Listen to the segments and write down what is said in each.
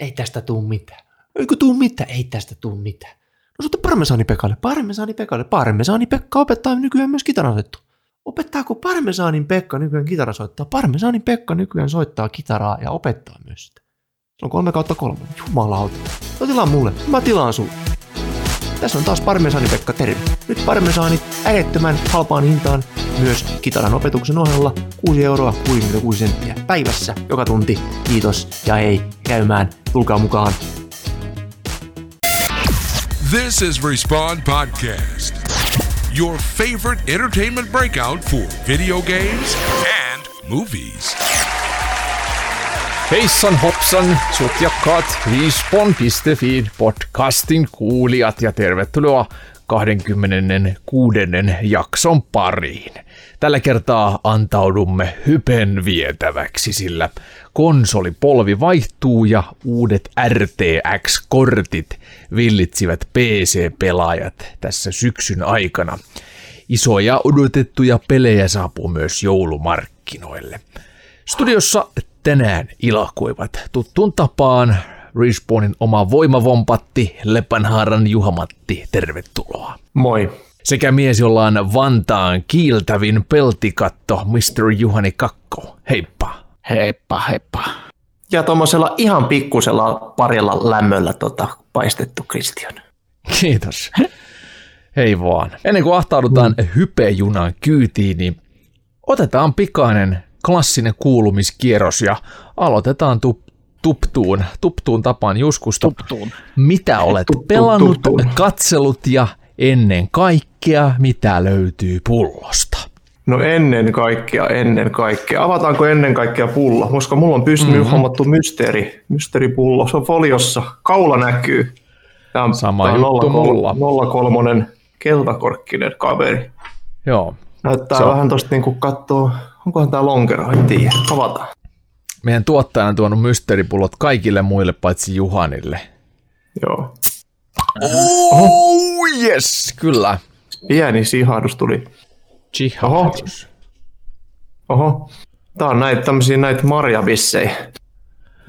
Ei tästä tuu mitään. Eikö tuu mitään? Ei tästä tuu mitään. No soita Parmesaani Pekalle. Parmesaani Pekalle. Parmesaani Pekka opettaa nykyään myös kitarasoittoa. Opettaako Parmesaanin Pekka nykyään kitarasoittaa? Parmesaanin Pekka nykyään soittaa kitaraa ja opettaa myös sitä. Se on kolme kautta kolme. Jumalauta. No tilaa mulle. Mä tilaan sulle. Tässä on taas Parmesaani Pekka, terve. Nyt Parmesaanit ärettömän halpaan hintaan myös kitaran opetuksen ohella 6 euroa 66 senttiä päivässä joka tunti. Kiitos ja hei käymään. Tulkaa mukaan. This is Respawn Podcast, your favorite entertainment breakout for video games and movies. Heissan hopsan, sutjakkaat Respawn.fi podcastin kuulijat ja tervetuloa 26. jakson pariin. Tällä kertaa antaudumme hypen vietäväksi, sillä konsolipolvi vaihtuu ja uudet RTX-kortit villitsivät PC-pelaajat tässä syksyn aikana. Isoja odotettuja pelejä saapuu myös joulumarkkinoille. Studiossa tänään ilahkuivat tuttuun tapaan Respawnin oma voimavompatti Lepanhaaran Juhamatti, tervetuloa. Moi. Sekä mies, jolla on Vantaan kiiltävin peltikatto, Mr. Juhani Kakko. Heippa. Heippa, heippa. Ja tuommoisella ihan pikkusella parilla lämmöllä tota, paistettu Kristian. Kiitos. Hei vaan. Ennen kuin ahtaudutaan mm. hypejunan kyytiin, niin otetaan pikainen klassinen kuulumiskierros ja aloitetaan tu- tuptuun, tuptuun tapaan Juskusta. Tuptuun. Mitä olet tup, pelannut, tup, tup. katsellut ja ennen kaikkea mitä löytyy pullosta? No ennen kaikkea, ennen kaikkea. Avataanko ennen kaikkea pullo? Koska mulla on pystynyt mm-hmm. hommattu mysteeri, mysteeripullo. Se on foliossa. Kaula näkyy. Tämä on, Sama tämä juttu 03, mulla. 03 keltakorkkinen kaveri. Joo. Näyttää se vähän tosta niin kuin kattoo, onkohan tämä lonkero, en tiedä. Avataan. Meidän tuottaja on tuonut mysteeripullot kaikille muille paitsi Juhanille. Joo. Oh, yes, kyllä. Pieni sihahdus tuli. Chihahdus. Oho. Oho. Tää on näitä tämmöisiä näitä marjabissejä.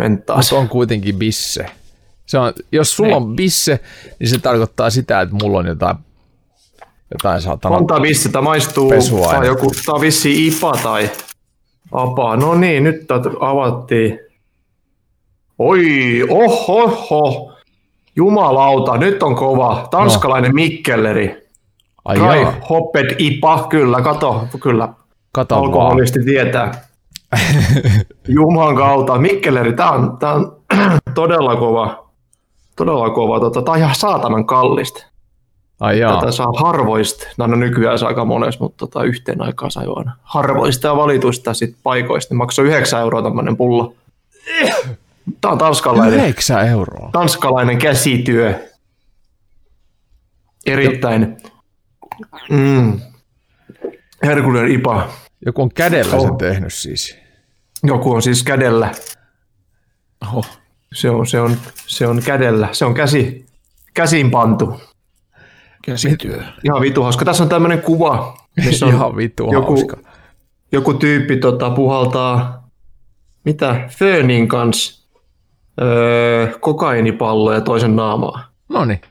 Mutta on kuitenkin bisse. Se on, jos sulla on bisse, niin se tarkoittaa sitä, että mulla on jotain, jotain saatana On tää bisse, tää maistuu, tää joku, tää on vissi IPA tai APA. No niin, nyt tää avattiin. Oi, oho, oho. Jumalauta, nyt on kova. Tanskalainen no. Mikkelleri. Ai Dry Hopped IPA, kyllä, kato, kyllä. Kato Alkoholisti vaan. tietää. Juman kautta. Mikkeleri, tää on, tää on todella kova. Todella kova. Tota, tää on ihan saatanan kallista. Ai jaa. Tätä saa harvoista. No, no nykyään saa aika monessa, mutta tota, yhteen aikaan sai vaan harvoista ja valituista sit paikoista. Niin maksoi 9 euroa tämmönen pullo. Tämä on tanskalainen. 9 euroa. Tanskalainen käsityö. Erittäin. Mm. Herkulen IPA. Joku on kädellä oh. sen tehnyt siis. Joku on siis kädellä. Oho. Se on, se on, se on kädellä. Se on käsi, käsin pantu. Käsityö. Ihan vitu hauska. Tässä on tämmöinen kuva. Missä on Ihan vitu joku, hauska. Joku tyyppi tota, puhaltaa mitä? Föönin kanssa öö, kokainipalloja toisen naamaa. No niin.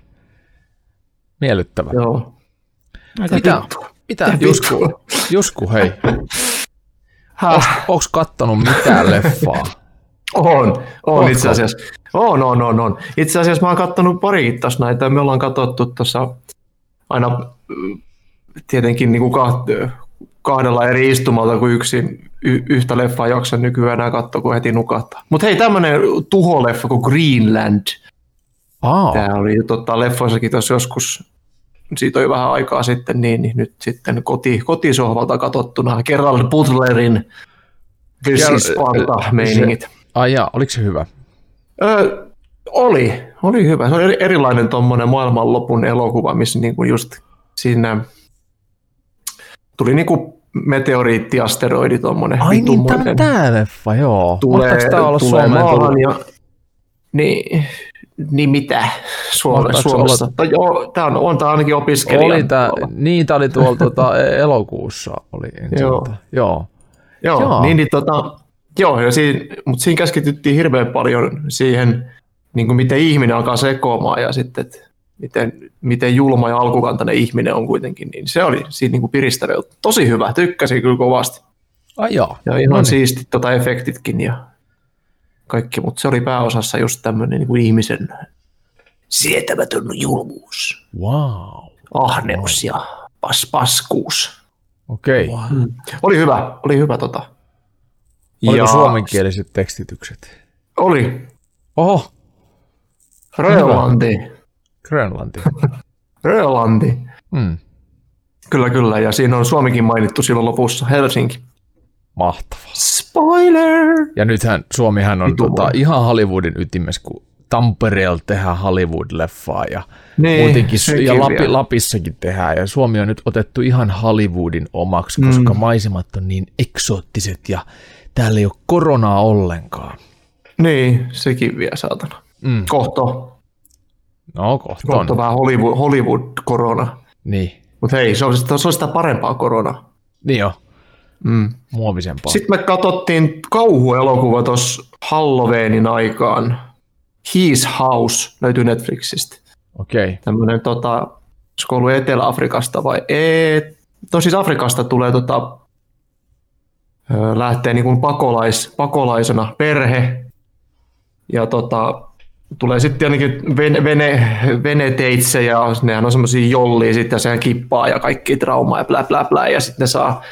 Miellyttävä. Joo. Mitä, mitä Jusku, Jusku, hei. Onks kattonut mitään leffaa? On, on itse asiassa. On, on, on, on. Itse asiassa mä oon kattonut parikin taas näitä. Me ollaan katsottu tuossa aina tietenkin niin kuin kahdella eri istumalta, kuin yksi y- yhtä leffaa jaksa nykyään enää katsoa, kun heti nukahtaa. Mutta hei, tämmöinen tuholeffa kuin Greenland. Aa. Tämä oli tota, leffoissakin tuossa joskus, siitä oli vähän aikaa sitten, niin, niin nyt sitten koti, kotisohvalta katsottuna Gerald Butlerin Sparta-meiningit. Ai jaa, oliko se hyvä? Ö, oli, oli hyvä. Se oli erilainen tuommoinen maailmanlopun elokuva, missä niinku just siinä tuli niinku meteoriitti, asteroidi, tuommoinen. Ai niin, tämä on tämä leffa, joo. Tulee, tämä olla tulee maahan ja... Niin, niin mitä Suome, Suomessa? Tai joo, tämä on, on tämä ainakin opiskelija. Oli tämä, niin, tämä oli tuolla tuota, elokuussa. Oli, joo. joo. Joo, Joo. joo. Niin, niin tota, joo ja siinä, mutta siinä keskityttiin hirveän paljon siihen, niin kuin miten ihminen alkaa sekoamaan ja sitten, että miten, miten julma ja alkukantainen ihminen on kuitenkin, niin se oli siinä niin kuin piristävä. juttu. Tosi hyvä, tykkäsin kyllä kovasti. Ai joo. Ja ihan No niin. siistit tota efektitkin ja kaikki, mutta se oli pääosassa just tämmöinen niin kuin ihmisen sietämätön julmuus, Wow. ahneus ja pas, paskuus. Okei. Okay. Oli hyvä, oli hyvä tota. Oliko suomenkieliset tekstitykset? Oli. Oho, Rölanti. Grönlanti. Rölanti. Mm. Kyllä, kyllä. Ja siinä on Suomikin mainittu silloin lopussa. Helsinki. Mahtavaa. Spoiler! Ja nythän Suomihan on tota, ihan Hollywoodin ytimessä, kun Tampereella tehdään Hollywood-leffaa ja Niin, muutenkin, ja Lapi. Lapissakin tehdään. Ja Suomi on nyt otettu ihan Hollywoodin omaksi, koska Mm. maisemat on niin eksoottiset ja täällä ei ole koronaa ollenkaan. Niin, sekin vielä saatana. Mm. Kohto. No kohta Kohto on. vähän Hollywood, Hollywood-korona. Niin. Mutta hei, se on, sitä, se on sitä parempaa koronaa. Niin jo, Mm. muovisempaa. Sitten me katsottiin kauhuelokuva tuossa Halloweenin aikaan. His House löytyy Netflixistä. Okei. Okay. Tämmöinen, tota, olisiko ollut Etelä-Afrikasta vai ei? No siis Afrikasta tulee tota, lähtee niin kuin pakolais, pakolaisena perhe ja tota, tulee sitten ainakin vene, vene, veneteitse ja nehän on semmoisia jollia sitten ja sehän kippaa ja kaikki traumaa ja blä blä blä ja sitten ne saa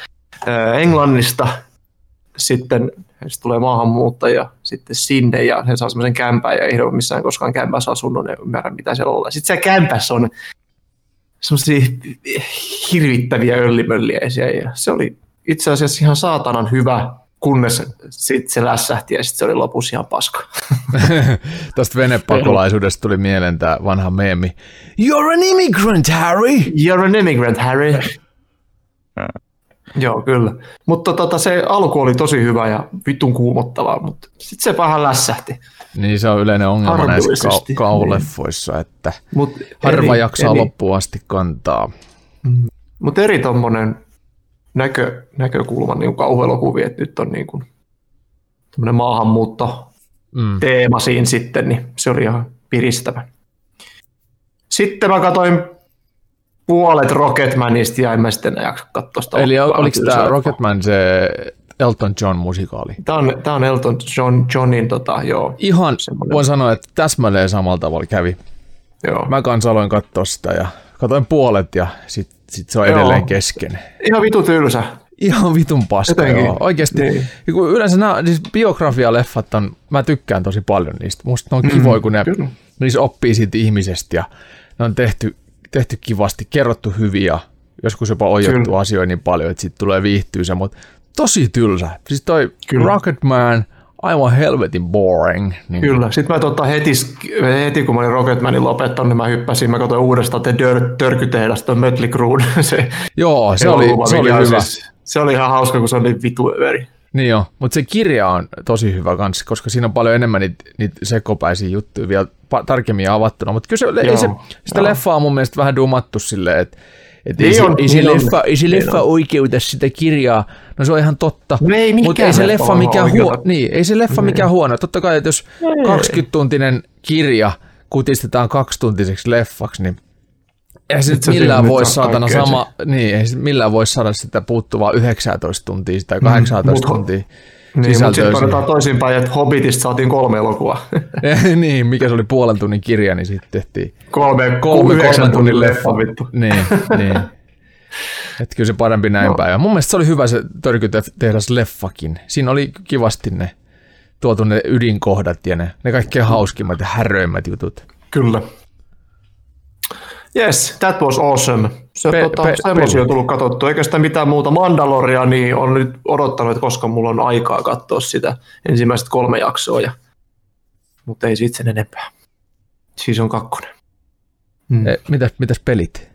ö, Englannista sitten se tulee maahanmuuttaja sitten sinne ja he saa semmoisen kämpän ja ei ole missään koskaan kämpässä asunut, ne ymmärrä mitä siellä ollaan. Sitten se kämpässä on semmoisia hirvittäviä öllimölliäisiä ja se oli itse asiassa ihan saatanan hyvä, kunnes sitten se lässähti ja sitten se oli lopussa ihan paska. Tästä venepakolaisuudesta tuli mieleen tämä vanha meemi. You're an immigrant, Harry! You're an immigrant, Harry. Joo, kyllä. Mutta tota, se alku oli tosi hyvä ja vitun kuumottavaa, mutta sitten se vähän lässähti. Niin se on yleinen ongelma näissä Harmillisesti, kau- kauhuleffoissa, että Mut harva eri- jaksaa eri- loppuun asti kantaa. Mutta eri tommonen näkö, näkökulma niin kauhuelokuvia, että nyt on niin kuin tämmöinen maahanmuutto Mm. teema siinä sitten, niin se oli ihan piristävä. Sitten mä katsoin puolet Rocketmanista ja en mä sitten jaksa katsoa sitä. Eli oliko Kyllä tämä se- Rocketman se Elton John musikaali? Tää on, tää on Elton John, Johnin, tota, joo, Ihan Semmoinen. voin sanoa, että täsmälleen samalla tavalla kävi. joo. Mä kanssa aloin katsoa sitä ja katsoin puolet ja sit, sit se on Joo. edelleen kesken. Ihan vitu tylsä. Ihan vitun paska, joo. Oikeasti. niin. Kun yleensä nämä, siis biografialeffat on, mä tykkään tosi paljon niistä. Musta ne on kivoja, kun ne, Mm, kyllä. niissä oppii siitä ihmisestä ja ne on tehty, tehty kivasti, kerrottu hyvin ja joskus jopa oijottu Kyllä. asioita niin paljon, että siitä tulee viihtyisä, mutta tosi tylsä. Siis toi Kyllä. Rocketman, aivan helvetin boring. Niin Kyllä. Sitten mä tota heti, heti, kun mä olin Rocketmanin lopettanut, niin mä hyppäsin, mä katsoin uudestaan The Dör, Törkytehdas, toi Mötley Crue. se, Joo, se oli, se oli hyvä. Siis, se oli ihan hauska, kun se on niin vitu överi. Niin joo, mutta se kirja on tosi hyvä kanssa, koska siinä on paljon enemmän niitä, niitä sekopäisiä juttuja vielä tarkemmin avattuna. Mutta kyllä se, ei se, Joo, sitä joo. leffaa on mun mielestä vähän dumattu silleen, että et ei, Niin se, on, ei, se niin on. leffa, ei se Niin leffa on. oikeuta sitä kirjaa. No se on ihan totta. No ei Mutta ei se leffa mikään huono. Niin, ei se leffa mikään huono. Totta kai, että jos 20-tuntinen kirja kutistetaan kaksituntiseksi leffaksi, niin ei se nyt millään voi saatana sama, niin, ei millään voi saada sitä puuttuvaa 19 tuntia tai 18 mut- tuntia Niin, mutta sitten toisinpäin, että Hobbitista saatiin kolme elokuvaa. niin, mikä se oli puolen tunnin kirja, niin sitten tehtiin kolme, kolme, kolmen tunnin tunnin leffa. vittu. Niin, niin. Että kyllä se parempi näin No. päin. Ja mun mielestä se oli hyvä se Törkytehdas leffakin. Siinä oli kivasti ne tuotu ne ydinkohdat ja ne, ne kaikkein hauskimmat ja häröimmät jutut. Kyllä. Yes, that was awesome. Se, Pe- tota, pe- semmoisia on tullut katsottua. Eikä sitä mitään muuta. Mandaloria niin on nyt odottanut, että koska mulla on aikaa katsoa sitä ensimmäiset kolme jaksoa. Ja... Mutta ei siitä sen enempää. Siis on kakkonen. Mm. E, mitäs, mitäs pelit?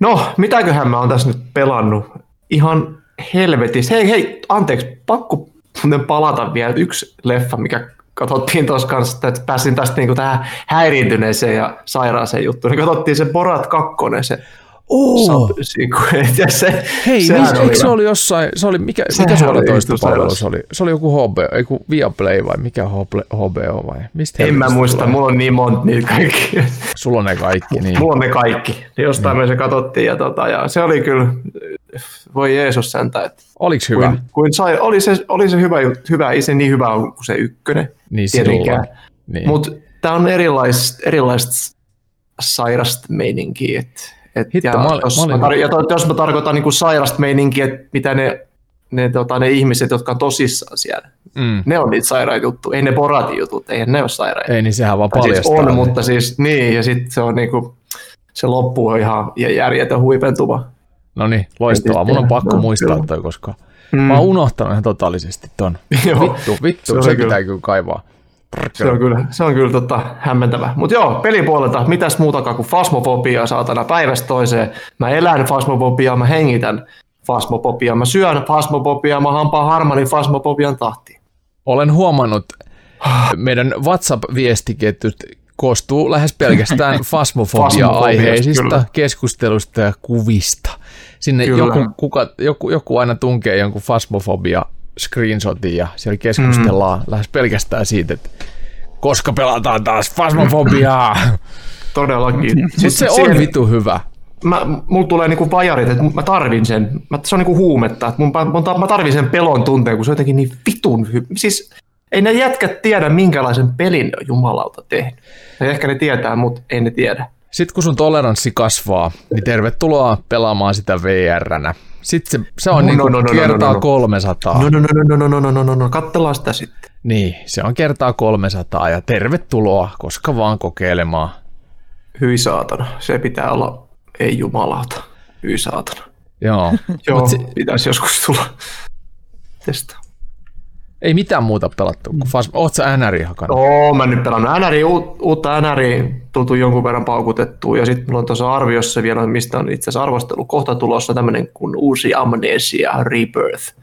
No, mitäköhän mä oon tässä nyt pelannut? Ihan helvetissä. Hei, hei, anteeksi, pakko muuten palata vielä yksi leffa, mikä katsottiin tuossa kanssa, että pääsin tästä niinku tähän häiriintyneeseen ja sairaaseen juttuun. Niin katsottiin se Borat 2, se Oo. Ja se, Hei, sehän mis, eikö se oli jossain, se oli, mikä, Sehän mikä suora toista vittu palvelu sairas. se oli? Se oli joku HB, ei kun Viaplay vai mikä HB, HBO vai? Mistä En mä muista, tulee? mulla on niin monta niitä kaikki. Sulla on ne kaikki, niin. Mulla on ne kaikki. Jostain me se katsottiin ja, tota, ja se oli kyllä, voi Jeesus säntä, että Oliks hyvä? kuin, kuin sai, oli, se, oli se hyvä, hyvä, ei se niin hyvä ole kuin se ykkönen. Niin tietenkään. Niin. Mutta tämä on erilaista, erilaista sairasta meininkiä. Et, et, Hitto, ja, mä olin- jos, mä olin- ja to, jos mä tarkoitan niin sairasta meininkiä, että mitä ne, ne, tota, ne ihmiset, jotka on tosissaan siellä, mm. ne on niitä sairaita juttuja. Ei ne boratin jutut, eihän ne ole sairaita. Ei, niin sehän vaan siis paljastaa. on, ne. mutta siis niin, ja sitten se on niinku, se loppu on ihan järjetön huipentuva. No niin, loistavaa. Mun on pakko No, muistaa kyllä. toi, koska mm. mä oon unohtanut ihan totaalisesti ton. Joo. Vittu, vittu, Se se, pitää kyllä kaivaa. Se on kyllä, se on kyllä tota, hämmentävä. Mutta joo, pelipuolelta mitäs muutakaan kuin fasmofobiaa saatana päivästä toiseen. Mä elän fasmofobiaa, mä hengitän fasmofobiaa, mä syön fasmofobiaa, mä hampaan harmanin fasmofobian tahtiin. Olen huomannut, meidän WhatsApp-viestiketjut koostuu lähes pelkästään fasmofobia-aiheisista keskustelusta ja kuvista. Sinne Kyllä. joku, kuka, joku, joku aina tunkee jonkun fasmofobia screenshotin ja siellä keskustellaan mm. lähes pelkästään siitä, että koska pelataan taas fasmofobiaa. Todellakin. Mutta se on vitu hyvä. mä, mulla tulee niinku vajarit, että mä tarvin sen. Mä, se on niinku huumetta. Että mun, mun, mä tarvin sen pelon tunteen, kun se on jotenkin niin vitun hyvä. Siis ei ne jätkät tiedä, minkälaisen pelin ne on jumalauta tehnyt. Tai ehkä ne tietää, mutta ei ne tiedä. Sitten kun sun toleranssi kasvaa, niin tervetuloa pelaamaan sitä VR-nä. Sitten se, se on No, no, niinku no, no, no, kertaa no, no. 300. No, no, no, no, no, no, no, no, no, no, katsellaan sitä sitten. Niin, se on kertaa 300 ja tervetuloa, koska vaan kokeilemaan. Hyi saatana. Se pitää olla, ei jumalauta. Hyi saatana. Joo. Joo, se, pitäisi joskus tulla testaa. Ei mitään muuta pelattu kuin Fas... Oot sä NRI hakannut? Oo, mä nyt pelannut NRI, uut, uutta NRI tultu jonkun verran paukutettua, ja sitten mulla on tuossa arviossa vielä, mistä on itse asiassa arvostelu kohta tulossa tämmöinen kuin uusi Amnesia Rebirth.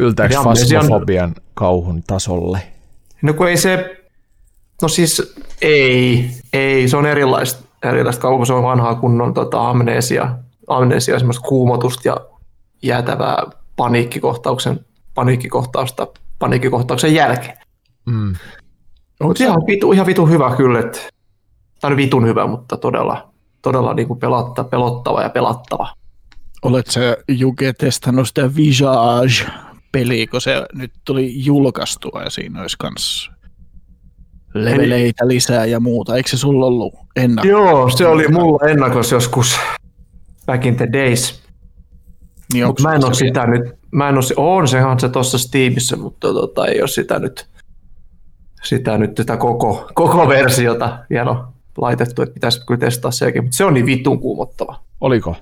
Amnesian- fasmofobian kauhun tasolle? No kun ei se, no siis ei, ei, se on erilaista, erilaista kaupan, se on vanhaa kunnon tota, amnesia, amnesia, semmoista kuumotusta ja jäätävää paniikkikohtauksen, paniikkikohtausta, paniikkikohtauksen jälkeen. Mm. Mutta ihan, vitu, ihan vitun hyvä kyllä, että tai vitun hyvä, mutta todella, todella niin kuin pelatta, pelottava ja pelattava. Olet sä Juke testannut sitä Visage-peliä, kun se nyt tuli julkaistua ja siinä olisi kans leveleitä lisää ja muuta. Eikö se sulla ollut ennakko? Joo, se oli mulla ennakos joskus back in the days. Niin Mutta mä en ole se sitä nyt, mä en ole, on sehan se tuossa Steamissa, mutta tota, ei ole sitä nyt, sitä nyt tätä koko, koko versiota vielä on laitettu, että pitäisi kyllä testaa sekin, mutta se on niin vitun kuumottava. Oliko?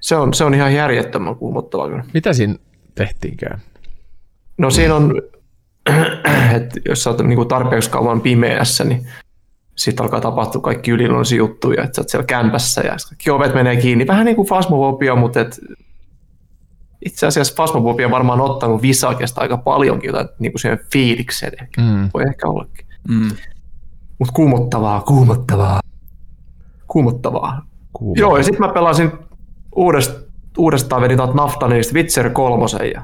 Se on, se on ihan järjettömän kuumottava kyllä. Mitä siinä tehtiinkään? No siinä on, että jos sä oot niinku tarpeeksi kauan pimeässä, niin sitten alkaa tapahtua kaikki yliluonnollisia juttuja, että sä oot siellä kämpässä ja kaikki ovet menee kiinni. Vähän niin kuin Fasmofobia, mutta et itse asiassa Fasmofobia on varmaan ottanut Visagesta aika paljonkin jotain niin kuin siihen fiilikseen. Ehkä. Mm. Voi ehkä ollakin. Mm. Mutta kuumottavaa, kuumottavaa. Kuumottavaa. Kuuma. Joo, ja sitten mä pelasin uudestaan, uudestaan vedin tuolta Naftanista Witcher kolmosen ja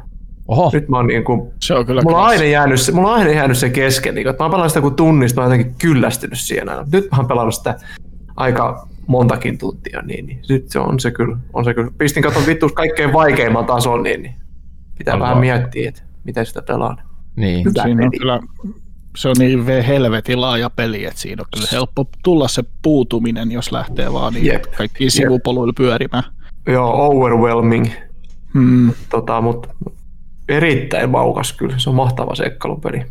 Oho, nyt mä oon niin kuin Se on kyllä Mulla on aina jäänyt se, mulla on aina jäänyt se kesken. Niin, että mä oon pelannut sitä kuin tunnista, mä oon jotenkin kyllästynyt siihen aina. Nyt mä oon pelannut sitä aika montakin tuntia, niin, niin nyt se on se kyllä. On se kyllä. Pistin katson vittu kaikkein vaikeimman tason, niin, niin pitää On vähän vaan. miettiä, että miten sitä pelaan. niin. Hyvä Siinä on kyllä, se on niin ve- helvetin laaja peli, että siinä on kyllä helppo tulla se puutuminen, jos lähtee vaan niin Jep. kaikki sivupoluilla pyörimään. Joo, overwhelming, Mm. tota, mutta erittäin maukas kyllä. Se on mahtava seikkailupeli.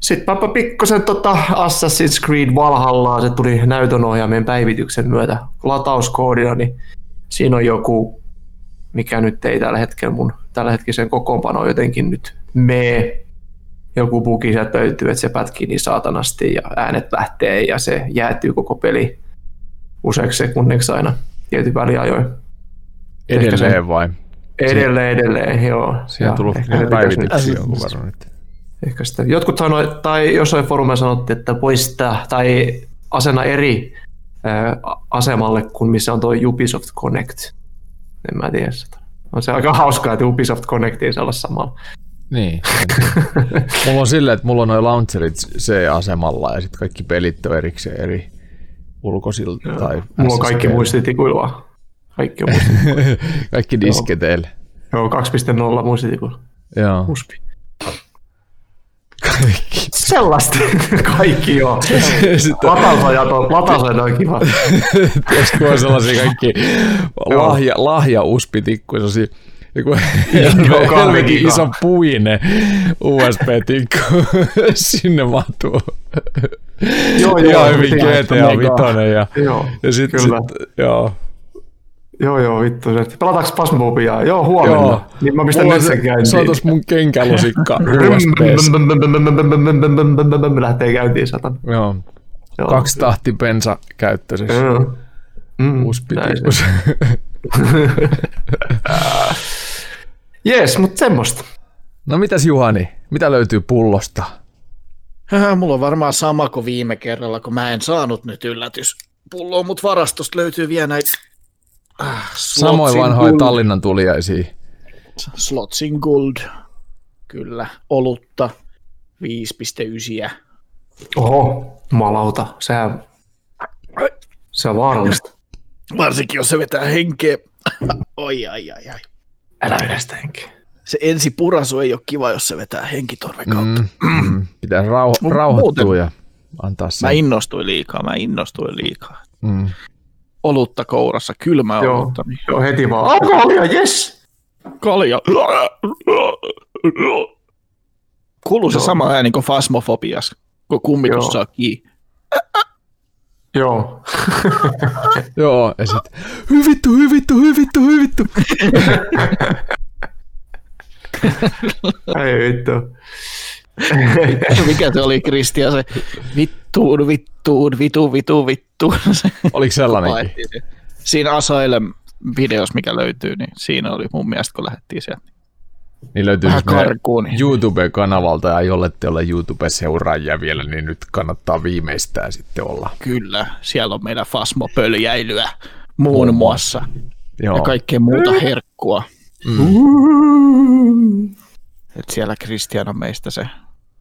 Sitten mä pikkusen tota Assassin's Creed Valhallaa, se tuli näytönohjaimen päivityksen myötä latauskoodina, niin siinä on joku, mikä nyt ei tällä hetkellä mun tällä hetkisen kokoonpano jotenkin nyt mee. Joku bugi sieltä löytyy, että se pätkii niin saatanasti ja äänet lähtee ja se jäätyy koko peli useaksi sekunniksi aina tietyn väliajoin. Edelleen vai? Edelleen, edelleen, joo. Siihen on tullut päivityksiä jonkun verran nyt. Ehkä sitä. Jotkut sanoi, tai jossain foorumeilla sanottiin, että poistaa tai asena eri asemalle kuin missä on tuo Ubisoft Connect. En mä tiedä sitä. On se aika hauskaa, että Ubisoft Connect ei olla samalla. Niin. mulla on silleen, että mulla on noin launcherit C-asemalla ja sitten kaikki pelit on erikseen eri ulkoisilta. Tai Mulla on kaikki muistitikuilla vaan. Kaikki on muistitikuilla. kaikki disketeille. Joo, 2.0 muistitikuilla. Joo. Uspi. Kaikki. Sellaista. kaikki joo. Latausajat on, latausajat on kiva. Tuosta on sellaisia kaikki lahja, lahja uspitikkuja, sellaisia joku helvetin iso puine USB-tikku sinne mahtuu. Joo, Ihan hyvin GTA mega. 5 ja, Joo, ja sitten kyllä. sit, joo. Joo, joo, vittu. Pelataanko Phasmobiaa? Joo, huomenna. Joo. Niin mä pistän Mulla nyt sen se, käyntiin. se on tuossa mun kenkälusikka. Lähtee käyntiin, satan. Joo. Joo. Kaksi tahti bensa käyttöisessä. Joo. Mm, se. Jees, mutta semmoista. No mitäs Juhani, mitä löytyy pullosta? Mulla on varmaan sama kuin viime kerralla, kun mä en saanut nyt yllätyspulloa, mutta varastosta löytyy vielä näitä Samoin vanhoja Tallinnan tuliaisia. Slotsin Gold, kyllä, olutta, 5,9. Oho, malauta. Sehän, se on vaarallista. Varsinkin jos se vetää henkeä. Oi, ai, ai, ai. Älä yhdestä henkeä. Se ensi purasu ei ole kiva, jos se vetää henkitorven kautta. Mm, mm. Pitää rauho- rauhoittua ja antaa Mä sen. innostuin liikaa, mä innostuin liikaa. Mm. Olutta kourassa, kylmää Joo, olutta. Niin joo, heti vaan. Alkoholia, yes! kalja. Kuuluu se Joo. sama ääni kuin fasmofobias, kun kummitus Joo. saa kiinni. Joo. Joo, ja sit, hy vittu, hy vittu, hy vittu, hy vittu. Ei vittu. Mikä se oli, Kristian, se vittuun, vittuun, vitu, vitu, vittu. Se Oliko sellainenkin? paettiin se. Siinä Asylum videos, mikä löytyy, niin siinä oli mun mielestä, kun lähdettiin sieltä Niin löytyy siis karkuun. Niin YouTube-kanavalta, ja jollette ole YouTube-seuraajia vielä, niin nyt kannattaa viimeistään sitten olla. Kyllä, siellä on meidän fasmopöljäilyä muun muassa. Joo, Ja kaikkea muuta herkkua. Et siellä Kristian on meistä se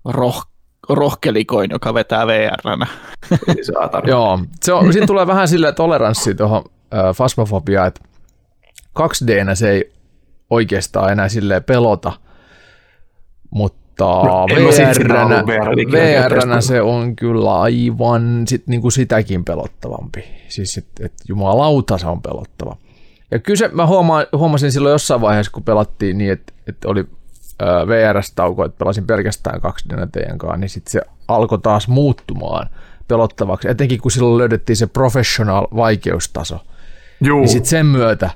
roh, rohkelikoin, joka vetää VR-nä. Joo. Se on, siinä tulee vähän sillä toleranssi tuohon äh, fasmofobiaan, että 2 d se ei oikeastaan enää silleen pelota, mutta No, VR-nä, ikinä VR-nä se on kyllä aivan sit niinku sitäkin pelottavampi. Siis että et jumalauta se on pelottava. Ja kyllä se, mä huomaan, huomasin silloin jossain vaiheessa, kun pelattiin niin, että, että oli ää, VRS-tauko, että pelasin pelkästään 2 d teidän kanssa, niin sitten se alkoi taas muuttumaan pelottavaksi. Etenkin kun silloin löydettiin se professional vaikeustaso. Juu. Niin sitten sen myötä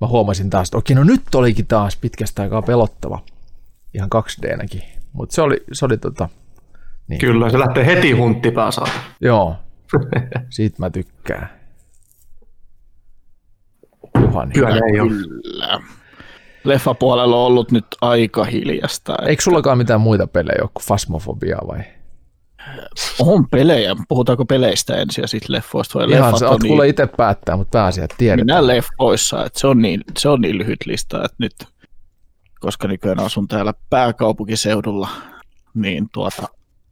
mä huomasin taas, että okei, no nyt olikin taas pitkästä aikaa pelottava. Ihan 2D-näkin. Mutta se oli, se oli tota, niin. Kyllä, se lähtee heti hunttipää saada. Joo, siitä mä tykkään. Juhani. Kyllä ei ole. Kyllä. Leffapuolella on ollut nyt aika hiljasta. Eikö sullakaan mitään muita pelejä ole kuin Fasmofobiaa vai? On pelejä. Puhutaanko peleistä ensin ja sitten leffoista vai Ihan leffat sä oot niin, kuule itse päättää, mutta pääasiat että tiedetään. minä leffoissa, että se on, niin, se on niin lyhyt lista, että nyt, koska nykyään asun täällä pääkaupunkiseudulla, niin tuota,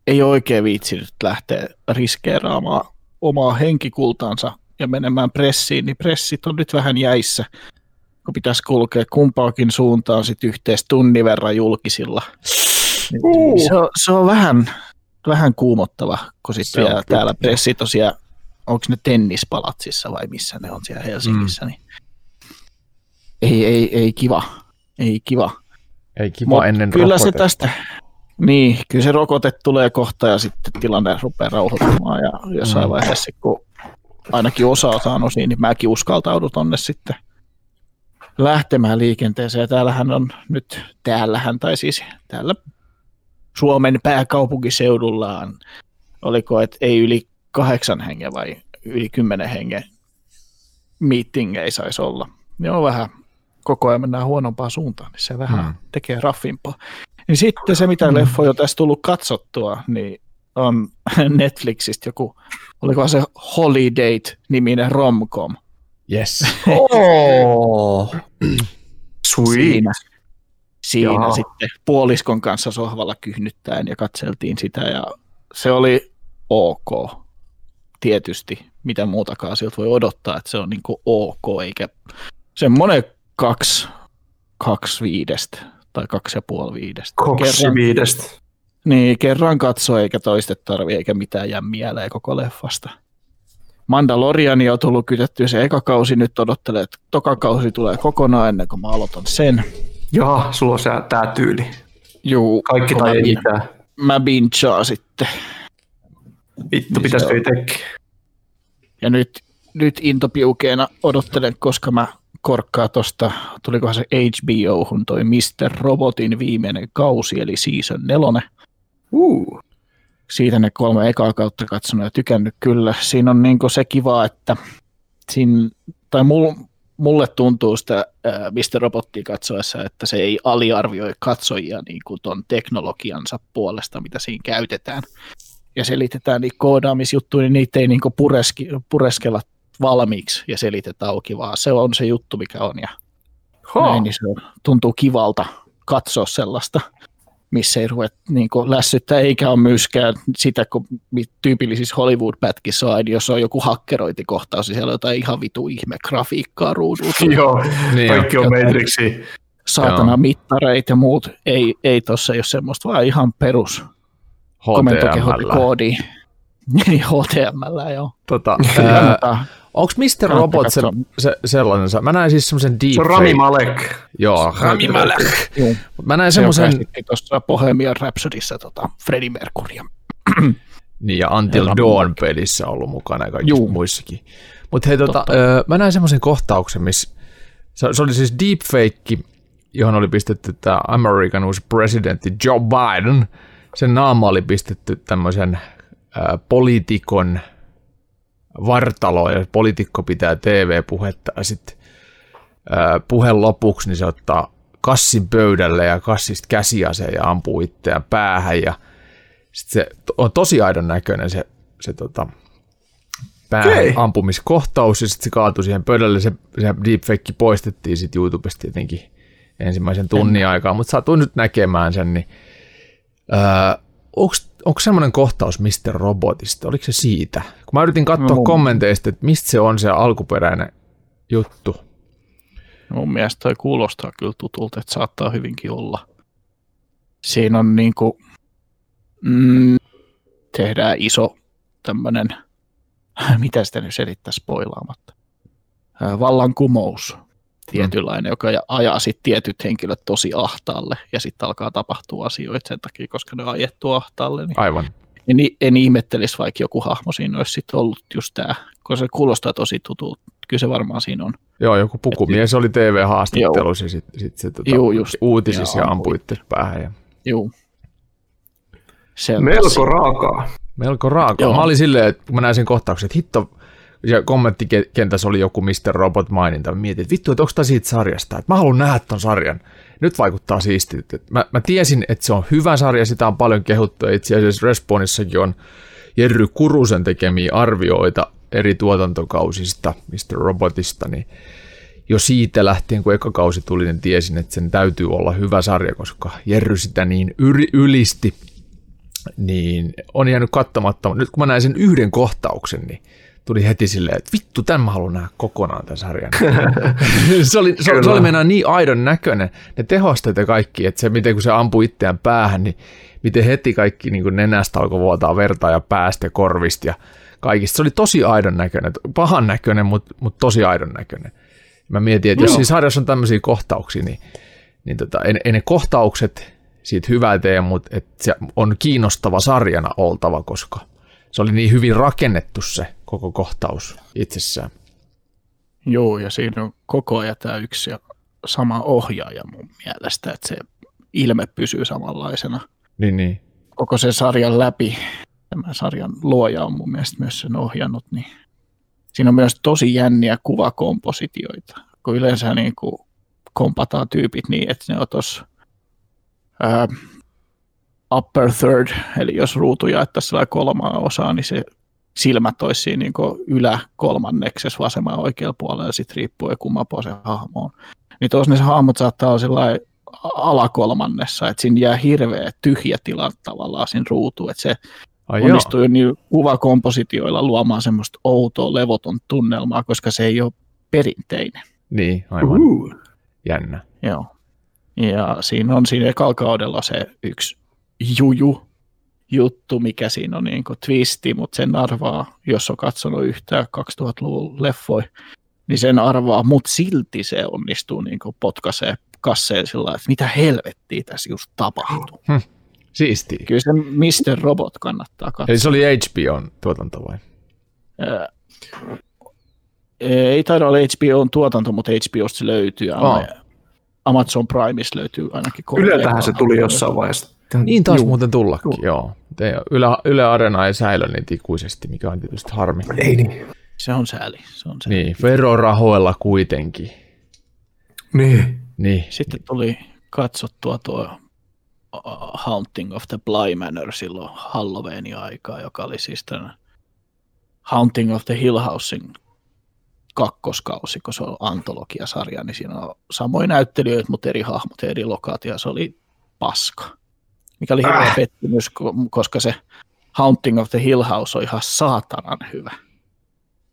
ei oikein viitsinyt lähteä riskeeraamaan omaa henkikultaansa ja menemään pressiin, niin pressit on nyt vähän jäissä, kun pitäisi kulkea kumpaakin suuntaan sit yhteis tunnin verran julkisilla. Uh. Se, on, se on vähän, vähän kuumottava, kun Se sitten on vielä täällä pressi tosiaan, onko ne tennispalatsissa vai missä ne on siellä Helsingissä, mm. niin ei, ei, ei kiva, ei kiva. Ei kiva Mut ennen kyllä se rokotetta. tästä, niin, kyllä se rokote tulee kohta ja sitten tilanne rupeaa rauhoittumaan ja jossain Mm. vaiheessa, kun ainakin osa on saanut niin mäkin uskaltaudun tonne sitten lähtemään liikenteeseen. Ja täällähän on nyt, täällähän, tai siis täällä Suomen pääkaupunkiseudullaan, oliko, että ei yli kahdeksan hengen vai yli kymmenen hengen meeting ei saisi olla. Ne on vähän, koko ajan mennään huonompaan suuntaan, niin se vähän Hmm. hmm. tekee raffimpaa. Niin sitten se, mitä leffoja on tässä tullut katsottua, niin on Netflixistä joku, oliko se Holiday-niminen romcom. Yes. Oh. Sweet. Siinä, siinä Jaa. sitten puoliskon kanssa sohvalla kyhnyttäen ja katseltiin sitä ja se oli ok. Tietysti, mitä muutakaan siltä voi odottaa, että se on niinku ok, eikä semmoinen kaksi, kaksi viidestä tai kaksi ja puoli viidestä. Koksi Kerran, viidestä. niin, kerran katso eikä toistet tarvi eikä mitään jää mieleen koko leffasta. Mandaloriani on tullut kytettyä se eka kausi, nyt odottelee, että toka kausi tulee kokonaan ennen kuin mä aloitan sen. Jaha, sulla on se, tää tyyli. Juu, Kaikki tai mä, ei bin- mitään. mä binchaan sitten. Vittu, Niin pitäisikö itsekin? Ja nyt, nyt intopiukeena odottelen, koska mä korkkaa tosta, tulikohan se HBO-hun toi Mr. Robotin viimeinen kausi, eli season nelonen. Uh. Siitä ne kolme ekaa kautta katsonut ja tykännyt kyllä. Siinä on niinku se kiva, että siinä, tai mul, mulle tuntuu sitä ää, Mr. Robottia katsoessa, että se ei aliarvioi katsojia niin kuin ton teknologiansa puolesta, mitä siinä käytetään. Ja selitetään niitä koodaamisjuttuja, niin niitä ei niin kuin pureski, pureskella valmiiksi ja selitetä auki, vaan se on se juttu, mikä on. Ja näin, niin se on, tuntuu kivalta katsoa sellaista, missä ei ruveta niin lässyttää, eikä ole myöskään sitä, kun tyypillisissä Hollywood-pätkissä on, aina, jos on joku hakkerointikohtaus, niin siellä on jotain ihan vitu ihme grafiikkaa ruudulta, Joo, Niin, kaikki on Matrixi. saatana Joo. mittareita ja muut. Ei, ei tossa ei ole semmoista, vaan ihan perus HTML. komentokehokoodi. Niin HTML, joo. Tota, ää, onko Mr. Robot se, se, sellainen? Mä näin siis semmoisen deep Se on Rami Malek. Joo, Rami Malek. Mä näin Se semmoisen, käsitti tuossa Bohemian Rhapsodissa tota, Freddie Mercurya. niin ja Until Dawn pelissä ollut mukana ja kaikissa Juu. muissakin. Mutta hei, tota, Totta. öö, mä näin semmoisen kohtauksen, missä se, se oli siis deepfake, johon oli pistetty tämä American uusi presidentti Joe Biden. Sen naama oli pistetty tämmöisen poliitikon vartaloon, ja poliitikko pitää TV-puhetta, ja sitten puheen lopuksi niin se ottaa kassin pöydälle ja kassista käsiaseen ja ampuu itseään päähän, ja sitten se on tosi aidon näköinen se, se tota, päähän ampumiskohtaus, ja sitten se kaatui siihen pöydälle, se, se deepfake poistettiin sitten YouTubesta tietenkin ensimmäisen tunnin aikaa, mutta satuin nyt näkemään sen, niin öö, onko semmoinen kohtaus Mr. Robotista, oliko se siitä? Kun mä yritin katsoa No. kommenteista, että mistä se on se alkuperäinen juttu. Mun mielestä toi kuulostaa kyllä tutulta, että saattaa hyvinkin olla. Siinä on niinku, mm, tehdään iso tämmönen, mitä sitä nyt selittää spoilaamatta, vallankumous tietynlainen, joka ja- ajaa sitten tietyt henkilöt tosi ahtaalle ja sitten alkaa tapahtua asioita sen takia, koska ne on ajettu ahtaalle. Niin Aivan. en, en ihmettelisi, vaikka joku hahmo siinä olisi sitten ollut just tämä, koska se kuulostaa tosi tutulta. Kyllä se varmaan siinä on. Joo, joku pukumies oli TV-haastattelussa ja sitten sit se tota, Juu, just. uutisissa ja Ja ampui ampui. itse päähän. Ja Juu. Melko raakaa. melko raaka. Joo. Mä olin silleen, että kun mä näin sen kohtauksen, että hitto, ja kommenttikentässä oli joku Mr. Robot maininta. Mä mietin, että vittu, että onko tämä siitä sarjasta, että mä haluan nähdä ton sarjan. Nyt vaikuttaa siistiltä. Mä, mä tiesin, että se on hyvä sarja, sitä on paljon kehuttu. Itse asiassa Respawnissakin on Jerry Kurusen tekemiä arvioita eri tuotantokausista Mr. Robotista, niin jo siitä lähtien, kun eka kausi tuli, niin tiesin, että sen täytyy olla hyvä sarja, koska Jerry sitä niin yri, ylisti, niin on jäänyt katsomatta. Nyt kun mä näin sen yhden kohtauksen, niin tuli heti silleen, että vittu, tämän mä haluan nähdä kokonaan tämän sarjan. se, oli, se, se oli mennä niin aidon näköinen, ne tehosteet ja kaikki, että se miten kun se ampui itseään päähän, niin miten heti kaikki niin kuin nenästä alkoi vuotaa verta ja päästä ja korvista ja kaikista. Se oli tosi aidon näköinen, pahan näköinen, mutta, mutta tosi aidon näköinen. Mä mietin, että jos siinä sarjassa on tämmöisiä kohtauksia, niin, niin tota, ei, ei ne kohtaukset siitä hyvää tee, mutta et se on kiinnostava sarjana oltava, koska se oli niin hyvin rakennettu se koko kohtaus itsessään. Joo, ja siinä on koko ajan tämä yksi ja sama ohjaaja mun mielestä, että se ilme pysyy samanlaisena Niin, niin. koko sen sarjan läpi. Tämä sarjan luoja on mun mielestä myös sen ohjannut, niin siinä on myös tosi jänniä kuvakompositioita, kun yleensä niin kuin kompataan tyypit niin, että ne on tuossa upper third, eli jos ruutu jaettaisiin kolmaa osaa, niin se silmät olisi siinä niin ylä kolmanneksessa vasemman oikealla puolella, ja sitten riippuu kumman se hahmo on. Niin tuossa ne hahmot saattaa olla sillä alakolmannessa, että siinä jää hirveä tyhjä tila tavallaan siinä ruutuun, että se Ai onnistuu jo niin kuvakompositioilla luomaan semmoista outoa levoton tunnelmaa, koska se ei ole perinteinen. Niin, aivan. Uh. Jännä. Joo. Ja siinä on siinä ekalla kaudella se yksi juju juttu, mikä siinä on niin kuin twisti, mutta sen arvaa, jos on katsonut yhtään 2000-luvun leffoi, niin sen arvaa, mutta silti se onnistuu niin kuin potkaisee kasseen sillä että mitä helvettiä tässä just tapahtuu. Hm. Siistiä. Kyllä se Mr. Robot kannattaa katsoa. Eli se oli HBOn tuotanto vai? Ää, ei taida olla HBOn tuotanto, mutta HBOsta se löytyy. Oh. Amazon Primeissa löytyy ainakin. Yleltähän se tuli jossain vaiheessa. Niin taas Juu. muuten tullakin, Juu. joo. Yle, Yle Arena ei säilö niin ikuisesti, mikä on tietysti harmi. Ei niin. Se on sääli. Se on sääli. Niin, verorahoilla kuitenkin. Niin. niin. Sitten tuli katsottua tuo Haunting of the Bly Manor silloin Halloweenin aikaa, joka oli siis tämän Haunting of the Hill Housing kakkoskausi, kun se on antologiasarja, niin siinä on samoin näyttelijöitä, mutta eri hahmot ja eri lokaatio. Se oli paska. Mikä oli hirveä äh. pettymys, koska se Haunting of the Hill House on ihan saatanan hyvä.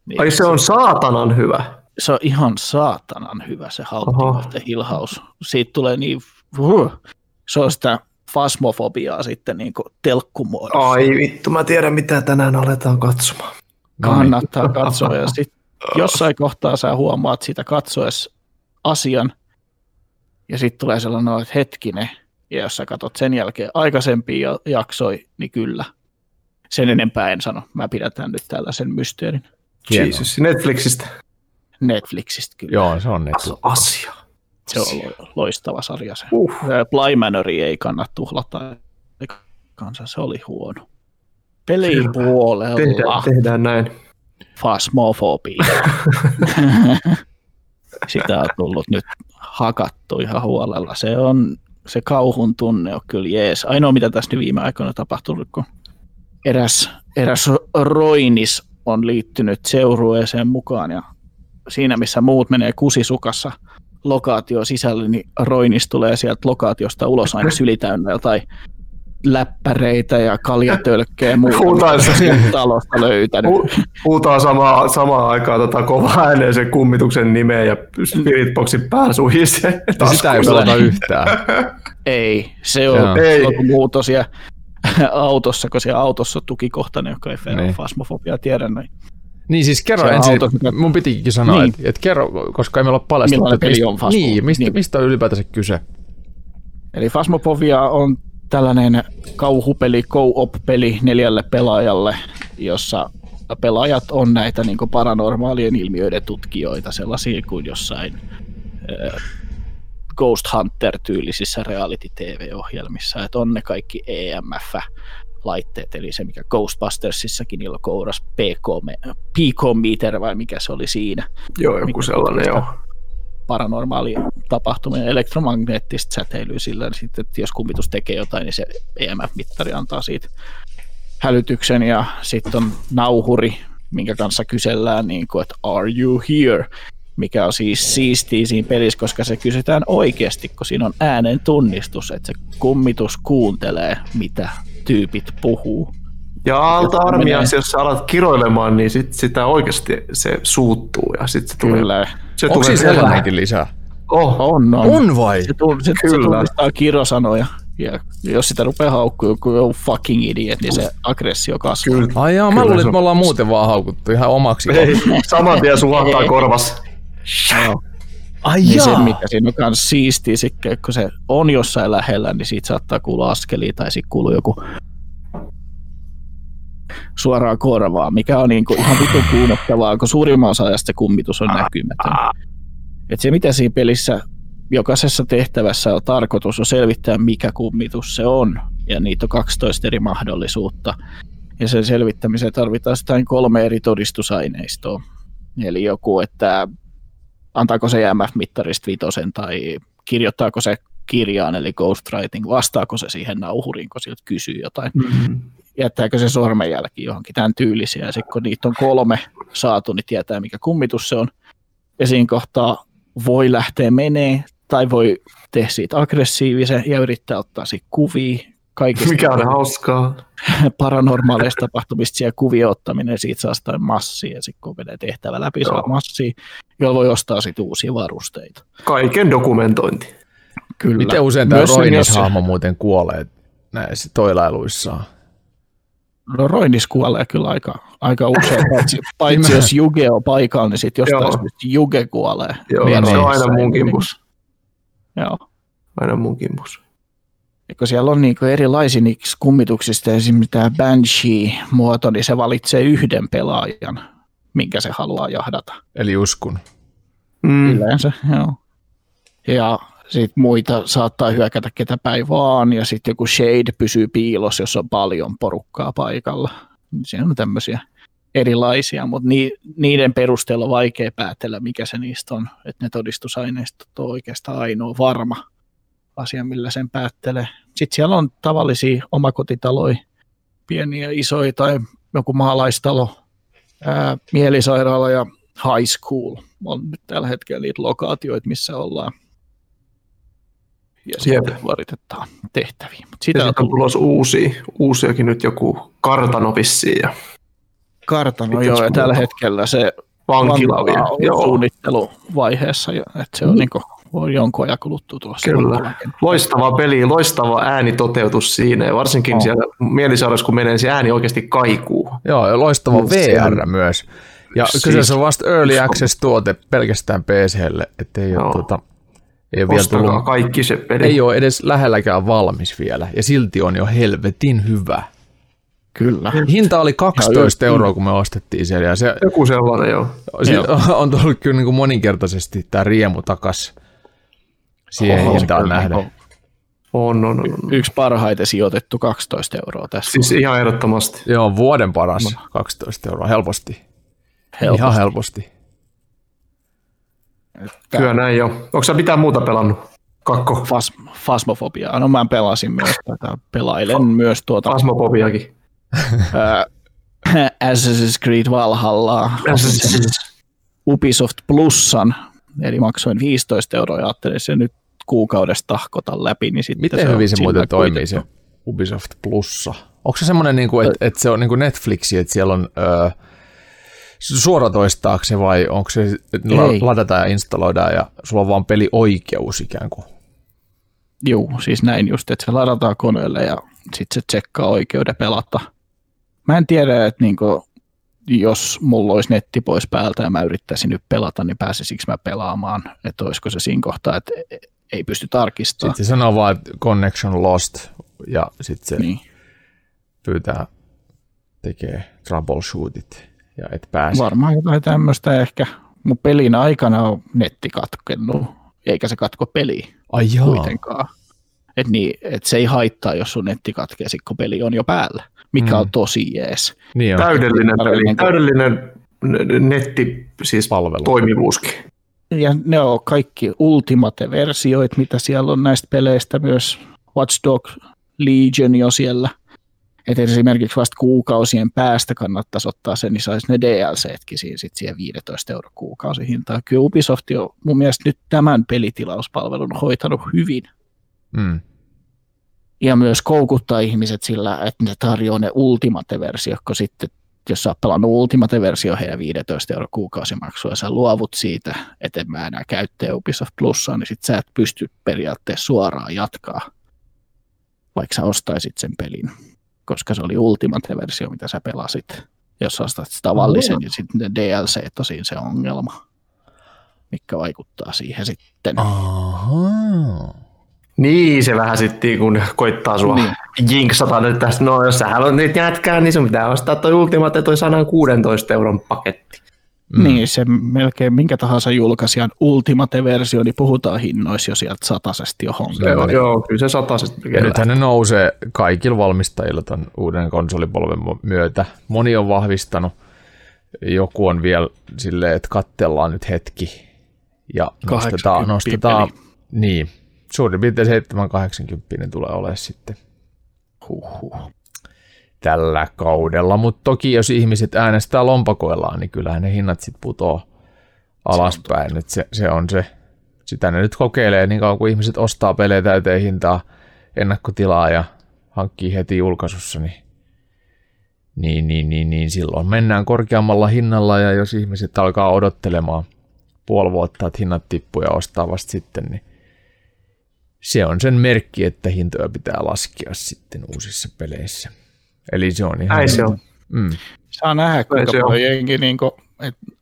Niin Ai se on saatanan hyvä? Se on ihan saatanan hyvä se Haunting Oho. of the Hill House. Siitä tulee niin, se on sitä fasmofobiaa sitten niin telkkumuodossa. Ai vittu, mä tiedän mitä tänään aletaan katsomaan. Kannattaa katsoa ja sitten jossain kohtaa sä huomaat sitä katsoessa asian ja sitten tulee sellainen, että hetkinen, ja jos sä katsot sen jälkeen aikaisempia jaksoi, niin kyllä. Sen enempää en sano. Mä pidätän nyt tällaisen mysteerin. Jesus, Netflixistä. Netflixistä kyllä. Joo, se on Netflix. Asia. Se on loistava sarja se. Uh. Bly Manori ei kannata tuhlata. Kanssa se oli huono. Pelipuolella. Tehdään, tehdään näin. Fasmofobia. Sitä on tullut nyt hakattu ihan huolella. Se on se kauhun tunne on kyllä jees. Ainoa mitä tässä nyt viime aikoina tapahtunut, kun eräs, eräs roinis on liittynyt seurueeseen mukaan ja siinä missä muut menee kusisukassa lokaatio sisälle, niin roinis tulee sieltä lokaatiosta ulos aina sylitäynnä tai läppäreitä ja kaljatölkkejä ja muuta, talosta löytänyt. Huutaa samaa, samaan aikaan tota kovaa ääneen sen kummituksen nimeä ja Spiritboxin pääsuhise. Sitä ei pelata yhtään. ei, se on, ei. on muu tosiaan autossa, kun siellä autossa on tukikohtainen, joka ei niin. fasmofobia tiedä. Niin. Niin siis kerro se ensin, auto, mun pitikin sanoa, niin. että, että kerro, koska ei meillä ole paljastettu. Millainen peli on Fasmo? Niin, mistä, niin. mistä on ylipäätänsä kyse? Eli Fasmofobia on tällainen kauhupeli, co-op-peli neljälle pelaajalle, jossa pelaajat on näitä niin paranormaalien ilmiöiden tutkijoita, sellaisia kuin jossain äh, Ghost Hunter-tyylisissä reality-tv-ohjelmissa, että on ne kaikki EMF-laitteet, eli se mikä Ghostbustersissakin niillä kouras PK-meter vai mikä se oli siinä. Joo, joku sellainen, joo paranormaali tapahtumia, elektromagneettista säteilyä sillä, niin sitten, että jos kummitus tekee jotain, niin se EMF-mittari antaa siitä hälytyksen ja sitten on nauhuri, minkä kanssa kysellään, niin kuin, että are you here? mikä on siis siistiä siinä pelissä, koska se kysytään oikeasti, kun siinä on äänen tunnistus, että se kummitus kuuntelee, mitä tyypit puhuu. Ja alta armiassa, jos sä alat kiroilemaan, niin sit sitä oikeasti se suuttuu ja sitten se tulee. Kyllä. Se Onko siis sellainenkin lisää? Oh. On, on. On vai? Se, tull, se, Kyllä. se tunnistaa kirosanoja. Ja jos sitä rupeaa haukkuu joku fucking idiot, niin se aggressio kasvaa. Kyllä. Ai jaa, mä luulin, että me ollaan muuten vaan haukuttu ihan omaksi. Ei, saman tien suhahtaa korvas. Ai niin se, mikä siinä on myös siistiä, kun se on jossain lähellä, niin siitä saattaa kuulla askelia tai sitten kuuluu joku suoraan korvaa, mikä on niin kuin ihan vitun kuumottavaa, kun suurimman osa ajasta kummitus on näkymätön. Et se, mitä siinä pelissä jokaisessa tehtävässä on tarkoitus on selvittää, mikä kummitus se on, ja niitä on 12 eri mahdollisuutta. Ja sen selvittämiseen tarvitaan sitten kolme eri todistusaineistoa. Eli joku, että antaako se EMF-mittarista vitosen tai kirjoittaako se kirjaan, eli ghostwriting, vastaako se siihen nauhuriin, kun siltä kysyy jotain, Mm. Jättääkö se sormenjälki johonkin tämän tyylisiä, ja sitten kun niitä on kolme saatu, niin tietää mikä kummitus se on, ja siinä kohtaa voi lähteä menee, tai voi tehdä siitä aggressiivisen ja yrittää ottaa siitä kuvia, kaikista Mikä on hauskaa. paranormaaleista tapahtumista siellä kuvio ottaminen, siitä saa sitä massia, ja sitten kun menee tehtävä läpi, saa massia, jolla voi ostaa sitten uusia varusteita. Kaiken dokumentointi. Kyllä. Miten usein tämä Roinis-hahmo muuten kuolee näissä toilailuissaan? No Roinis kuolee kyllä aika, aika usein, paitsi, paitsi jos Juge on paikalla, niin sitten jostain Joo. syystä Juge kuolee. Joo, se on niissä. aina mun kimpus. Joo. Aina mun kimpus. Ja kun siellä on niinku erilaisia niistä kummituksista, esimerkiksi tämä Banshee-muoto, niin se valitsee yhden pelaajan, minkä se haluaa jahdata. Eli uskun. Mm. Yleensä, joo. Ja sitten muita saattaa hyökätä ketä päin vaan, ja sitten joku Shade pysyy piilossa, jos on paljon porukkaa paikalla. Siinä on tämmöisiä erilaisia, mutta ni, niiden perusteella on vaikea päätellä, mikä se niistä on. Että ne todistusaineistot on oikeastaan ainoa varma asia, millä sen päättelee. Sitten siellä on tavallisia omakotitaloja, pieniä, isoja tai joku maalaistalo, ää, mielisairaala ja high school on nyt tällä hetkellä niitä lokaatioita, missä ollaan. Ja Jep. sitten suoritetaan tehtäviä. Mut Ja sitä on sitten on tulossa uusia, uusiakin nyt joku kartano vissiin ja kartano joo, ja tällä hetkellä se vankila vankila on Joo, suunnitteluvaiheessa, että se on, niin on jonkun ajan kuluttua tulossa. Kyllä. Loistava peli, loistava äänitoteutus siinä ja varsinkin On. siellä mielisairaus, kun menee, se ääni oikeasti kaikuu. Joo, ja loistava Mm, se VR on- myös. Ja Siis- kyseessä on vasta Early Access-tuote pelkästään PClle, ettei ole, Joo. tuota, ei ole vielä tullut, kaikki se peli. ei ole edes lähelläkään valmis vielä, ja silti on jo helvetin hyvä. Kyllä. Hinta oli 12 Ja yö- euroa, kun me ostettiin siellä, ja se Joku sellainen, joo. si- on tullut kyllä niin kuin moninkertaisesti tämä riemu takas siihen Oho, hintaan nähden. on On, on, on. on. Yksi parhaiten sijoitettu 12 euroa tässä. Siis ihan ehdottomasti. Joo, vuoden paras 12 euroa, helposti. helposti. Ihan helposti. Kyllä näin jo. Onko sä mitään muuta pelannut? Kakko. Fas, fasmofobiaa. No mä pelasin myös tätä, pelailen myös tuota Asmopobiakin. ää, Assassin's Creed Valhalla, Ubisoft Plusan, eli maksoin 15 euroa ja ajattelin se nyt kuukaudesta tahkota läpi, niin sitten Miten on hyvin se muuten toimii se. Ubisoft Plussa? Onko se semmoinen, niin että et se on niin kuin Netflixi, että siellä on öö, suoratoistaako se vai onko se, Ei. la- ladataan ja installoidaan ja sulla on vaan pelioikeus ikään kuin? Juu, siis näin just, että se ladataan koneelle ja sitten se tsekkaa oikeuden pelata. Mä en tiedä, että niinku, jos mulla olisi netti pois päältä ja mä yrittäisin nyt pelata, niin pääsisikö mä pelaamaan, että olisiko se siinä kohtaa, että ei pysty tarkistamaan. Sitten se sanoo vaan, että connection lost ja sitten se Niin. pyytää tekee troubleshootit ja et pääse. Varmaan jotain tämmöistä ehkä. Mun pelin aikana on netti katkennut, eikä se katko peliä Ai jaa. kuitenkaan. Et niin, et se ei haittaa, jos sun netti katkee, sit kun peli on jo päällä, mikä Mm. on tosi jees. Niin on. Täydellinen peli. Täydellinen. Netti, siis Palvelu. toimivuuskin. Ja ne on kaikki Ultimate-versioit, mitä siellä on näistä peleistä, myös Watch Dogs Legion jo siellä. Et esimerkiksi vasta kuukausien päästä kannattaisi ottaa se, niin saisi ne DLCtkin siinä, sit siihen 15 euro kuukausihintaan. Kyllä Ubisoft on mun mielestä nyt tämän pelitilauspalvelun hoitanut hyvin. Mm. ja myös koukuttaa ihmiset sillä, että ne tarjoaa ne Ultimate-versio, kun sitten jos sä oot pelannut Ultimate-versio heidän 15 euro kuukausimaksua ja sä luovut siitä, että en mä enää käyttää Ubisoft Plussaa, niin sit sä et pysty periaatteessa suoraan jatkaa, vaikka sä ostaisit sen pelin, koska se oli Ultimate-versio, mitä sä pelasit. Jos sä ostat tavallisen, niin sitten ne DLC on siinä se ongelma, mikä vaikuttaa siihen sitten. Ahaa. Niin, se vähän sitten kun koittaa sua Niin. niin. jinksata nyt tästä, no jos sä haluat nyt jätkää, niin sun pitää ostaa toi Ultimate toi 116 euron paketti. Mm. Niin, se melkein minkä tahansa julkaisijan Ultimate-versio, niin puhutaan hinnoissa jo sieltä satasesti johon. Se Joo, on. joo, kyllä se tekee. nythän ne nousee kaikilla valmistajilla tämän uuden konsolipolven myötä. Moni on vahvistanut, joku on vielä silleen, että kattellaan nyt hetki ja nostetaan, 80 nostetaan peli. niin, suurin piirtein 780 tulee olemaan sitten Huhhuh. Tällä kaudella. Mutta toki jos ihmiset äänestää lompakoillaan, niin kyllähän ne hinnat sitten putoo alaspäin. Se, se, se on se. Sitä ne nyt kokeilee niin kauan kuin ihmiset ostaa pelejä täyteen hintaa ennakkotilaa ja hankkii heti julkaisussa, niin, niin, niin, niin, niin silloin mennään korkeammalla hinnalla ja jos ihmiset alkaa odottelemaan puoli vuotta, että hinnat tippuu ja ostaa vasta sitten, niin se on sen merkki, että hintoja pitää laskea sitten uusissa peleissä. Eli se on ihan... Näin se on. Mm. Saa nähdä, kuinka se on. paljon jengi niin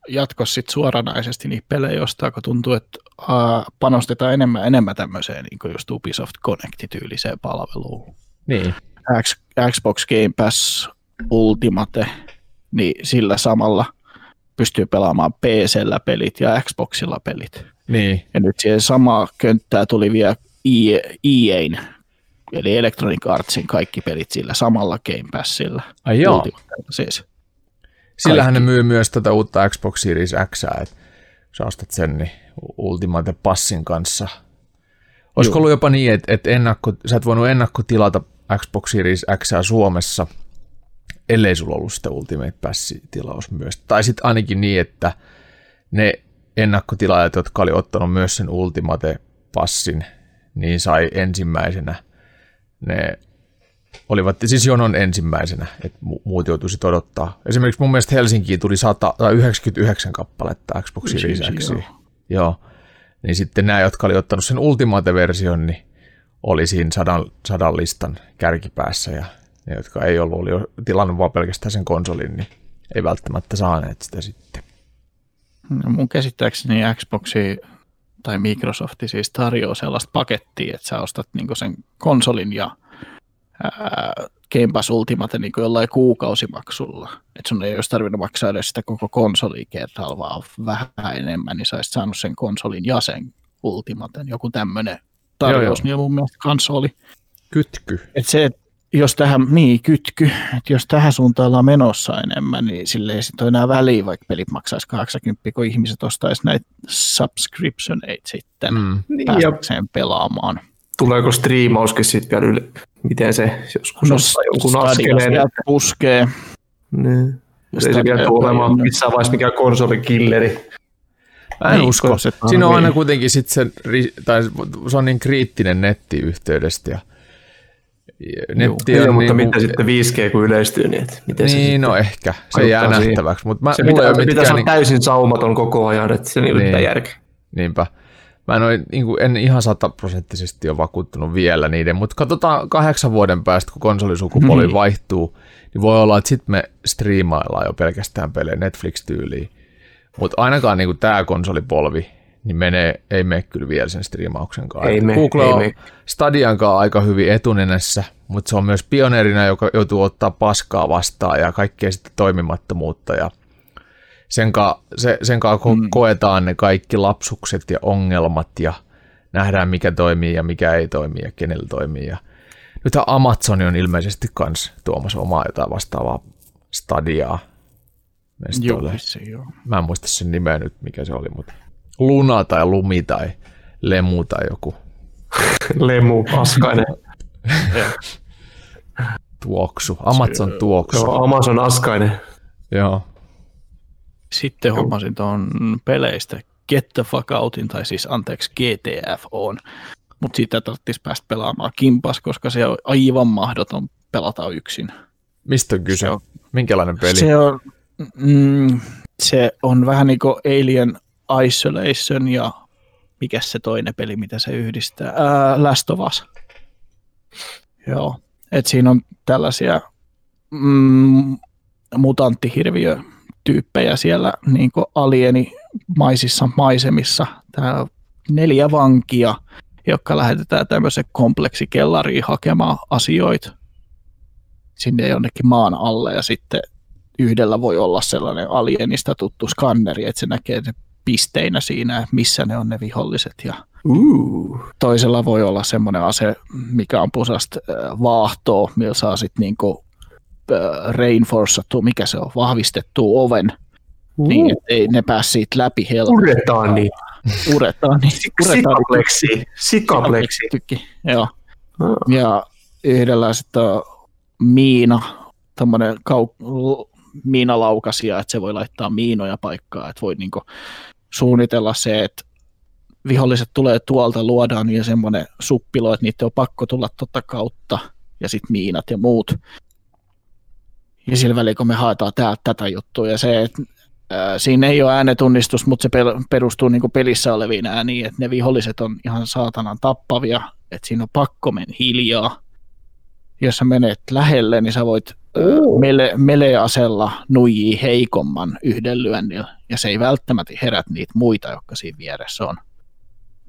jatkossa sit suoranaisesti niitä pelejä ostaa, kun tuntuu, että uh, panostetaan enemmän enemmän tämmöiseen niin just Ubisoft Connect-tyyliseen palveluun. Niin, X, Xbox Game Pass Ultimate, niin sillä samalla pystyy pelaamaan PCllä pelit ja Xboxilla pelit. niin, Ja nyt siihen samaa könttää tuli vielä EA, EA'n, eli Electronic Artsin kaikki pelit sillä samalla Game Passilla. Ai joo. Siis. Sillähän ne Kaikki. myy myös tätä uutta Xbox Series X, että sä ostat sen niin Ultimate Passin kanssa. Olisiko Joo. ollut jopa niin, että, että ennakko, sä et voinut ennakkotilata Xbox Series X Suomessa, ellei sulla ollut sitä Ultimate Pass-tilaus myös. Tai sitten ainakin niin, että ne ennakkotilaajat, jotka oli ottanut myös sen Ultimate Passin, niin sai ensimmäisenä ne olivat siis jonon ensimmäisenä, että mu- muut joutuisit odottaa. Esimerkiksi mun mielestä Helsinkiin tuli 100, tai 99 kappaletta Xbox Series joo. Joo. Niin sitten nämä, jotka oli ottanut sen Ultimate-version, niin oli siinä sadan, sadan listan kärkipäässä ja ne, jotka ei ollut, oli jo tilannut vaan pelkästään sen konsolin, niin ei välttämättä saaneet sitä sitten. No mun käsittääkseni Xboxi tai Microsoft siis tarjoaa sellaista pakettia, että sä ostat niinku sen konsolin ja ää, Game Pass Ultimate niinku jollain kuukausimaksulla. Että sun ei olisi tarvinnut maksaa edes sitä koko konsolia kerralla, vaan vähän enemmän, niin sä olisit saanut sen konsolin ja sen Ultimaten. Joku tämmöinen tarjous, joo. niin mun mielestä kanssa oli. Kytky. Et se, jos tähän, niin kytky, että jos tähän suuntaan ollaan menossa enemmän, niin sille ei sit ole enää väliä, vaikka pelit maksaisi 80, kun ihmiset ostaisi näitä subscriptioneita sitten Mm. Niin, päästäkseen pelaamaan. tuleeko striimauskin sitten vielä yle? Miten se joskus no, ottaa jonkun askeleen? sieltä puskee. Niin. Ei se vielä tule olemaan ole- missään vaiheessa mikään konsolikilleri. Mä en Niin, usko. se- Siinä on aina kuitenkin sit se, tai se on niin kriittinen nettiyhteydestä ja netti Joo, on mutta niin mitä sitten 5G kun yleistyy, niin et miten se Niin, sitten no ehkä. Se jää siihen? nähtäväksi. Mutta mä, Se pitää, ole se pitää olla niin, täysin saumaton koko ajan, että se Niin. mitään järkeä. niinpä. Mä en, ole, niin kuin, en ihan sataprosenttisesti ole vakuuttunut vielä niiden, mutta katsotaan kahdeksan vuoden päästä, kun konsolisukupolvi Niin. vaihtuu, niin voi olla, että sitten me striimaillaan jo pelkästään pelejä Netflix-tyyliin. Mutta ainakaan niin tämä konsolipolvi, niin menee, ei mene kyllä vielä sen striimauksen kanssa. Ei mene, Google ei on. Stadian kanssa aika hyvin etunenässä, mutta se on myös pioneerina, joka joutuu ottaa paskaa vastaan ja kaikkea sitten toimimattomuutta ja sen kanssa, se, sen kanssa ko- koetaan ne kaikki lapsukset ja ongelmat ja nähdään mikä toimii ja mikä ei toimi ja kenellä toimii. Ja nythän Amazon on ilmeisesti kans tuomassa omaa jotain vastaavaa stadiaa. Joo, se joo. Mä en muista sen nimeä nyt, mikä se oli, mutta Luna tai Lumi tai Lemu tai joku Lemu, askainen. tuoksu. Amazon tuoksu. Joo, Amazon askainen. Joo. Sitten hommasin tuon peleistä Get the Fuck Outin, tai siis anteeksi GTF on, mutta siitä tarvitsisi päästä pelaamaan kimpas, koska se on aivan mahdoton pelata yksin. Mistä on kyse? Se on- Minkälainen peli? Se on, mm, se on vähän niin kuin Alien Isolation ja mikä se toinen peli, mitä se yhdistää, Ää, Last of Us. Joo, et siinä on tällaisia mm, mutanttihirviötyyppejä siellä niin alienimaisissa maisemissa. Tää neljä vankia, jotka lähetetään tämmöisen kompleksikellariin hakemaan asioita sinne jonnekin maan alle ja sitten yhdellä voi olla sellainen alienista tuttu skanneri, että se näkee ne pisteinä siinä, missä ne on ne viholliset ja Uh. toisella voi olla semmoinen ase, mikä on pusasta äh, vaahtoa, millä saa sitten niinku äh, reinforcattu, mikä se on, vahvistettu oven, Uh. niin ettei ne pääse siitä läpi helposti. Puretaan niin. Uretaan, niin uretaan Sikapleksi. Sikapleksi. Joo. Ah. Ja yhdellä sitten miina, tämmöinen kau- miinalaukasia, että se voi laittaa miinoja paikkaa, että voi niinku suunnitella se, että viholliset tulee tuolta, luodaan niin semmoinen suppilo, että niiden on pakko tulla totta kautta, ja sitten miinat ja muut. Ja sillä välin, kun me haetaan täältä tätä juttua, ja se, että siinä ei ole äänetunnistus, mutta se perustuu niinku pelissä oleviin ääniin, että ne viholliset on ihan saatanan tappavia, että siinä on pakko mennä hiljaa. Jos sä menet lähelle, niin sä voit mele- meleasella nuijii heikomman yhden lyönnillä, ja se ei välttämättä herät niitä muita, jotka siinä vieressä on.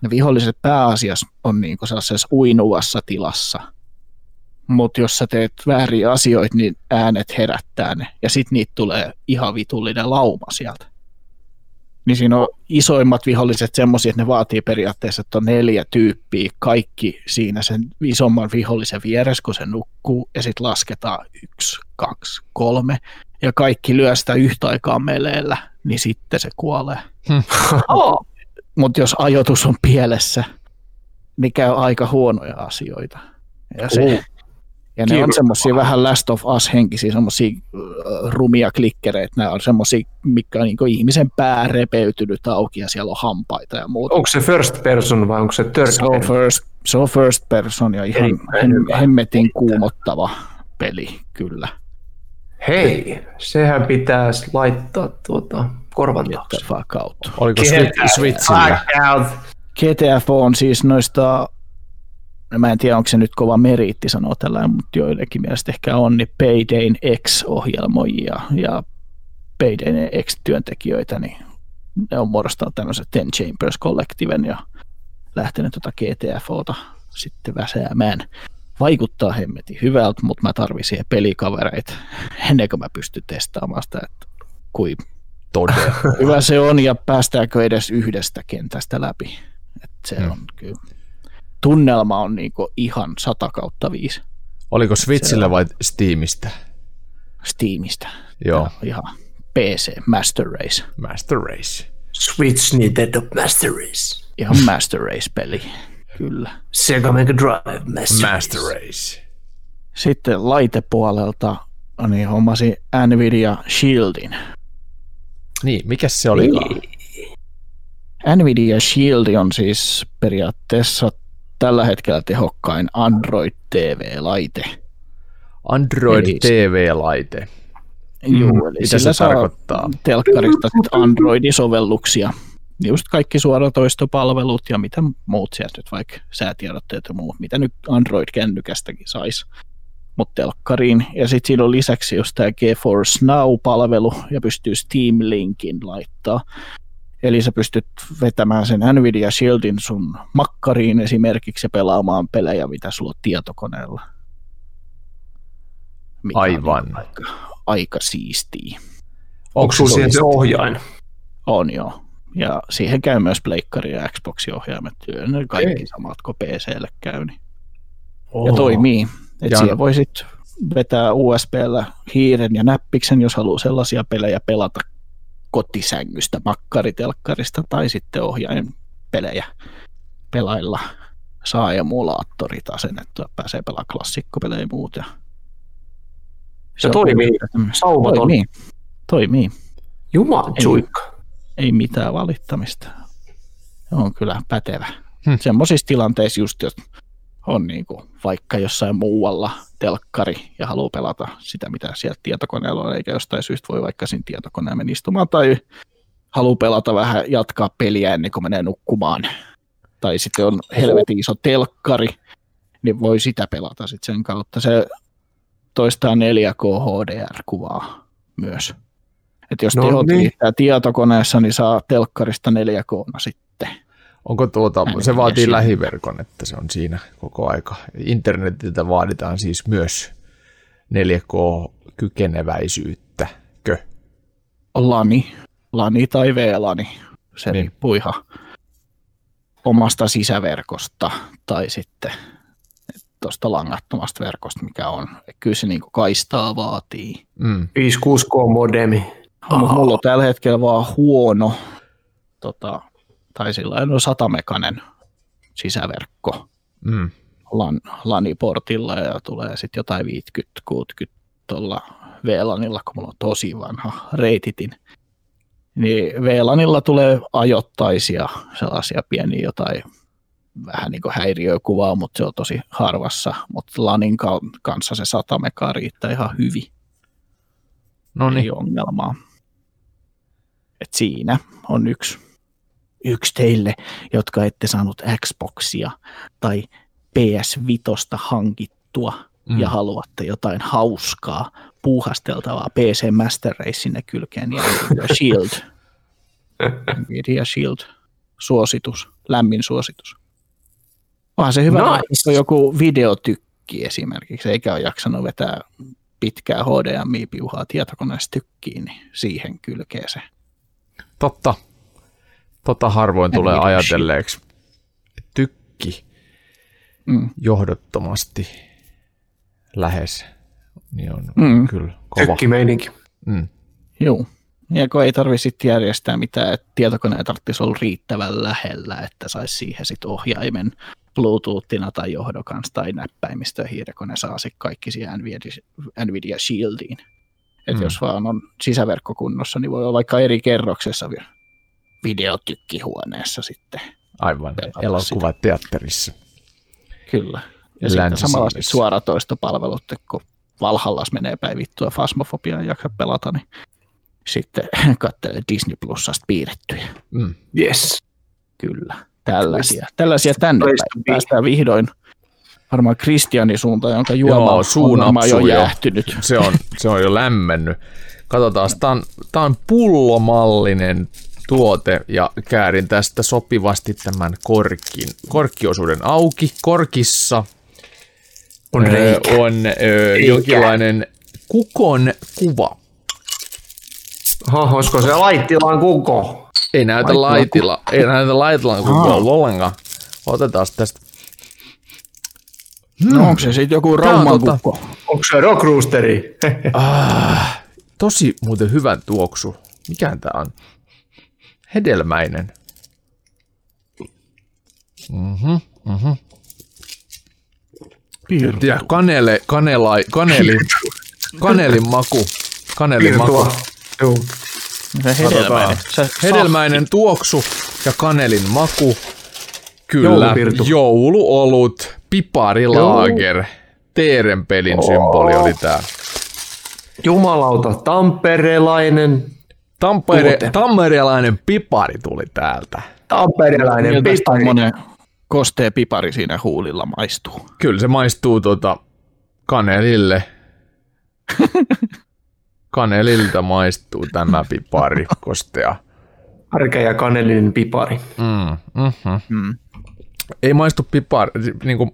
Ne viholliset pääasiassa on niinku sellaisessa uinuvassa tilassa, mutta jos sä teet vääriä asioita, niin äänet herättää ne, ja sitten niitä tulee ihan vitullinen lauma sieltä. Niin siinä on isoimmat viholliset semmoisia, että ne vaatii periaatteessa, että on neljä tyyppiä, kaikki siinä sen isomman vihollisen vieressä, kun se nukkuu, ja sitten lasketaan yksi, kaksi, kolme, ja kaikki lyö sitä yhtä aikaa meleellä, niin sitten se kuolee. Oh. Mutta jos ajoitus on pielessä, niin käy aika huonoja asioita. Ja, se, ja ne on semmoisia vähän Last of Us-henkisiä, semmoisia rumia klikkereitä. Nämä on semmoisia, mikä on niin ihmisen pää repeytynyt auki ja siellä on hampaita ja muuta. Onko se first person vai onko se third Se on person? first, se on first person ja ihan Erittäin hemmetin kuumottava peli, kyllä. Hei, sehän pitäisi laittaa tuota korvan taakse. Oliko Switchillä? Fuck out. GTF on siis noista, no mä en tiedä onko se nyt kova meriitti sanoa tällä, mutta joillekin mielestä ehkä on, niin Paydayn X-ohjelmoijia ja Paydayn X-työntekijöitä, niin ne on muodostanut tämmöisen Ten Chambers Collectiven ja lähtenyt tuota GTFOta sitten väsäämään. Vaikuttaa hemmetin hyvältä, mutta mä tarvitsen siihen pelikavereita ennen kuin mä pystyn testaamaan sitä, että kuin Todella. hyvä se on ja päästäänkö edes yhdestä kentästä läpi. Et se Hmm. on kyllä. Tunnelma on niinku ihan 100 kautta 5 Oliko Switchillä vai Steamista? Steamista. Joo, Ihan PC, Master Race. Master Race. Switch Nintendo Master Race. Ihan Master Race-peli, kyllä. Sega Mega Drive Master, Master Race. Sitten laitepuolelta niin hommasin Nvidia Shieldin. Niin, mikä se olikaan? Nvidia Shield on siis periaatteessa tällä hetkellä tehokkain Android TV-laite. Android Eli- TV-laite. Joo, eli Mm. Mitä sillä se saa tarkoittaa? telkkarista Android-sovelluksia. Just kaikki suoratoistopalvelut ja mitä muut sieltä nyt, vaikka säätiedotteet ja muut, mitä nyt Android-kännykästäkin saisi. Mutta telkkariin. Ja sitten siinä on lisäksi just tämä GeForce Now-palvelu ja pystyy Steam Linkin laittaa. Eli sä pystyt vetämään sen Nvidia Shieldin sun makkariin esimerkiksi ja pelaamaan pelejä, mitä sulla on tietokoneella. Mikä on Aivan. Aika, aika siistiä. Onko sulla se siihen se ohjain? On joo. Ja siihen käy myös pleikkari ja Xboxin ohjaimet. Ne kaikki Okei. samat kuin PClle käy. Niin. Ja toimii. Et Ja- siihen voi sitten vetää USBllä hiiren ja näppiksen, jos haluaa sellaisia pelejä pelata kotisängystä, makkaritelkkarista tai sitten ohjain pelejä pelailla. Saa emulaattorit asennettua, pääsee pelaamaan klassikkopelejä ja muut. Ja Se toimii. Mm. Saumaton. Toimii. Toimii. Jumajuikka. ei mitään valittamista. Se on kyllä pätevä. Hmm. Semmoisissa tilanteissa just, jos on niin kuin vaikka jossain muualla telkkari ja haluaa pelata sitä, mitä sieltä tietokoneella on, eikä jostain syystä voi vaikka siinä tietokoneen mennä istumaan, tai haluaa pelata vähän, jatkaa peliä ennen kuin menee nukkumaan. Tai sitten on helvetin iso telkkari, niin voi sitä pelata sitten sen kautta. Se toistaa 4K HDR-kuvaa myös. Et jos No tehot niin. tietokoneessa, niin saa telkkarista 4K sitten. Onko tuota, Näin se vaatii siellä. lähiverkon, että se on siinä koko aika. Internetiltä vaaditaan siis myös 4K-kykeneväisyyttä. Kö? Lani, lani tai VLANi, se Niin. riippuu ihan omasta sisäverkosta tai sitten tuosta langattomasta verkosta, mikä on. Kyllä se niinku kaistaa vaatii. Mm. 56K modemi. Oh. Mulla on tällä hetkellä vaan huono tota, tai sillä no satamekanen sisäverkko Mm. LAN, LANiportilla ja tulee sitten jotain 50-60 tuolla VLANilla, kun mulla on tosi vanha reititin. Niin VLANilla tulee ajoittaisia sellaisia pieniä jotain vähän niin kuin häiriökuvaa, mutta se on tosi harvassa. Mutta LANin ka- kanssa se 100 megaa riittää ihan hyvin. No Ei niin, ongelmaa. Et siinä on yksi, yksi teille, jotka ette saanut Xboxia tai PS5 hankittua mm. ja haluatte jotain hauskaa, puuhasteltavaa PC Master Race sinne kylkeen, niin Nvidia Shield. Nvidia Shield. Suositus, lämmin suositus. Onhan se hyvä, Nice. nice. on joku videotykki esimerkiksi, eikä ole jaksanut vetää pitkää HDMI-piuhaa tietokoneessa tykkiin, niin siihen kylkee se. totta. Tota harvoin tulee Nvidia ajatelleeksi. Tykki Mm. johdottomasti lähes, niin on Mm. kyllä kova. Tökkimeininki. Mm. Joo. Ja kun ei tarvitse sitten järjestää mitään, että tietokone tarvitsisi olla riittävän lähellä, että saisi siihen sitten ohjaimen Bluetoothina tai johdon kanssa tai näppäimistöihin, ja kone saa sitten kaikki siihen Nvidia, Nvidia Shieldiin. Että Mm. jos vaan on sisäverkko kunnossa, niin voi olla vaikka eri kerroksessa vielä videotykkihuoneessa sitten. Aivan, elokuvateatterissa. Kyllä. Ja sitten sitten suoratoistopalvelut, kun Valhallas menee päin vittua Fasmofobiaa ja jaksa pelata, niin sitten katselee Disney Plusasta piirrettyjä. Mm. Yes. Kyllä. Tällaisia, tällaisia tänne päin. Päästään vihdoin varmaan Kristianin suuntaan, jonka Joo, juoma suu on varmaan jo jäähtynyt. Se on, se on jo lämmennyt. Katsotaan, tämä on, tää on pullomallinen tuote ja käärin tästä sopivasti tämän korkin, korkkiosuuden auki. Korkissa On ö, reikä. on ö, jonkinlainen kukon kuva. Oho, olisiko se laittilan kuko? Ei näytä laitilla, ei näytä laitilan kukoa ollenkaan. Otetaan tästä. No onko se sitten joku Rauman tota- kukko? Onko se rock roosteri? Ah, tosi muuten hyvän tuoksu. Mikähän tää on? Hedelmäinen. Mhm, mhm. Ja kanele, kanela, kaneli, kanelin maku. Kanelin maku. Joo. Se hedelmäinen. Se Hedelmäinen tuoksu ja kanelin maku. Kyllä, Joulupirtu. jouluolut, piparilaager, Teerenpelin symboli oli tää. Jumalauta, tamperelainen, Tampere, Tuote. tamperelainen pipari tuli täältä. tamperelainen Miltä pipari. kostea pipari siinä huulilla maistuu? Kyllä se maistuu tota kanelille. Kanelilta maistuu tämä pipari kostea. Harkea ja kanelinen pipari. Mm, mm-hmm. Mm. Ei maistu pipar, niin kuin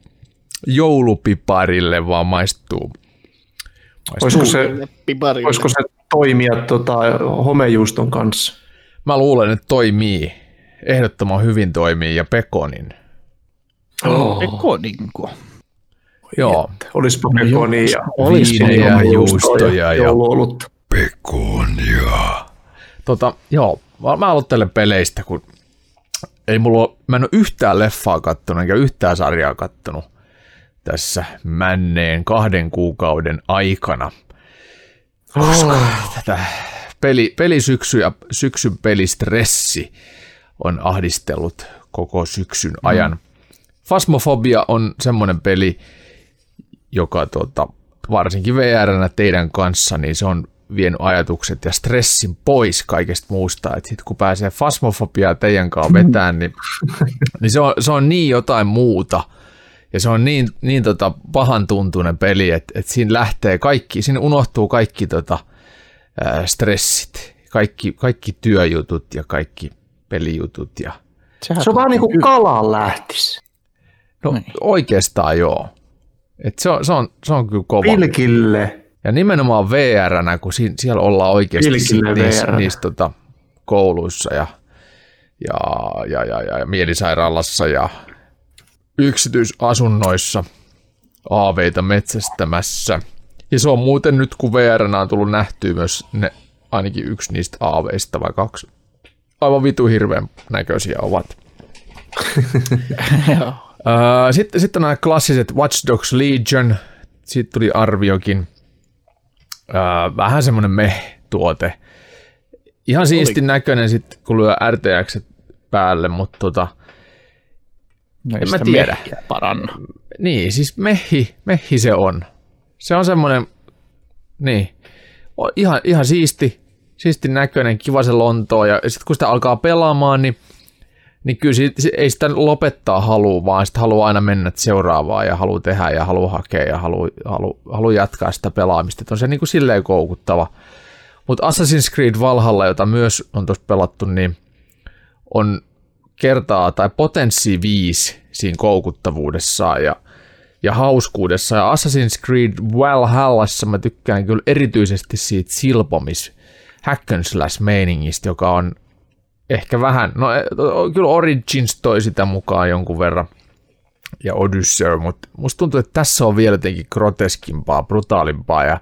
joulupiparille, vaan maistuu. maistuu. Olisiko se, Pipari. voisiko se toimia tota, homejuuston kanssa? Mä luulen, että toimii. Ehdottoman hyvin toimii ja pekonin. Oh, Pekoninko. Joo, olispa pekoni ja Olis viinejä, homejuustoa juustoja ja jouluolutta. Pekonia. Tota, joo, mä, aloittelen peleistä, kun ei mulla ole, mä en ole yhtään leffaa kattonut eikä yhtään sarjaa kattonut tässä männeen kahden kuukauden aikana. Koska tätä peli, pelisyksy ja syksyn pelistressi on ahdistellut koko syksyn ajan. Fasmofobia on semmoinen peli, joka tota, varsinkin VR teidän kanssa, niin se on vienyt ajatukset ja stressin pois kaikesta muusta. Et sit kun pääsee fasmofobiaa teidän kanssa vetään, niin, niin se, on, se on niin jotain muuta. Ja se on niin, niin tota pahan tuntunen peli, että, että siinä lähtee kaikki, siinä unohtuu kaikki tota, ää, stressit, kaikki, kaikki työjutut ja kaikki pelijutut. Ja, Sehän Se on vähän niin kuin kalaan lähtis. no Niin. oikeastaan joo. Et se, on, se, on, se on kyllä kova. Pilkille. Ja nimenomaan VR-nä, kun si- siellä ollaan oikeasti Pilkille niissä, VR-nä. niissä tota, kouluissa ja, ja, ja, ja, ja, ja mielisairaalassa ja yksityisasunnoissa aaveita metsästämässä. Ja se on muuten nyt, kun VR on tullut nähtyä myös ne, ainakin yksi niistä aaveista vai kaksi aivan vitu hirveän näköisiä ovat. Sitten, sitten nämä klassiset Watch Dogs Legion, siitä tuli arviokin. Vähän semmoinen meh-tuote. Ihan siisti näköinen sitten, kun lyö RTX päälle, mutta tota, en mä tiedä. Paranna. Niin, siis mehi, mehi se on. Se on semmoinen, niin, o- ihan, ihan siisti, siisti näköinen, kiva se Lontoo, ja sitten kun sitä alkaa pelaamaan, niin, niin kyllä se- ei sitä lopettaa halua, vaan sitä haluaa aina mennä seuraavaan, ja haluaa tehdä, ja haluaa hakea, ja haluaa, haluaa, haluaa jatkaa sitä pelaamista, että on se niin kuin silleen koukuttava. Mutta Assassin's Creed Valhalla, jota myös on tuossa pelattu, niin on kertaa tai potenssi viisi siinä koukuttavuudessaan ja, ja hauskuudessa. Ja Assassin's Creed Valhallassa mä tykkään kyllä erityisesti siitä silpomis hack and slash meiningistä, joka on ehkä vähän, no eh, kyllä Origins toi sitä mukaan jonkun verran ja Odyssey, mutta musta tuntuu, että tässä on vielä jotenkin groteskimpaa, brutaalimpaa ja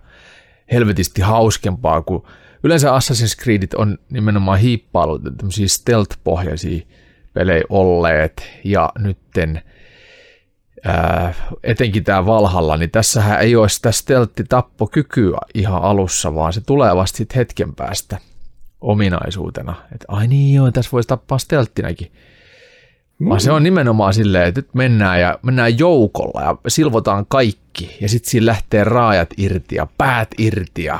helvetisti hauskempaa, kun yleensä Assassin's Creedit on nimenomaan hiippailut, tämmöisiä stealth-pohjaisia pelejä olleet, ja nytten ää, etenkin tämä Valhalla, niin tässähän ei ole sitä stealth-tappokykyä ihan alussa, vaan se tulee vasta sit hetken päästä ominaisuutena. Että ai niin joo, tässä voisi tappaa stealthinäkin. Vaan se on nimenomaan silleen, että nyt mennään ja mennään joukolla ja silvotaan kaikki ja sitten siinä lähtee raajat irti ja päät irti ja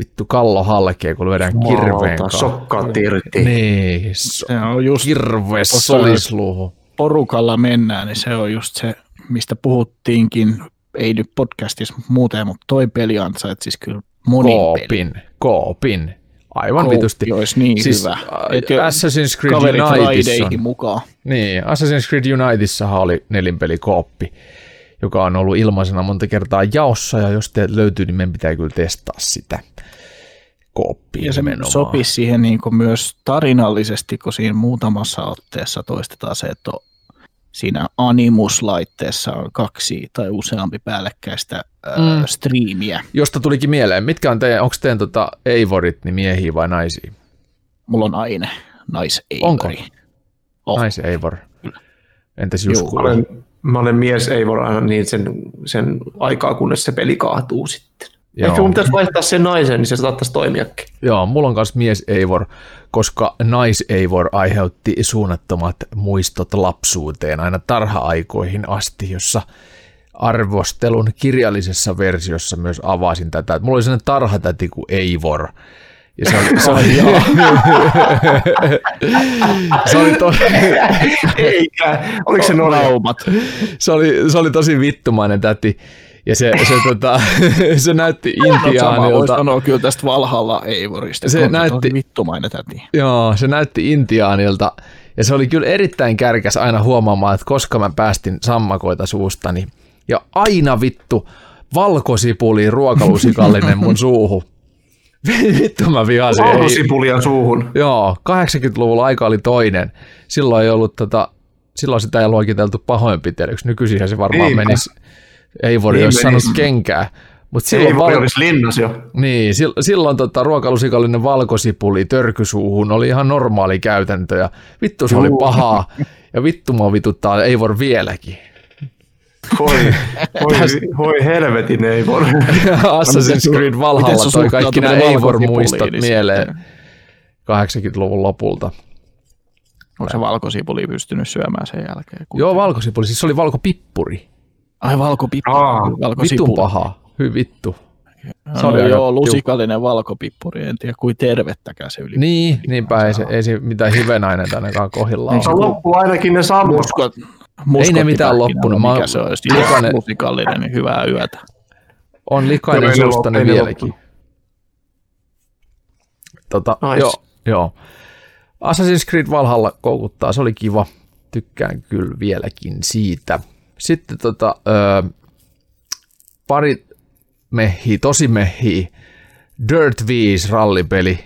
vittu kallo halkee, kun lyödään kirveen kanssa. Sokkaat irti. Niin, so, Se on just kirve solisluuhu. porukalla mennään, niin se on just se, mistä puhuttiinkin, ei nyt podcastissa muuten, mutta toi peli ansaitsisi siis kyllä monin peli. Koopin, koopin. Aivan Kooppi vitusti. olisi niin Siis, hyvä. äh, Et Assassin's Creed on, mukaan. niin, Assassin's Creed Unitedissahan oli nelinpelikooppi, joka on ollut ilmaisena monta kertaa jaossa, ja jos te löytyy, niin meidän pitää kyllä testaa sitä kooppia Ja se nimenomaan. sopisi siihen niin kuin myös tarinallisesti, kun siinä muutamassa otteessa toistetaan se, että siinä Animus-laitteessa on kaksi tai useampi päällekkäistä mm. Striimiä. Josta tulikin mieleen, mitkä on teidän, onko teidän tota Eivorit niin miehiä vai naisia? Mulla on aine, nais Onko? Oh. Nais Eivor. Entäs Jusku? Olen, mä olen mies, ei voi aina niin sen, sen aikaa, kunnes se peli kaatuu sitten. Joo. Ehkä mun pitäisi vaihtaa sen naisen, niin se saattaisi toimiakin. Joo, mulla on myös mies Eivor, koska nais Eivor aiheutti suunnattomat muistot lapsuuteen aina tarha-aikoihin asti, jossa arvostelun kirjallisessa versiossa myös avasin tätä. Mulla oli sellainen tarhatäti kuin Eivor. Ja se oli, se oli, se oli, to, Eikä. Oliko se noin? Raumat. se oli, se oli tosi vittumainen täti. Ja se, se, tota, se näytti Sama voi intiaanilta. sanoa kyllä tästä Valhalla Eivorista. Se näytti- näytti... vittumainen täti. Joo, se näytti intiaanilta. Ja se oli kyllä erittäin kärkäs aina huomaamaan, että koska mä päästin sammakoita suustani. Ja aina vittu valkosipuli ruokalusikallinen mun suuhu. Vittu mä vihasin. Ei, suuhun. joo, 80-luvulla aika oli toinen. Silloin ei ollut tota, silloin sitä ei luokiteltu pahoinpitelyksi. Nykyisin se varmaan Niinpä. menisi, ei voi Niin olisi saanut kenkää. Ei silloin voi val- olisi linnas jo. niin, sil- silloin tota, ruokalusikallinen valkosipuli törkysuuhun oli ihan normaali käytäntö ja vittu se oli Juu. pahaa ja vittu mua vituttaa Eivor vieläkin. Voi, voi, voi helvetin ei voi. Assassin's Creed Valhalla se toi kaikki nämä Eivor-muistot valkosipuliin, niin mieleen sitten? 80-luvun lopulta. Onko se valkosipuli pystynyt syömään sen jälkeen? Joo, valkosipuli, siis se oli valkopippuri. Ai valkopippuri. Aa, valkosipuli. Paha, hyvin vittu. Se No, oli aika joo, tiukka. lusikallinen valkopippuri. En tiedä, kuin tervettäkään se yli. Niin, niinpä ei se, ei se mitään hivenaineita ainakaan kohillaan Se ole. loppuu ainakin ne sammut. Muskot, Ei ne mitään loppunut. Mä oon Mikä se olisi? likainen- Lusikallinen, niin hyvää yötä. On likainen suustani vieläkin. Tota, Nice. joo, joo. Assassin's Creed Valhalla koukuttaa, se oli kiva. Tykkään kyllä vieläkin siitä. Sitten tota, ö, pari mehiä, tosi mehiä. Dirt 5 rallipeli.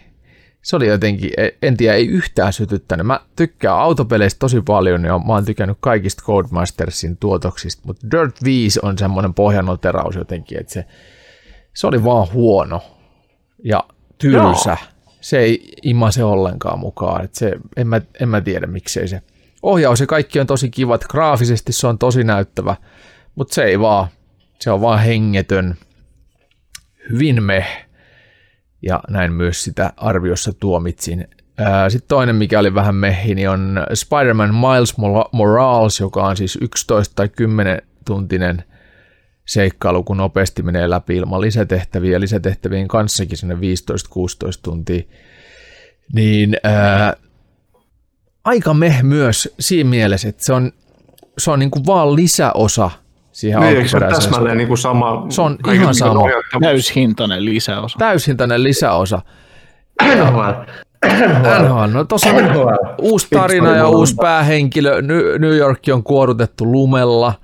Se oli jotenkin, e- en tiedä, ei yhtään sytyttänyt. Mä tykkään autopeleistä tosi paljon ja mä oon tykännyt kaikista Codemastersin tuotoksista, mutta Dirt 5 on semmoinen pohjanoteraus jotenkin, että se, se oli vaan huono ja tylsä. se ei imase ollenkaan mukaan. Et se, en, mä, en mä tiedä, miksei se. Ohjaus ja kaikki on tosi kivat, graafisesti se on tosi näyttävä, mutta se ei vaan, se on vaan hengetön, hyvin meh. Ja näin myös sitä arviossa tuomitsin. Sitten toinen, mikä oli vähän mehi, niin on Spider-Man Miles Morales, joka on siis 11 tai 10 tuntinen seikkailu, kun nopeasti menee läpi ilman lisätehtäviä lisätehtävien kanssakin sinne 15-16 tuntia. Niin ää, aika meh myös siinä mielessä, että se on, se on niinku vaan lisäosa siihen Niin, eikö se ole alkuperäiseen. täsmälleen niin kuin sama? Se on ihan sama. nojauttavuus? Täyshintainen lisäosa. Täyshintainen lisäosa. NHL. NHL, no tuossa on uusi tarina ja uusi päähenkilö. New York on kuorutettu lumella.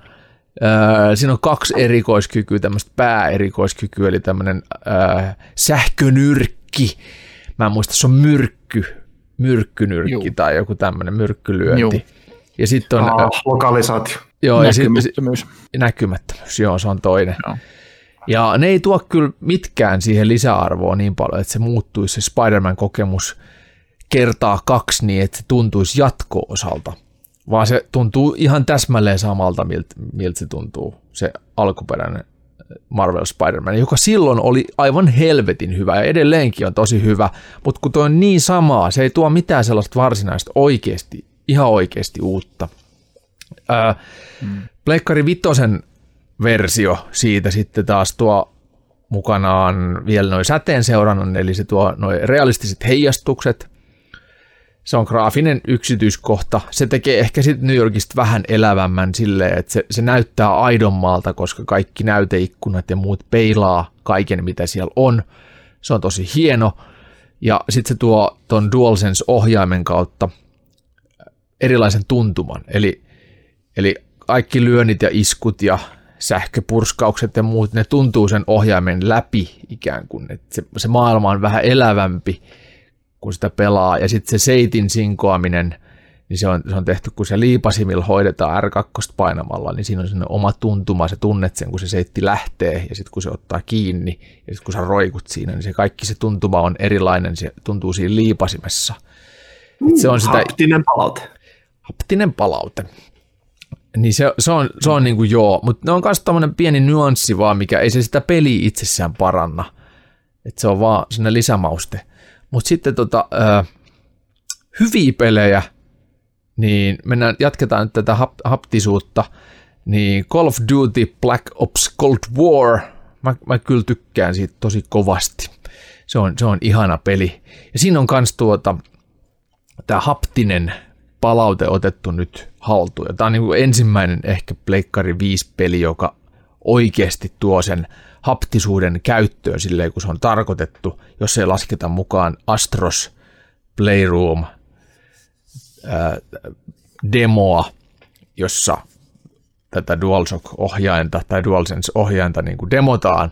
Öö, siinä on kaksi erikoiskykyä, tämmöistä pääerikoiskykyä, eli tämmöinen öö, sähkönyrkki. Mä en muista, se on myrkky, myrkkynyrkki Juu. tai joku tämmöinen myrkkylyönti. Juu. Ja sitten on Ah, lokalisaatio. Joo, ja sit, Näkymättömyys. näkymättömyys, joo, se on toinen. Joo. Ja ne ei tuo kyllä mitkään siihen lisäarvoa niin paljon, että se muuttuisi se Spider-Man-kokemus kertaa kaksi niin, että se tuntuisi jatko-osalta. Vaan se tuntuu ihan täsmälleen samalta, miltä, miltä se tuntuu, se alkuperäinen Marvel Spider-Man, joka silloin oli aivan helvetin hyvä ja edelleenkin on tosi hyvä, mutta kun tuo on niin samaa, se ei tuo mitään sellaista varsinaista oikeasti, ihan oikeasti uutta. Pleikkari Vitosen versio siitä sitten taas tuo mukanaan vielä noin säteenseurannan, eli se tuo noin realistiset heijastukset. Se on graafinen yksityiskohta. Se tekee ehkä sitten New Yorkista vähän elävämmän silleen, että se, se näyttää aidommalta, koska kaikki näyteikkunat ja muut peilaa kaiken, mitä siellä on. Se on tosi hieno. Ja sitten se tuo ton DualSense-ohjaimen kautta erilaisen tuntuman. Eli, eli kaikki lyönnit ja iskut ja sähköpurskaukset ja muut, ne tuntuu sen ohjaimen läpi ikään kuin. että se, se maailma on vähän elävämpi, kun sitä pelaa. Ja sitten se seitin sinkoaminen, niin se on, se on tehty, kun se liipasimilla hoidetaan R2 painamalla, niin siinä on sinne oma tuntuma, se tunnet sen, kun se seitti lähtee, ja sitten kun se ottaa kiinni, ja sitten kun sä roikut siinä, niin se kaikki se tuntuma on erilainen, se tuntuu siinä liipasimessa. Et se on sitä Haptinen palaute. haptinen palaute. Niin se, se on, se on niin kuin joo, mutta ne on myös tämmöinen pieni nyanssi vaan, mikä ei se sitä peliä itsessään paranna. Että se on vaan sinne lisämauste. Mutta sitten tota, ö, hyviä pelejä, niin mennään, jatketaan nyt tätä hap, haptisuutta, niin Call of Duty Black Ops Cold War, mä, mä kyllä tykkään siitä tosi kovasti. Se on, se on ihana peli. Ja siinä on myös tuota, tämä haptinen palaute otettu nyt haltuun. Tämä on niin kuin ensimmäinen ehkä Pleikkari 5-peli, joka oikeasti tuo sen haptisuuden käyttöön silleen, kun se on tarkoitettu, jos ei lasketa mukaan Astros Playroom ää, demoa, jossa tätä DualShock-ohjainta tai DualSense-ohjainta niin kuin demotaan,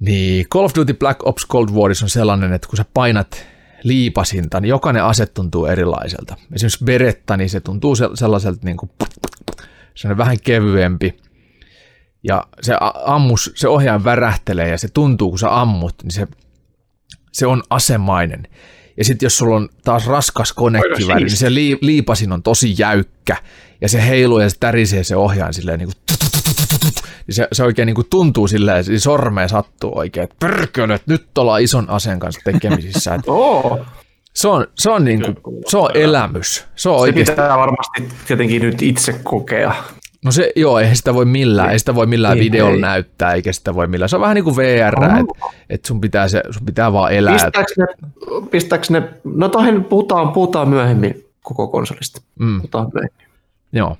niin Call of Duty Black Ops Cold Warissa on sellainen, että kun sä painat liipasinta, niin jokainen ase tuntuu erilaiselta. Esimerkiksi Beretta, niin se tuntuu se- sellaiselta niin kuin, se on vähän kevyempi. Ja se ammus, se ohjaaja värähtelee ja se tuntuu, kun sä ammut, niin se, se on asemainen. Ja sitten jos sulla on taas raskas konekiväri, niin se lii, liipasin on tosi jäykkä. Ja se heiluu ja se tärisee se ohjaaja silleen niin kuin niin se, se oikein niin kuin tuntuu silleen, että sormeen sattuu oikein, että pörkölö, että nyt ollaan ison aseen kanssa tekemisissä. Että Oo. se on, se on, niin kuin, se on elämys. Se on Se oikeasti, pitää varmasti tietenkin nyt itse kokea. no se, joo, eihän sitä voi millään, ei sitä voi millään Ei, videolla ei. näyttää, eikä sitä voi millään. Se on vähän niin kuin VR, että et sun, pitää se, sun pitää vaan elää. Pistääks ne, pistääks ne, no tohen puhutaan, puhutaan myöhemmin koko konsolista. Mm, Puhutaan myöhemmin. joo.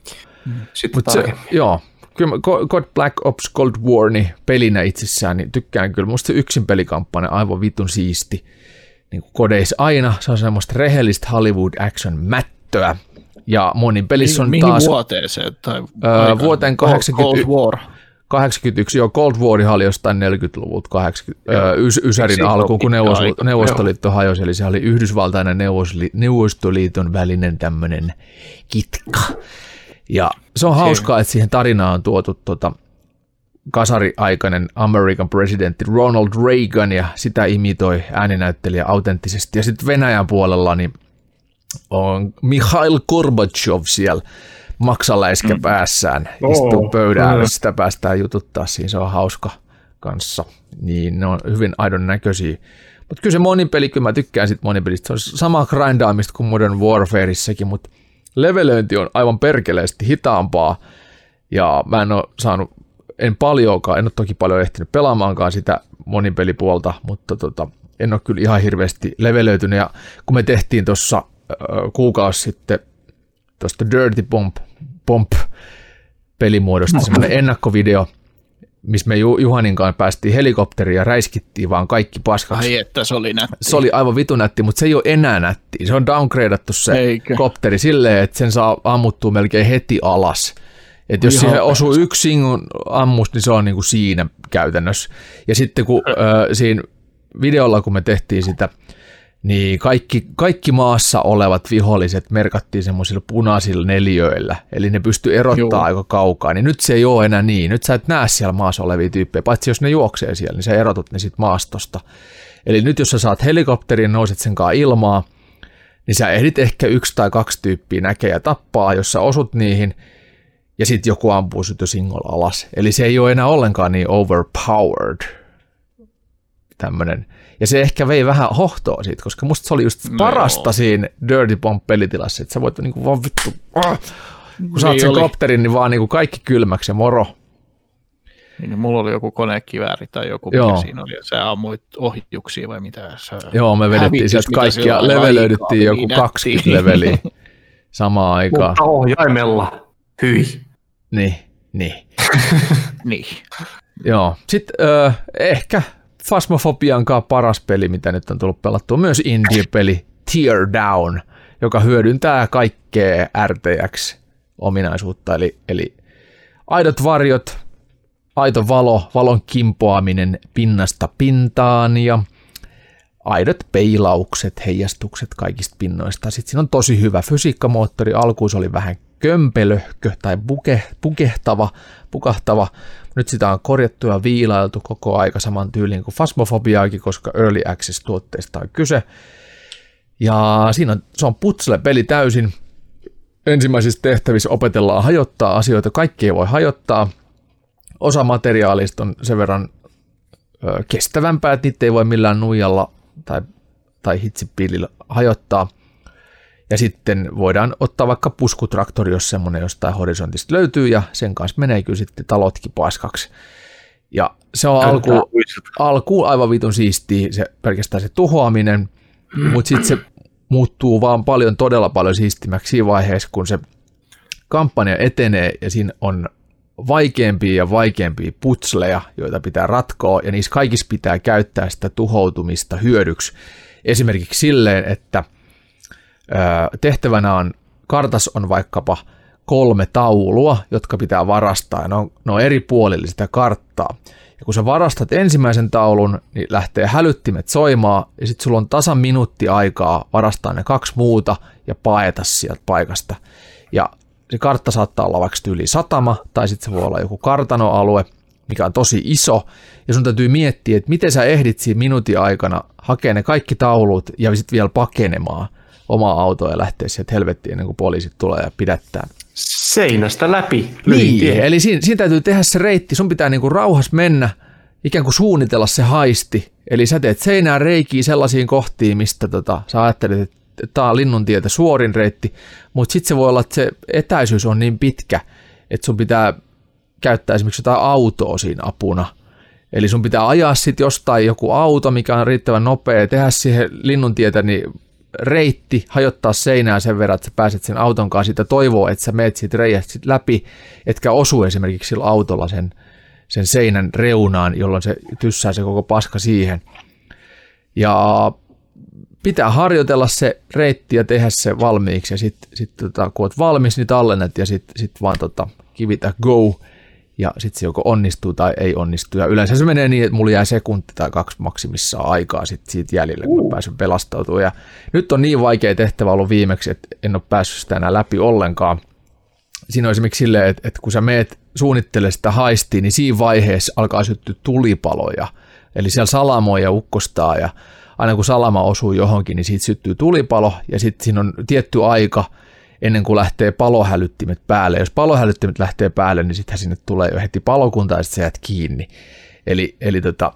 Sitten Mutta se, joo, kyllä God Black Ops Cold War niin pelinä itsessään, niin tykkään kyllä. Musta yksin pelikampanja aivan vitun siisti. Niin kuin kodeissa aina, se on semmoista rehellistä Hollywood action mättöä. Ja monin pelissä on Mihin taas vuoteeseen? Tai Öö, vuoteen Cold- 80 Cold War. 81, joo, Cold War oli jostain 40-luvulta 80, öö, ys, Ysärin alkuun, kun Neuvos, aika. Neuvostoliitto hajosi, eli se oli Yhdysvaltainen Neuvosli, Neuvostoliiton välinen tämmöinen kitka. Ja se on hauskaa, että siihen tarinaan on tuotu tota, kasariaikainen American presidentti Ronald Reagan ja sitä imitoi ääninäyttelijä autenttisesti. Ja sitten Venäjän puolella niin on Mikhail Gorbachev siellä maksaläiskä mm. päässään, istuu oh, pöydän ääressä, sitä päästään jututtaa siinä, se on hauska kanssa. Niin ne on hyvin aidon näköisiä. Mutta kyllä se monipeli, kyllä mä tykkään sit monipelistä, se on sama grindaamista kuin Modern Warfareissakin, mutta levelöinti on aivan perkeleesti hitaampaa, ja mä en ole saanut, en paljonkaan, en ole toki paljon ehtinyt pelaamaankaan sitä monipelipuolta, mutta tota, en ole kyllä ihan hirveästi levelöitynyt, ja kun me tehtiin tuossa kuukausi sitten tuosta Dirty Bomb, Bomb pelimuodosta semmoinen ennakkovideo, missä me Juhanin kanssa päästiin helikopteriin ja räiskittiin vaan kaikki paskaksi. Ai että se oli nätti. Se oli aivan vitu nätti, mutta se ei ole enää nätti. Se on downgradeattu se Eikö? kopteri silleen, että sen saa ammuttua melkein heti alas. Että jos Ihan siihen osuu yksi singun ammus, niin se on niin kuin siinä käytännössä. Ja sitten kun äh, siinä videolla, kun me tehtiin sitä, niin kaikki, kaikki maassa olevat viholliset merkattiin semmoisilla punaisilla neljöillä, eli ne pystyy erottaa aika kaukaa, niin nyt se ei ole enää niin. Nyt sä et näe siellä maassa olevia tyyppejä, paitsi jos ne juoksee siellä, niin sä erotut ne sitten maastosta. Eli nyt jos sä saat helikopterin, nouset sen kanssa ilmaa, niin sä ehdit ehkä yksi tai kaksi tyyppiä näkee ja tappaa, jos sä osut niihin, ja sitten joku ampuu jo singolla alas. Eli se ei ole enää ollenkaan niin overpowered, tämmöinen ja se ehkä vei vähän hohtoa siitä, koska musta se oli just no parasta siinä Dirty Bomb-pelitilassa, että sä voit niinku vaan vittu, ah, kun saat niin sen oli. kopterin, niin vaan niinku kaikki kylmäksi ja moro. Niin, mulla oli joku konekivääri tai joku, Joo. mikä siinä oli, ja sä ammuit ohjuksia vai mitä sä Joo, me vedettiin sieltä kaikkia, levelöidyttiin joku niin 20 leveliä samaan aikaan. Mutta ohjaimella, hyi. Niin, niin. niin. Joo, sitten äh, ehkä Fasmofobian paras peli, mitä nyt on tullut pelattua. Myös indie-peli Tear Down, joka hyödyntää kaikkea RTX-ominaisuutta, eli, eli aidot varjot, aito valo, valon kimpoaminen pinnasta pintaan ja aidot peilaukset, heijastukset kaikista pinnoista. Sitten siinä on tosi hyvä fysiikkamoottori. Alkuun se oli vähän kömpelöhkö tai buke, pukehtava, pukahtava. Nyt sitä on korjattu ja viilailtu koko aika saman tyyliin kuin Fasmofobiaakin, koska Early Access-tuotteista on kyse. Ja siinä on, se on putsle-peli täysin. Ensimmäisissä tehtävissä opetellaan hajottaa asioita, kaikki ei voi hajottaa. Osa materiaalista on sen verran ö, kestävämpää, että niitä ei voi millään nuijalla tai, tai hitsipillillä hajottaa. Ja sitten voidaan ottaa vaikka puskutraktori, jos semmoinen jostain horisontista löytyy, ja sen kanssa menee kyllä sitten talotkin paskaksi. Ja se on alku, alku aivan vitun siistiä, se, pelkästään se tuhoaminen, mm. mutta sitten se muuttuu vaan paljon, todella paljon siistimäksi siinä vaiheessa, kun se kampanja etenee ja siinä on vaikeampia ja vaikeampia putsleja, joita pitää ratkoa, ja niissä kaikissa pitää käyttää sitä tuhoutumista hyödyksi. Esimerkiksi silleen, että – tehtävänä on, kartas on vaikkapa kolme taulua, jotka pitää varastaa, ja ne on, ne on eri puolilla sitä karttaa. Ja kun sä varastat ensimmäisen taulun, niin lähtee hälyttimet soimaan, ja sitten sulla on tasan minuutti aikaa varastaa ne kaksi muuta ja paeta sieltä paikasta. Ja se kartta saattaa olla vaikka yli satama, tai sitten se voi olla joku kartanoalue, mikä on tosi iso, ja sun täytyy miettiä, että miten sä ehdit siinä minuutin aikana hakea ne kaikki taulut ja sitten vielä pakenemaan omaa autoa ja lähteä sieltä helvettiin ennen kuin poliisit tulee ja pidättää. Seinästä läpi. Niin, tie. eli siinä, siinä täytyy tehdä se reitti, sun pitää niinku rauhas mennä, ikään kuin suunnitella se haisti. Eli sä teet seinään reikiä sellaisiin kohtiin, mistä tota, sä ajattelet, että tämä on linnuntietä suorin reitti, mutta sitten se voi olla, että se etäisyys on niin pitkä, että sun pitää käyttää esimerkiksi jotain autoa siinä apuna. Eli sun pitää ajaa sitten jostain joku auto, mikä on riittävän nopea, tehdä siihen linnuntietä niin reitti, hajottaa seinää sen verran, että sä pääset sen auton kanssa. Siitä toivoo, että sä meet siitä reijästä sit läpi, etkä osu esimerkiksi sillä autolla sen, sen seinän reunaan, jolloin se tyssää se koko paska siihen. Ja pitää harjoitella se reitti ja tehdä se valmiiksi. Ja sitten sit, tota, kun oot valmis, niin tallennat ja sitten sit vaan tota, kivitä go ja sitten se joko onnistuu tai ei onnistu. Ja yleensä se menee niin, että mulla jää sekunti tai kaksi maksimissaan aikaa sit siitä jäljelle, kun uh. pääsen pelastautumaan. Ja nyt on niin vaikea tehtävä ollut viimeksi, että en ole päässyt sitä enää läpi ollenkaan. siinä on esimerkiksi silleen, että, että kun sä meet suunnittele sitä haistiin, niin siinä vaiheessa alkaa syttyä tulipaloja. Eli siellä salamoja ukkostaa ja aina kun salama osuu johonkin, niin siitä syttyy tulipalo ja sitten siinä on tietty aika ennen kuin lähtee palohälyttimet päälle. Jos palohälyttimet lähtee päälle, niin sittenhän sinne tulee jo heti palokunta ja sitten jäät kiinni. Eli, eli tota,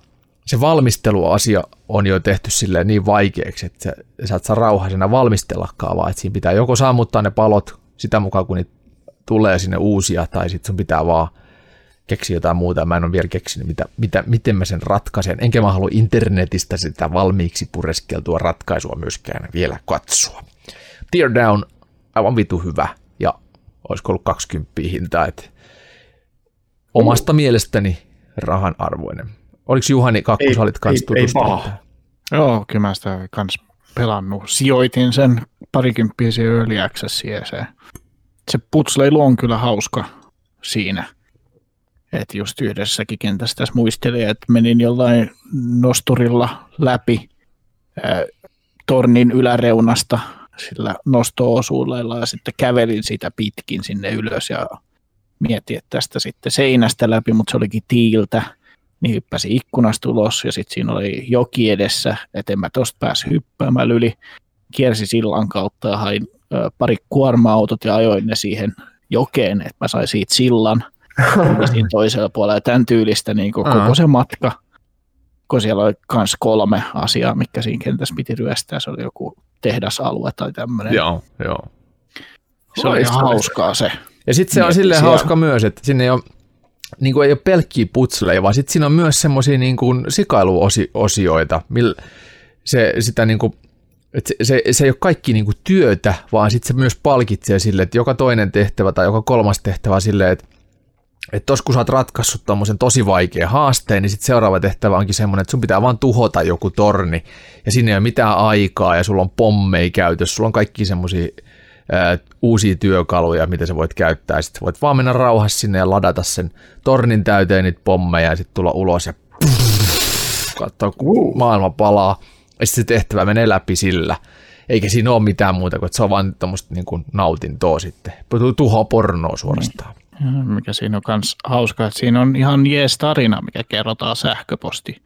se valmisteluasia on jo tehty silleen niin vaikeaksi, että sä, sä et saa rauhaisena valmistellakaan, vaan että siinä pitää joko sammuttaa ne palot sitä mukaan, kun niitä tulee sinne uusia, tai sitten sun pitää vaan keksiä jotain muuta. Mä en ole vielä keksinyt, mitä, mitä, miten mä sen ratkaisen. Enkä mä halua internetistä sitä valmiiksi pureskeltua ratkaisua myöskään vielä katsoa. Tear Down, aivan vitu hyvä, ja olisiko ollut 20 hintaa, että omasta mielestäni rahan arvoinen. Oliko Juhani kakkosalit kanssa ei, ei paha. Joo, kyllä mä sitä kans pelannut. Sijoitin sen parikymppiä siihen Early Accessiin ja se, se putsleilu on kyllä hauska siinä. Että just yhdessäkin kentässä tässä muistelin, että menin jollain nosturilla läpi ää, tornin yläreunasta sillä nosto-osuudella ja sitten kävelin sitä pitkin sinne ylös ja mietin, että tästä sitten seinästä läpi, mutta se olikin tiiltä niin hyppäsi ikkunasta ulos ja sitten siinä oli joki edessä, että en mä tosta pääse hyppäämään yli. Kiersi sillan kautta ja hain ö, pari kuorma-autot ja ajoin ne siihen jokeen, että mä sain siitä sillan siinä toisella puolella. Ja tämän tyylistä niin koko uh-huh. se matka, kun siellä oli myös kolme asiaa, mikä siinä kentässä piti ryöstää. Se oli joku tehdasalue tai tämmöinen. Joo, joo. Se oli ihan hauskaa se. Ja sitten se on silleen hauska myös, että sinne ei ole niin kuin ei ole pelkkiä putsleja, vaan sitten siinä on myös semmoisia niin kuin sikailuosioita, millä se, sitä niin kuin, se, se, se ei ole kaikki niin kuin työtä, vaan sitten se myös palkitsee sille, että joka toinen tehtävä tai joka kolmas tehtävä silleen, että että tos kun sä oot ratkaissut tommosen tosi vaikean haasteen, niin sitten seuraava tehtävä onkin semmoinen, että sun pitää vaan tuhota joku torni, ja sinne ei ole mitään aikaa, ja sulla on pommeja käytössä, sulla on kaikki semmoisia uusia työkaluja, mitä sä voit käyttää. Sitten voit vaan mennä rauhassa sinne ja ladata sen tornin täyteen niitä pommeja ja sitten tulla ulos ja katsoa, kun maailma palaa. Ja sitten se tehtävä menee läpi sillä. Eikä siinä ole mitään muuta kuin, että se on vaan tämmöistä niin kuin nautintoa sitten. Tuho pornoa suorastaan. Mikä siinä on myös hauskaa, että siinä on ihan jees tarina, mikä kerrotaan sähköposti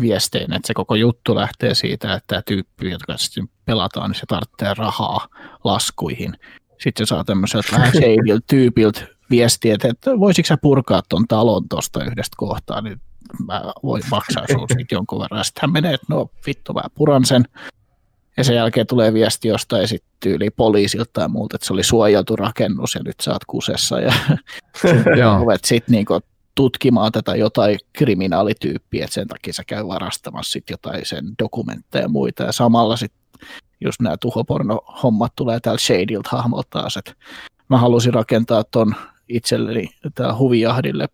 viestein, että se koko juttu lähtee siitä, että tämä tyyppi, jotka sitten pelataan, niin se tarvitsee rahaa laskuihin. Sitten se saa tämmöiseltä vähän tyypiltä viestiä, että voisitko sä purkaa tuon talon tuosta yhdestä kohtaa, niin mä voin maksaa sinulle jonkun verran. Sitten hän menee, että no vittu, mä puran sen. Ja sen jälkeen tulee viesti jostain sitten tyyli poliisilta tai muulta, että se oli suojeltu rakennus ja nyt sä oot kusessa. Ja sitten niinku tutkimaan tätä jotain kriminaalityyppiä, että sen takia se käy varastamassa sit jotain sen dokumentteja ja muita, ja samalla sitten just nämä tuhoporno-hommat tulee täällä Shadilta hahmottaa, että mä halusin rakentaa ton itselleni tää huvijahdille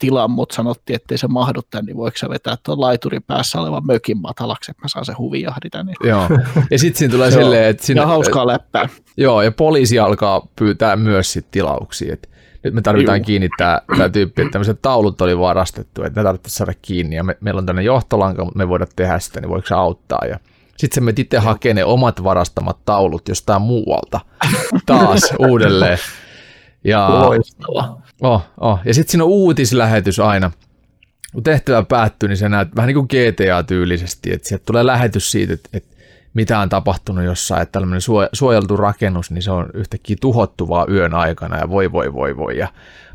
tilan, mutta sanottiin, että ei se mahdu tänne, niin voiko sä vetää tuon laiturin päässä olevan mökin matalaksi, että mä saan se huvijahdi tänne. Joo, ja sitten siinä tulee silleen, että... Siinä, ja hauskaa läppää. Joo, ja poliisi alkaa pyytää myös sit tilauksia, että nyt me tarvitaan Juu. kiinni tämä, tämä tyyppi, että tämmöiset taulut oli varastettu, että ne tarvitsisi saada kiinni ja me, meillä on tämmöinen johtolanka, mutta me voidaan tehdä sitä, niin voiko se auttaa ja sitten se me itse hakee ne omat varastamat taulut jostain muualta taas uudelleen. Ja, Oh, oh. Ja sitten siinä on uutislähetys aina. Kun tehtävä päättyy, niin se näet vähän niin kuin GTA-tyylisesti, että sieltä tulee lähetys siitä, että, että mitä on tapahtunut jossain, että tällainen suojeltu rakennus, niin se on yhtäkkiä tuhottu vaan yön aikana ja voi voi voi voi ja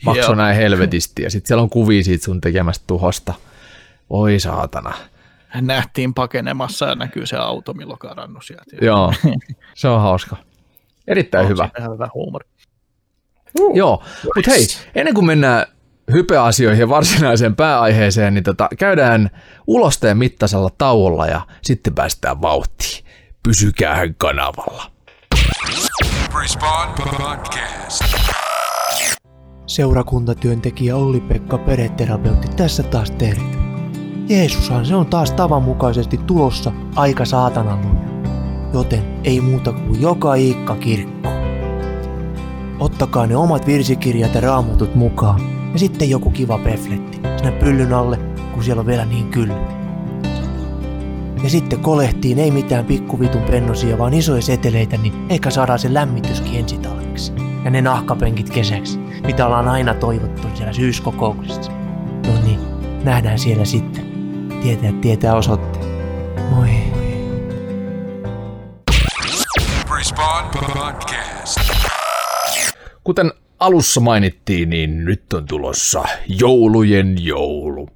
makso näin helvetisti ja sitten siellä on kuvia siitä sun tekemästä tuhosta. Voi saatana. Nähtiin pakenemassa ja näkyy se auto, milloin karannut sieltä. Joo, se on hauska. Erittäin on hyvä. hyvä huumori. Uh, Joo, mutta hei, ennen kuin mennään hypeasioihin ja varsinaiseen pääaiheeseen, niin tota, käydään ulosteen mittaisella tauolla ja sitten päästään vauhtiin. Pysykää kanavalla. Seurakuntatyöntekijä Olli-Pekka Pereterapeutti tässä taas terve. Jeesushan se on taas tavanmukaisesti tulossa aika saatanan Joten ei muuta kuin joka iikka kirkko. Ottakaa ne omat virsikirjat ja raamatut mukaan ja sitten joku kiva pefletti sinne pyllyn alle, kun siellä on vielä niin kylmä. Ja sitten kolehtiin ei mitään pikkuvitun pennosia, vaan isoja seteleitä, niin eikä saadaan se lämmityskin ensi talveksi. ja ne nahkapenkit kesäksi, mitä ollaan aina toivottu siellä syyskokouksessa. No niin, nähdään siellä sitten. Tietää tietää osoitteen. Moi. Kuten alussa mainittiin, niin nyt on tulossa joulujen joulu.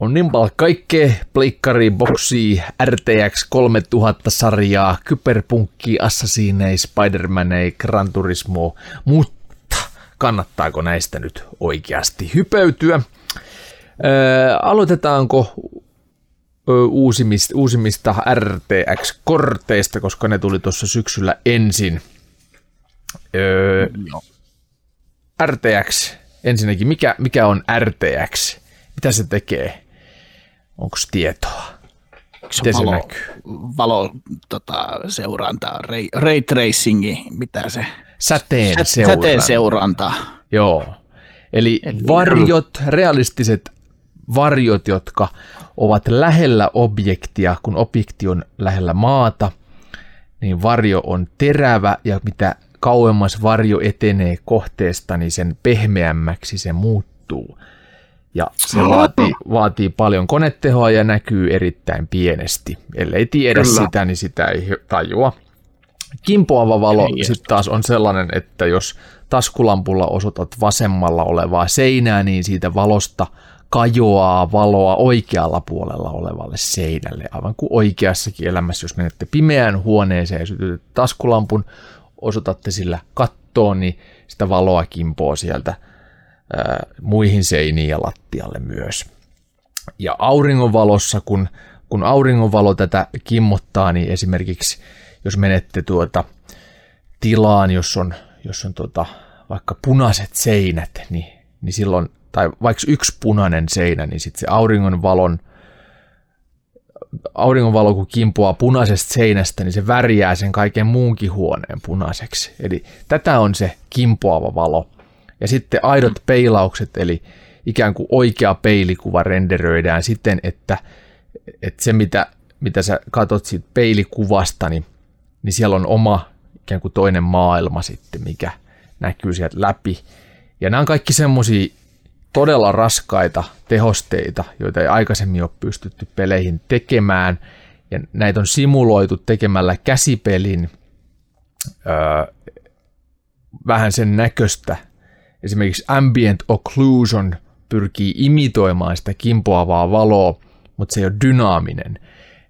On niin paljon kaikkea, pleikkari, boksi, RTX 3000-sarjaa, kyberpunkki, Assassinei, Spider-Manei, Gran Turismo, mutta kannattaako näistä nyt oikeasti hypeytyä? Öö, aloitetaanko uusimista, uusimista RTX-korteista, koska ne tuli tuossa syksyllä ensin. Öö, Joo. RTX, ensinnäkin, mikä, mikä on RTX? Mitä se tekee? Onko tietoa? Se Miten se valo, näkyy? valo tota, seurantaa, ray, ray tracingi, mitä se? Säteen Sä- seuranta. Säteen seuranta. Joo. Eli Eli- varjot, realistiset varjot, jotka ovat lähellä objektia, kun objekti on lähellä maata, niin varjo on terävä ja mitä kauemmas varjo etenee kohteesta, niin sen pehmeämmäksi se muuttuu. Ja se vaatii, vaatii paljon konetehoa ja näkyy erittäin pienesti. Ellei tiedä Kyllä. sitä, niin sitä ei tajua. Kimpoava valo sitten taas on sellainen, että jos taskulampulla osoitat vasemmalla olevaa seinää, niin siitä valosta kajoaa valoa oikealla puolella olevalle seinälle, aivan kuin oikeassakin elämässä, jos menette pimeään huoneeseen ja sytytätte taskulampun, osoitatte sillä kattoon, niin sitä valoa kimpoo sieltä ää, muihin seiniin ja lattialle myös. Ja auringonvalossa, kun, kun auringonvalo tätä kimmottaa, niin esimerkiksi jos menette tuota tilaan, jos on, jos on tuota, vaikka punaiset seinät, niin, niin silloin, tai vaikka yksi punainen seinä, niin sitten se auringonvalon auringonvalo kun kimpoaa punaisesta seinästä, niin se värjää sen kaiken muunkin huoneen punaiseksi. Eli tätä on se kimpoava valo. Ja sitten aidot peilaukset, eli ikään kuin oikea peilikuva renderöidään siten, että, että se mitä, mitä sä katot siitä peilikuvasta, niin, niin siellä on oma ikään kuin toinen maailma sitten, mikä näkyy sieltä läpi. Ja nämä on kaikki semmoisia todella raskaita tehosteita, joita ei aikaisemmin ole pystytty peleihin tekemään. Ja näitä on simuloitu tekemällä käsipelin öö, vähän sen näköistä. Esimerkiksi Ambient Occlusion pyrkii imitoimaan sitä kimpoavaa valoa, mutta se ei ole dynaaminen.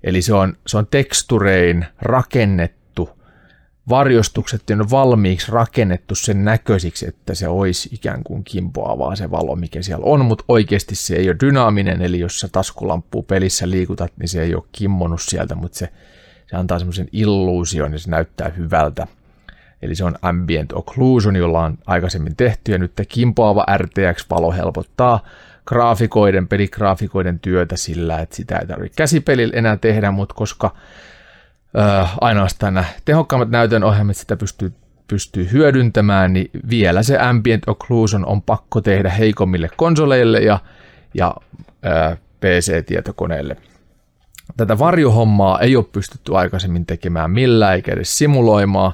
Eli se on, se on teksturein rakennettu, varjostukset on valmiiksi rakennettu sen näköisiksi, että se olisi ikään kuin kimpoavaa se valo, mikä siellä on, mutta oikeasti se ei ole dynaaminen, eli jos sä taskulamppu pelissä liikutat, niin se ei ole kimmonut sieltä, mutta se, se antaa semmoisen illuusion ja se näyttää hyvältä. Eli se on ambient occlusion, jolla on aikaisemmin tehty, ja nyt kimpoava RTX-valo helpottaa graafikoiden, peligraafikoiden työtä sillä, että sitä ei tarvitse käsipelillä enää tehdä, mutta koska ö, ainoastaan nämä tehokkaammat näytönohjelmat sitä pystyy, pystyy hyödyntämään, niin vielä se ambient occlusion on pakko tehdä heikommille konsoleille ja, ja ö, PC-tietokoneille. Tätä varjohommaa ei ole pystytty aikaisemmin tekemään millään eikä edes simuloimaan,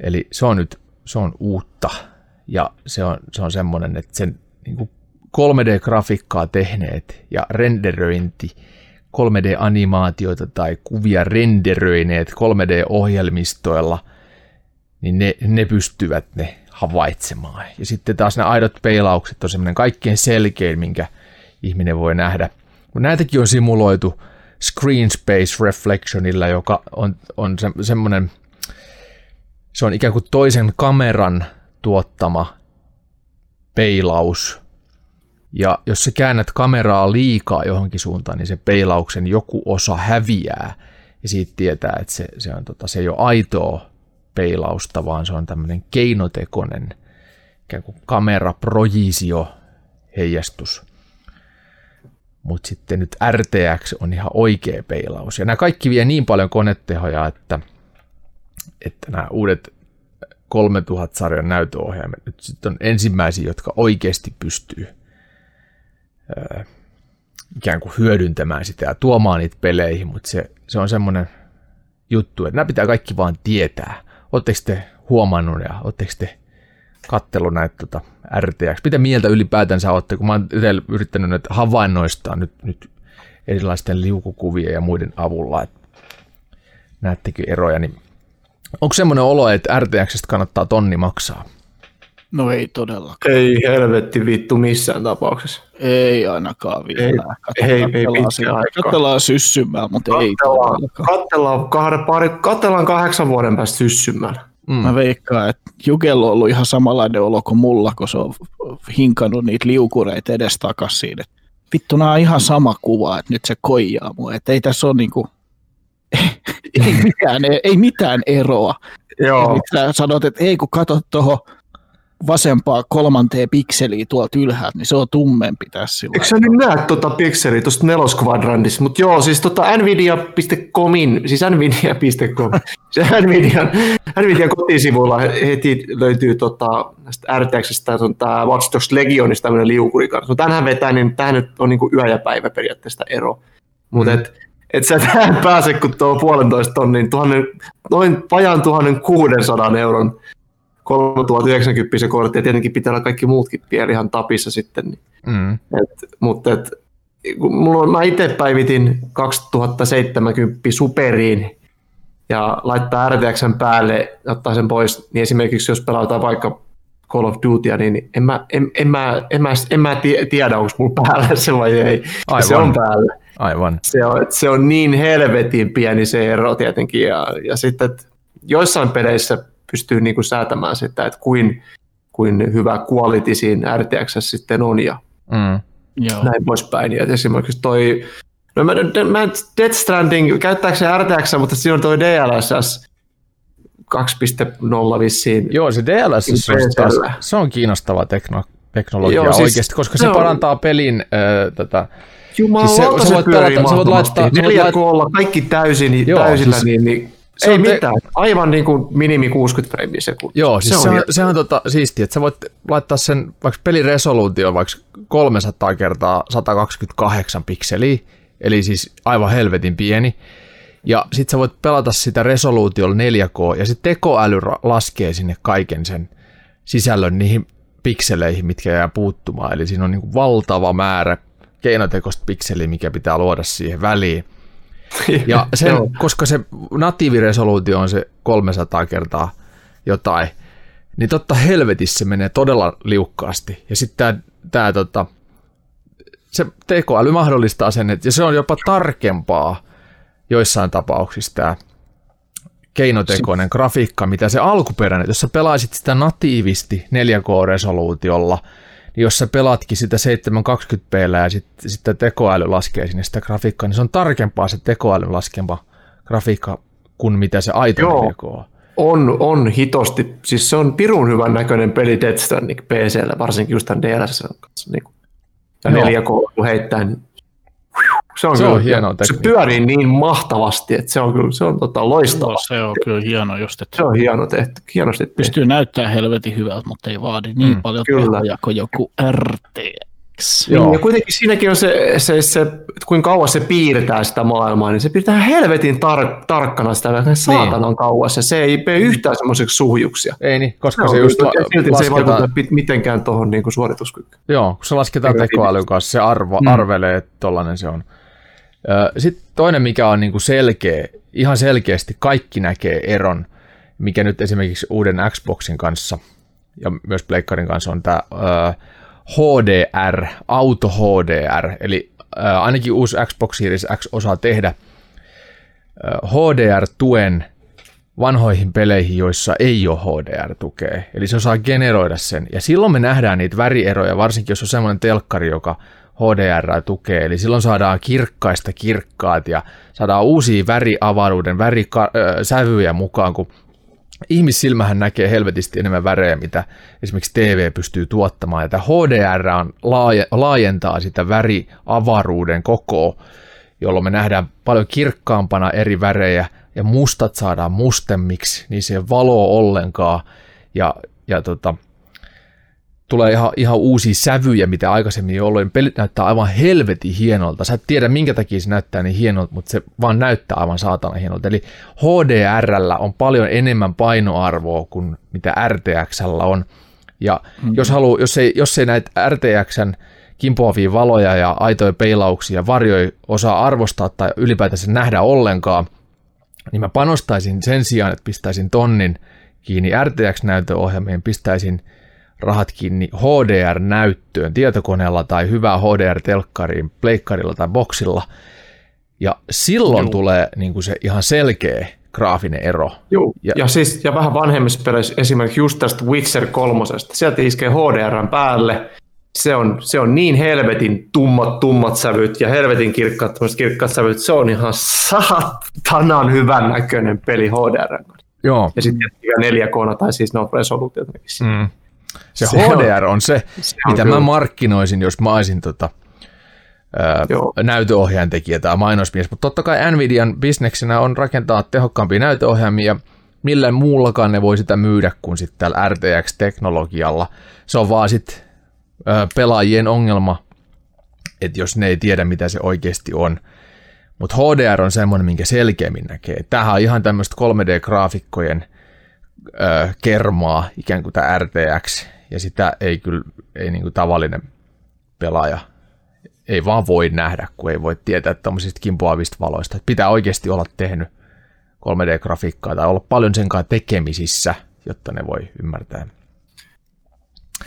eli se on nyt se on uutta ja se on, se on semmoinen, että sen niin kuin 3D-grafiikkaa tehneet ja renderöinti 3D-animaatioita tai kuvia renderöineet 3D-ohjelmistoilla, niin ne, ne pystyvät ne havaitsemaan. Ja sitten taas nämä aidot peilaukset on semmoinen kaikkein selkein, minkä ihminen voi nähdä. Mutta näitäkin on simuloitu Screen Space Reflectionilla, joka on, on se, semmoinen, se on ikään kuin toisen kameran tuottama peilaus, ja jos sä käännät kameraa liikaa johonkin suuntaan, niin se peilauksen joku osa häviää. Ja siitä tietää, että se, se, on, tota, se ei ole aitoa peilausta, vaan se on tämmöinen keinotekoinen ikään kuin kameraprojisio heijastus. Mutta sitten nyt RTX on ihan oikea peilaus. Ja nämä kaikki vie niin paljon konetehoja, että, että nämä uudet 3000-sarjan näytöohjaimet nyt sitten on ensimmäisiä, jotka oikeasti pystyy ikään kuin hyödyntämään sitä ja tuomaan niitä peleihin, mutta se, se on semmoinen juttu, että nämä pitää kaikki vaan tietää. Oletteko te huomannut ja oletteko te kattelu näitä tota, RTX. Mitä mieltä ylipäätänsä olette, kun mä oon yrittänyt nyt havainnoistaa nyt, nyt erilaisten liukukuvien ja muiden avulla, että näettekö eroja, niin onko semmoinen olo, että RTXstä kannattaa tonni maksaa? No ei todellakaan. Ei helvetti vittu missään tapauksessa. Ei ainakaan vielä. Ei- Katsotaan- ei- ei siellä- aikaa. Katsellaan syssymään, mutta ei Kattellaan, todellakaan. kattellaan, kahden, pari, kattellaan kahdeksan vuoden päästä syssymällä. Mm. Mä veikkaan, että Jukella on ollut ihan samanlainen olo kuin mulla, kun se on hinkannut niitä liukureita edes takaisin. Et vittu, nää on ihan sama kuva, että nyt se koijaa mua. Että ei tässä ole niinku, ei, mitään, ei mitään eroa. Joo. Eli sä sanot, että ei kun katsot tuohon vasempaa kolmanteen pikseliä tuolta ylhäältä, niin se on tummempi tässä sillä Eikö sä nyt näe tuota pikseliä tuosta neloskvadrantissa? Mutta joo, siis tota nvidia.comin, siis nvidia.com, se Nvidian, Nvidian kotisivuilla heti löytyy tota, RTXstä tämä Watch Dogs Legionista tämmöinen liukuri kanssa. No tänhän vetää, niin tähän nyt on niinku yö ja päivä periaatteessa ero. Mutta mm. et, et sä tähän pääse, kun tuo puolentoista tonnin, tuhannen, noin vajaan 1600 euron 3090 se kortti, ja tietenkin pitää olla kaikki muutkin vielä ihan tapissa sitten, niin Mm. et, mutta et, kun mulla on, mä itse päivitin 2070 Superiin ja laittaa RTXn päälle ja ottaa sen pois, niin esimerkiksi jos pelataan vaikka Call of Dutya, niin en mä, en, en mä, en mä, en mä tie- tiedä, onko mulla päällä se vai ei. Aivan. Se on päällä. Aivan. Se on, se on niin helvetin pieni se ero tietenkin. Ja, ja sitten, että joissain peleissä pystyy niinku säätämään sitä, että kuin, kuin hyvä quality siinä RTX sitten on ja Mm. Joo. näin poispäin. Ja esimerkiksi toi, no mä, mä Death Stranding, käyttääkö se RTX, mutta siinä on toi DLSS 2.0 vissiin. Joo, se DLSS on, taas, se on kiinnostava tekno, teknologia Joo, siis oikeasti, koska se, se on- parantaa pelin äh, tätä, Jumalauta, Siis se- se, voit pyörii pelata- sä voit laittaa- voit 4K, kaikki täysin, Joo, täysillä, siis- niin, niin se ei on te- mitään. Aivan niin kuin minimi 60 freimiä sekunnissa. Joo, siis se on, se on, se on tota, siistiä, että sä voit laittaa sen vaikka pelin resoluutio vaikka 300 kertaa 128 pikseliä, eli siis aivan helvetin pieni. Ja sit sä voit pelata sitä resoluutiolla 4K, ja sitten tekoäly laskee sinne kaiken sen sisällön niihin pikseleihin, mitkä jää puuttumaan. Eli siinä on niin valtava määrä keinotekoista pikseliä, mikä pitää luoda siihen väliin. Ja sen, koska se natiiviresoluutio on se 300 kertaa jotain, niin totta helvetissä se menee todella liukkaasti. Ja sitten tämä tää, tota, se tekoäly mahdollistaa sen, että ja se on jopa tarkempaa joissain tapauksissa tämä keinotekoinen grafiikka, mitä se alkuperäinen, jos sä pelaisit sitä natiivisti 4K-resoluutiolla, niin jos sä pelaatkin sitä 720p ja sitten sit tekoäly laskee sinne sitä grafiikkaa, niin se on tarkempaa se tekoälyn laskema grafiikka kuin mitä se aito Joo. 4K on. On, on hitosti. Siis se on pirun hyvän näköinen peli Death Stranding PCllä, varsinkin just tämän DLSS. Niin. Ja Joo. 4K kun heittää, niin se on, Se kyllä, on hienoa Se tekniikkaa. pyörii niin mahtavasti, että se on kyllä se on tota loistava. Joo, se on kyllä hieno just, että Se on hieno tehty, hienosti tehty. pystyy näyttämään helvetin hyvältä, mutta ei vaadi niin Mm, paljon kyllä. tehoja kuin joku RTX. Joo. Niin, ja kuitenkin siinäkin on se, se, se, että kuinka kauas se piirtää sitä maailmaa, niin se piirtää helvetin tar- tarkkana sitä Niin. saatanan kauas, ja se ei mene yhtään semmoiseksi suhjuksia. Ei niin, koska Se, se, on, just kyllä- la- silti se ei lasketaan, vaikuta pit- mitenkään tuohon niin suorituskykyyn. Joo, kun se lasketaan tekoälyn kanssa, se arvo, mm. arvelee, että tollanen se on. Sitten toinen, mikä on niinku selkeä, ihan selkeästi kaikki näkee eron, mikä nyt esimerkiksi uuden Xboxin kanssa ja myös Pleikkarin kanssa on tämä HDR, Auto HDR, eli ainakin uusi Xbox Series X osaa tehdä HDR-tuen vanhoihin peleihin, joissa ei ole HDR-tukea. Eli se osaa generoida sen. Ja silloin me nähdään niitä värieroja, varsinkin jos on semmoinen telkkari, joka HDR tukee. Eli silloin saadaan kirkkaista kirkkaat ja saadaan uusia väriavaruuden, värisävyjä mukaan, kun ihmissilmähän näkee helvetisti enemmän värejä, mitä esimerkiksi TV pystyy tuottamaan. Ja tämä HDR on, laaje- laajentaa sitä väriavaruuden kokoa, jolloin me nähdään paljon kirkkaampana eri värejä ja mustat saadaan mustemmiksi, niin se valo ollenkaan ja, ja tota, tulee ihan, ihan uusia sävyjä, mitä aikaisemmin ei ollut. Pelit näyttää aivan helvetin hienolta. Sä et tiedä, minkä takia se näyttää niin hienolta, mutta se vaan näyttää aivan saatana hienolta. Eli HDRllä on paljon enemmän painoarvoa kuin mitä RTXllä on. Ja mm-hmm. jos, haluu, jos, ei, jos ei näitä RTXn kimpoavia valoja ja aitoja peilauksia ja varjoja osaa arvostaa tai ylipäätänsä nähdä ollenkaan, niin mä panostaisin sen sijaan, että pistäisin tonnin kiinni RTX-näytöohjelmiin, pistäisin rahat kiinni HDR-näyttöön tietokoneella tai hyvää HDR-telkkariin, pleikkarilla tai boksilla. Ja silloin Juu. tulee niin kuin se ihan selkeä graafinen ero. Joo, ja, ja, siis, ja vähän vanhemmissa peleissä esimerkiksi just tästä Witcher kolmosesta. Sieltä iskee HDR päälle, se on, se on niin helvetin tummat, tummat sävyt ja helvetin kirkkaat, kirkkaat sävyt, se on ihan saatanan hyvän näköinen peli HDR. Joo. Ja sitten 4 k tai siis no resoluutiot. Mm. Se, se HDR on, on se, se on mitä kyllä. mä markkinoisin, jos mä olisin tota, näytöohjaajan tekijä tai mainosmies, mutta totta kai Nvidian bisneksenä on rakentaa tehokkaampia näytöohjelmia, millä muullakaan ne voi sitä myydä kuin sitten tällä RTX-teknologialla. Se on vaan sitten pelaajien ongelma, että jos ne ei tiedä, mitä se oikeasti on. Mutta HDR on semmoinen, minkä selkeämmin näkee. Tämähän on ihan tämmöistä 3D-graafikkojen ö, kermaa, ikään kuin tämä RTX, ja sitä ei kyllä ei niin kuin tavallinen pelaaja ei vaan voi nähdä, kun ei voi tietää tämmöisistä kimpoavista valoista. Pitää oikeasti olla tehnyt 3D-grafiikkaa tai olla paljon sen kanssa tekemisissä, jotta ne voi ymmärtää.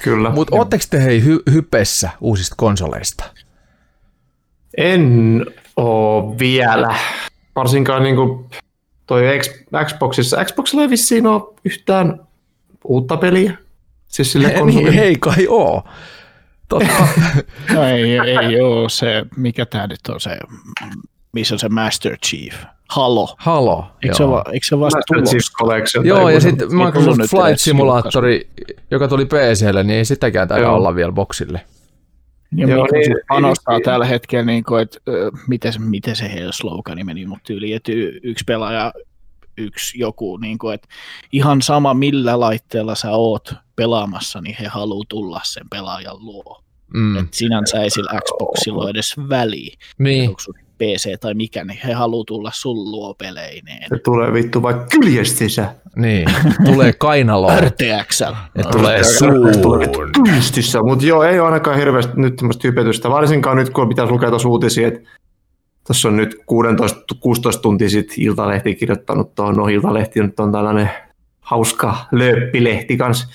Kyllä. Mutta ootteko te hei hy- hypessä uusista konsoleista? En oo vielä. Varsinkaan niin kuin toi Xboxissa. Xboxilla ei vissiin ole yhtään uutta peliä. Siis sille niin, ei kai oo. Totta. no ei, ei ole se, mikä tämä nyt on se, missä on se Master Chief. Halo. Halo, eikö, joo. Se, eikö se vasta tulossa? Joo, ja sitten Microsoft Flight Simulatori, joka tuli PClle, niin ei sitäkään taida olla vielä boksille. Ja Joo, niin, panostaa niin, tällä hetkellä, niin kuin, että miten, miten se heidän slogani meni, mutta yli, että yksi pelaaja, yksi joku, niin kuin, että ihan sama millä laitteella sä oot pelaamassa, niin he haluaa tulla sen pelaajan luo. Mm. Et sinänsä ei sillä Xboxilla ole edes väliä. Niin. PC tai mikä, niin he haluaa tulla sun luo peleineen. Se tulee vittu vaikka kyljestissä. Niin, tulee kainaloon. RTXL. Ja tulee suuhun. Kyljestissä, mutta joo, ei ole ainakaan hirveästi nyt tämmöistä hypetystä. Varsinkaan nyt, kun pitäisi lukea tuossa uutisia, että tuossa on nyt 16 tuntia sitten Iltalehti kirjoittanut tuohon, no Iltalehti nyt on tällainen hauska lööppilehti kanssa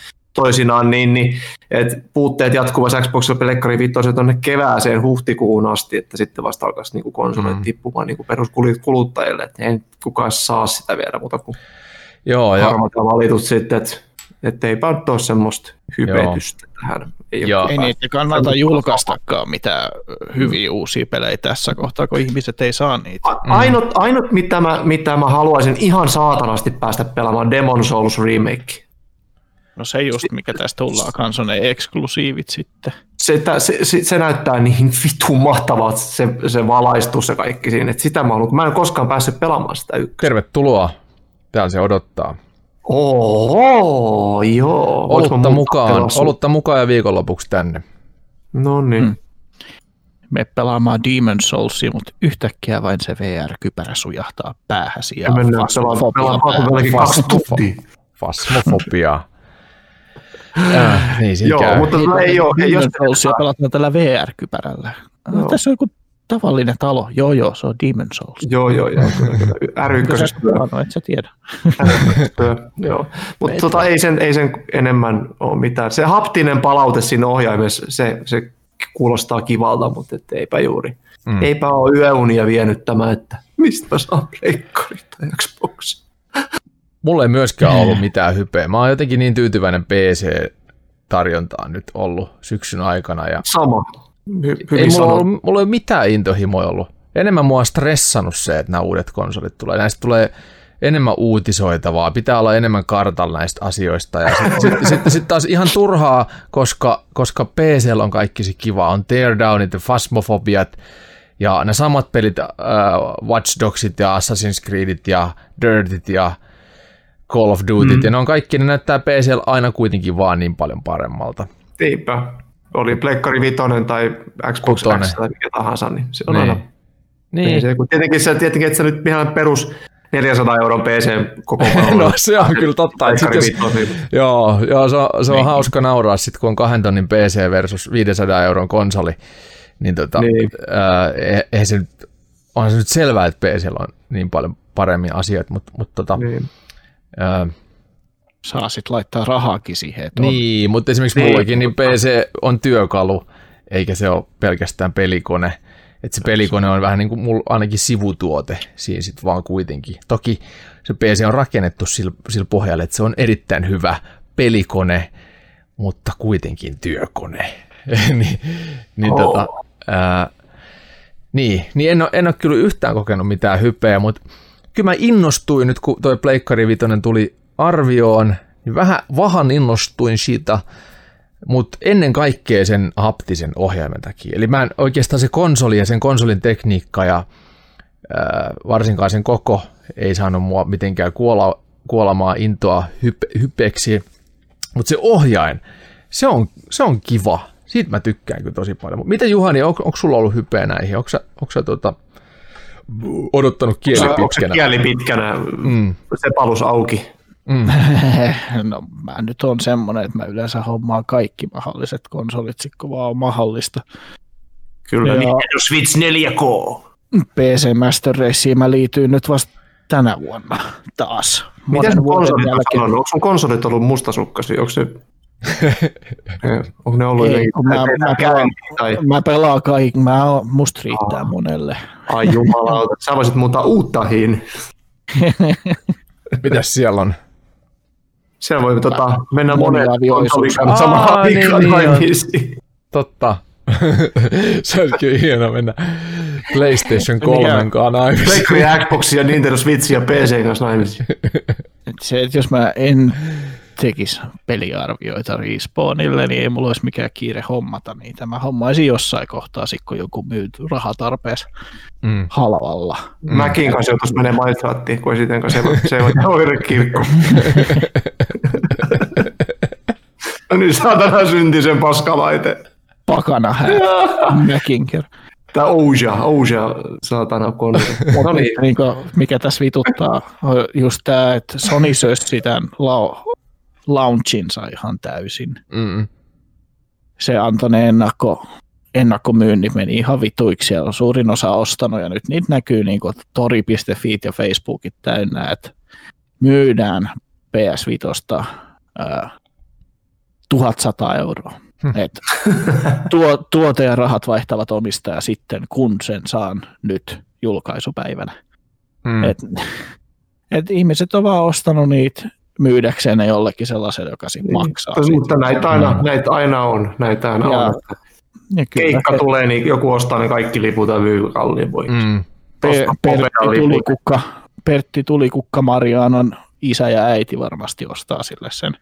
toisinaan, niin, niin että puutteet jatkuvassa Xboxilla Pelekkari 5 tuonne kevääseen huhtikuun asti, että sitten vasta alkaisi niin konsolit mm. tippumaan niin peruskuluttajille, että ei kukaan saa sitä vielä muuta kuin Joo, ja... valitut sitten, että että eipä nyt ole semmoista hypetystä Joo. tähän. Ei, Joo. ei niitä kannata julkaistakaan mitään hyviä uusia pelejä tässä kohtaa, kun ihmiset ei saa niitä. A- ainut, ainut mitä, mä, mitä mä haluaisin ihan saatanasti päästä pelaamaan, Demon Souls Remake. No se just, mikä tästä tullaan, kans on ne eksklusiivit sitten. Se, se, se, se näyttää niin vitun mahtavalta, se, se valaistus ja kaikki siinä, että sitä mä haluan, mä en koskaan päässyt pelaamaan sitä ykköstä. Tervetuloa, täällä se odottaa. Oho, joo. Olutta mukaan, olutta mukaan ja viikonlopuksi tänne. No niin. Hmm. Me pelaamaan Demon Soulsia, mutta yhtäkkiä vain se VR-kypärä sujahtaa päähäsi. Ja mennään pelaamaan kaksi tuntia. Fasmofobia. Äh, niin Joo, käy. mutta niin, ei ole. Ei, jos Soulsia pelataan tällä VR-kypärällä. No. Tässä on joku tavallinen talo. Joo, joo, se on Demon Souls. Joo, joo, joo. R1. No, et sä tiedä. joo. Mutta tota, ei, sen, ei sen enemmän ole mitään. Se haptinen palaute siinä ohjaimessa, se, se kuulostaa kivalta, mutta et eipä juuri. Mm. Eipä ole yöunia vienyt tämä, että mistä saa pleikkari tai Xbox. Mulla ei myöskään ollut mitään hypeä. Mä oon jotenkin niin tyytyväinen PC-tarjontaan nyt ollut syksyn aikana. Ja Sama. Hy- ei mulla, ollut, mulla ei ole mitään intohimoja ollut. Enemmän mua on stressannut se, että nämä uudet konsolit tulee. Näistä tulee enemmän uutisoitavaa, pitää olla enemmän kartalla näistä asioista. Ja sitten sit, sit, sit taas ihan turhaa, koska, koska PC on kaikki se kiva. On Teardownit ja Phasmophobiat ja ne samat pelit, äh, Watch Dogsit ja Assassin's Creedit ja Dirtit ja Call of Duty, mm. ja ne on kaikki, ne näyttää PC aina kuitenkin vaan niin paljon paremmalta. Niinpä. Oli Pleikkari Vitoinen tai Xbox Kutonen. X tai mikä tahansa, niin se on niin. aina niin. PC. Kun tietenkin, se, tietenkin, että se nyt ihan perus 400 euron PC koko No se on kyllä totta. Että sit jos, joo, joo, se on, se on hauska nauraa sitten, kun on kahden tonnin PC versus 500 euron konsoli. Niin tota, Niin. ää, e- eihän se nyt, onhan se nyt selvää, että PC on niin paljon paremmin asioita, mutta, mutta tota, Niin. Ää, Saa sitten laittaa rahaakin siihen. Että on- Niin, mutta esimerkiksi Niin, mullakin niin PC on työkalu, eikä se ole pelkästään pelikone. Että se pelikone on vähän niin kuin mulla ainakin sivutuote siinä sitten vaan kuitenkin. Toki se PC on rakennettu sillä, sillä pohjalla, että se on erittäin hyvä pelikone, mutta kuitenkin työkone. niin, niin, Oh. tota, ää, niin, niin en, ole, en ole kyllä yhtään kokenut mitään hypeä, mutta kyllä mä innostuin nyt, kun toi Pleikkari Vitoinen tuli arvioon, niin vähän vahan innostuin siitä, mutta ennen kaikkea sen haptisen ohjaimen takia. Eli mä en oikeastaan se konsoli ja sen konsolin tekniikka ja ää, varsinkaan sen koko ei saanut mua mitenkään kuola, kuolamaan intoa hype, hypeksi, mutta se ohjain, se on, se on kiva. Siitä mä tykkään kyllä tosi paljon. Miten Juhani, on, onko sulla ollut hypeä näihin? Onko sä, onko sä tuota, odottanut kieli Onko se pitkänä? kieli pitkänä, Mm, se palus auki? mm. No mä nyt on semmonen, että mä yleensä hommaan kaikki mahdolliset konsolit, kun vaan on mahdollista. Kyllä, Joo. Nintendo Switch 4K. PC Master Raceen mä liityin nyt vasta tänä vuonna taas. Miten sun konsolit on? Onko sun konsolit ollut mustasukkaisia? Onko se... Onko ne ollut Ei, kun mä- mä pelaan- tai... Mä pelaan kaikki, mä oon, musta riittää monelle. Ai jumalauta, sä voisit muuttaa uuttahiin. Mitäs siellä on? Siellä voi tota, mennä monen Aa, samaan niin, aikaan niin on. naimisiin. Totta. se olisi kyllä hieno mennä PlayStation 3 kanssa naimisiin. Pleikkari, Xbox ja Nintendo Switch ja PC kanssa naimisiin. Se, että jos mä en tekisi peliarvioita Respawnille, niin ei mulla olisi mikään kiire hommata niitä. Mä hommaisin jossain kohtaa, sit kun joku myy rahatarpeessa Mm. halvalla. Mm. Mäkin kanssa joutuisi menemään Minecraftiin, kun esitän kanssa se, se on oirekirkko. no niin, saatana synti sen paskalaite. Pakana hää, mäkinker. Tää Ouja, Ouja, saatana kone. No niin, niin kuin, mikä tässä vituttaa, on just tämä, että Sony sössi tämän lau- launchinsa ihan täysin. Mm. Se antoi ne ennakko, ennakkomyynnit meni ihan vituiksi, siellä on suurin osa ostanut ja nyt niitä näkyy niin kuin tori.fi ja Facebookit täynnä, että myydään PS5 ää, 1100 euroa. Et tuo, tuote ja rahat vaihtavat omistajaa sitten, kun sen saan nyt julkaisupäivänä. Mm. Et, et ihmiset on vaan ostanut niitä myydäkseen ne jollekin sellaiselle, joka sitten maksaa. Mutta- siitä. mutta näitä aina, näitä aina on. Näitä aina Ja on. Ja kyllä, Keikka tulee, niin joku ostaa ne kaikki liput ja myy kalliin voi. Mm. Pe- Osta Pertti. Tulikukka, Pertti Tulikukka Marianon isä ja äiti varmasti ostaa sille sen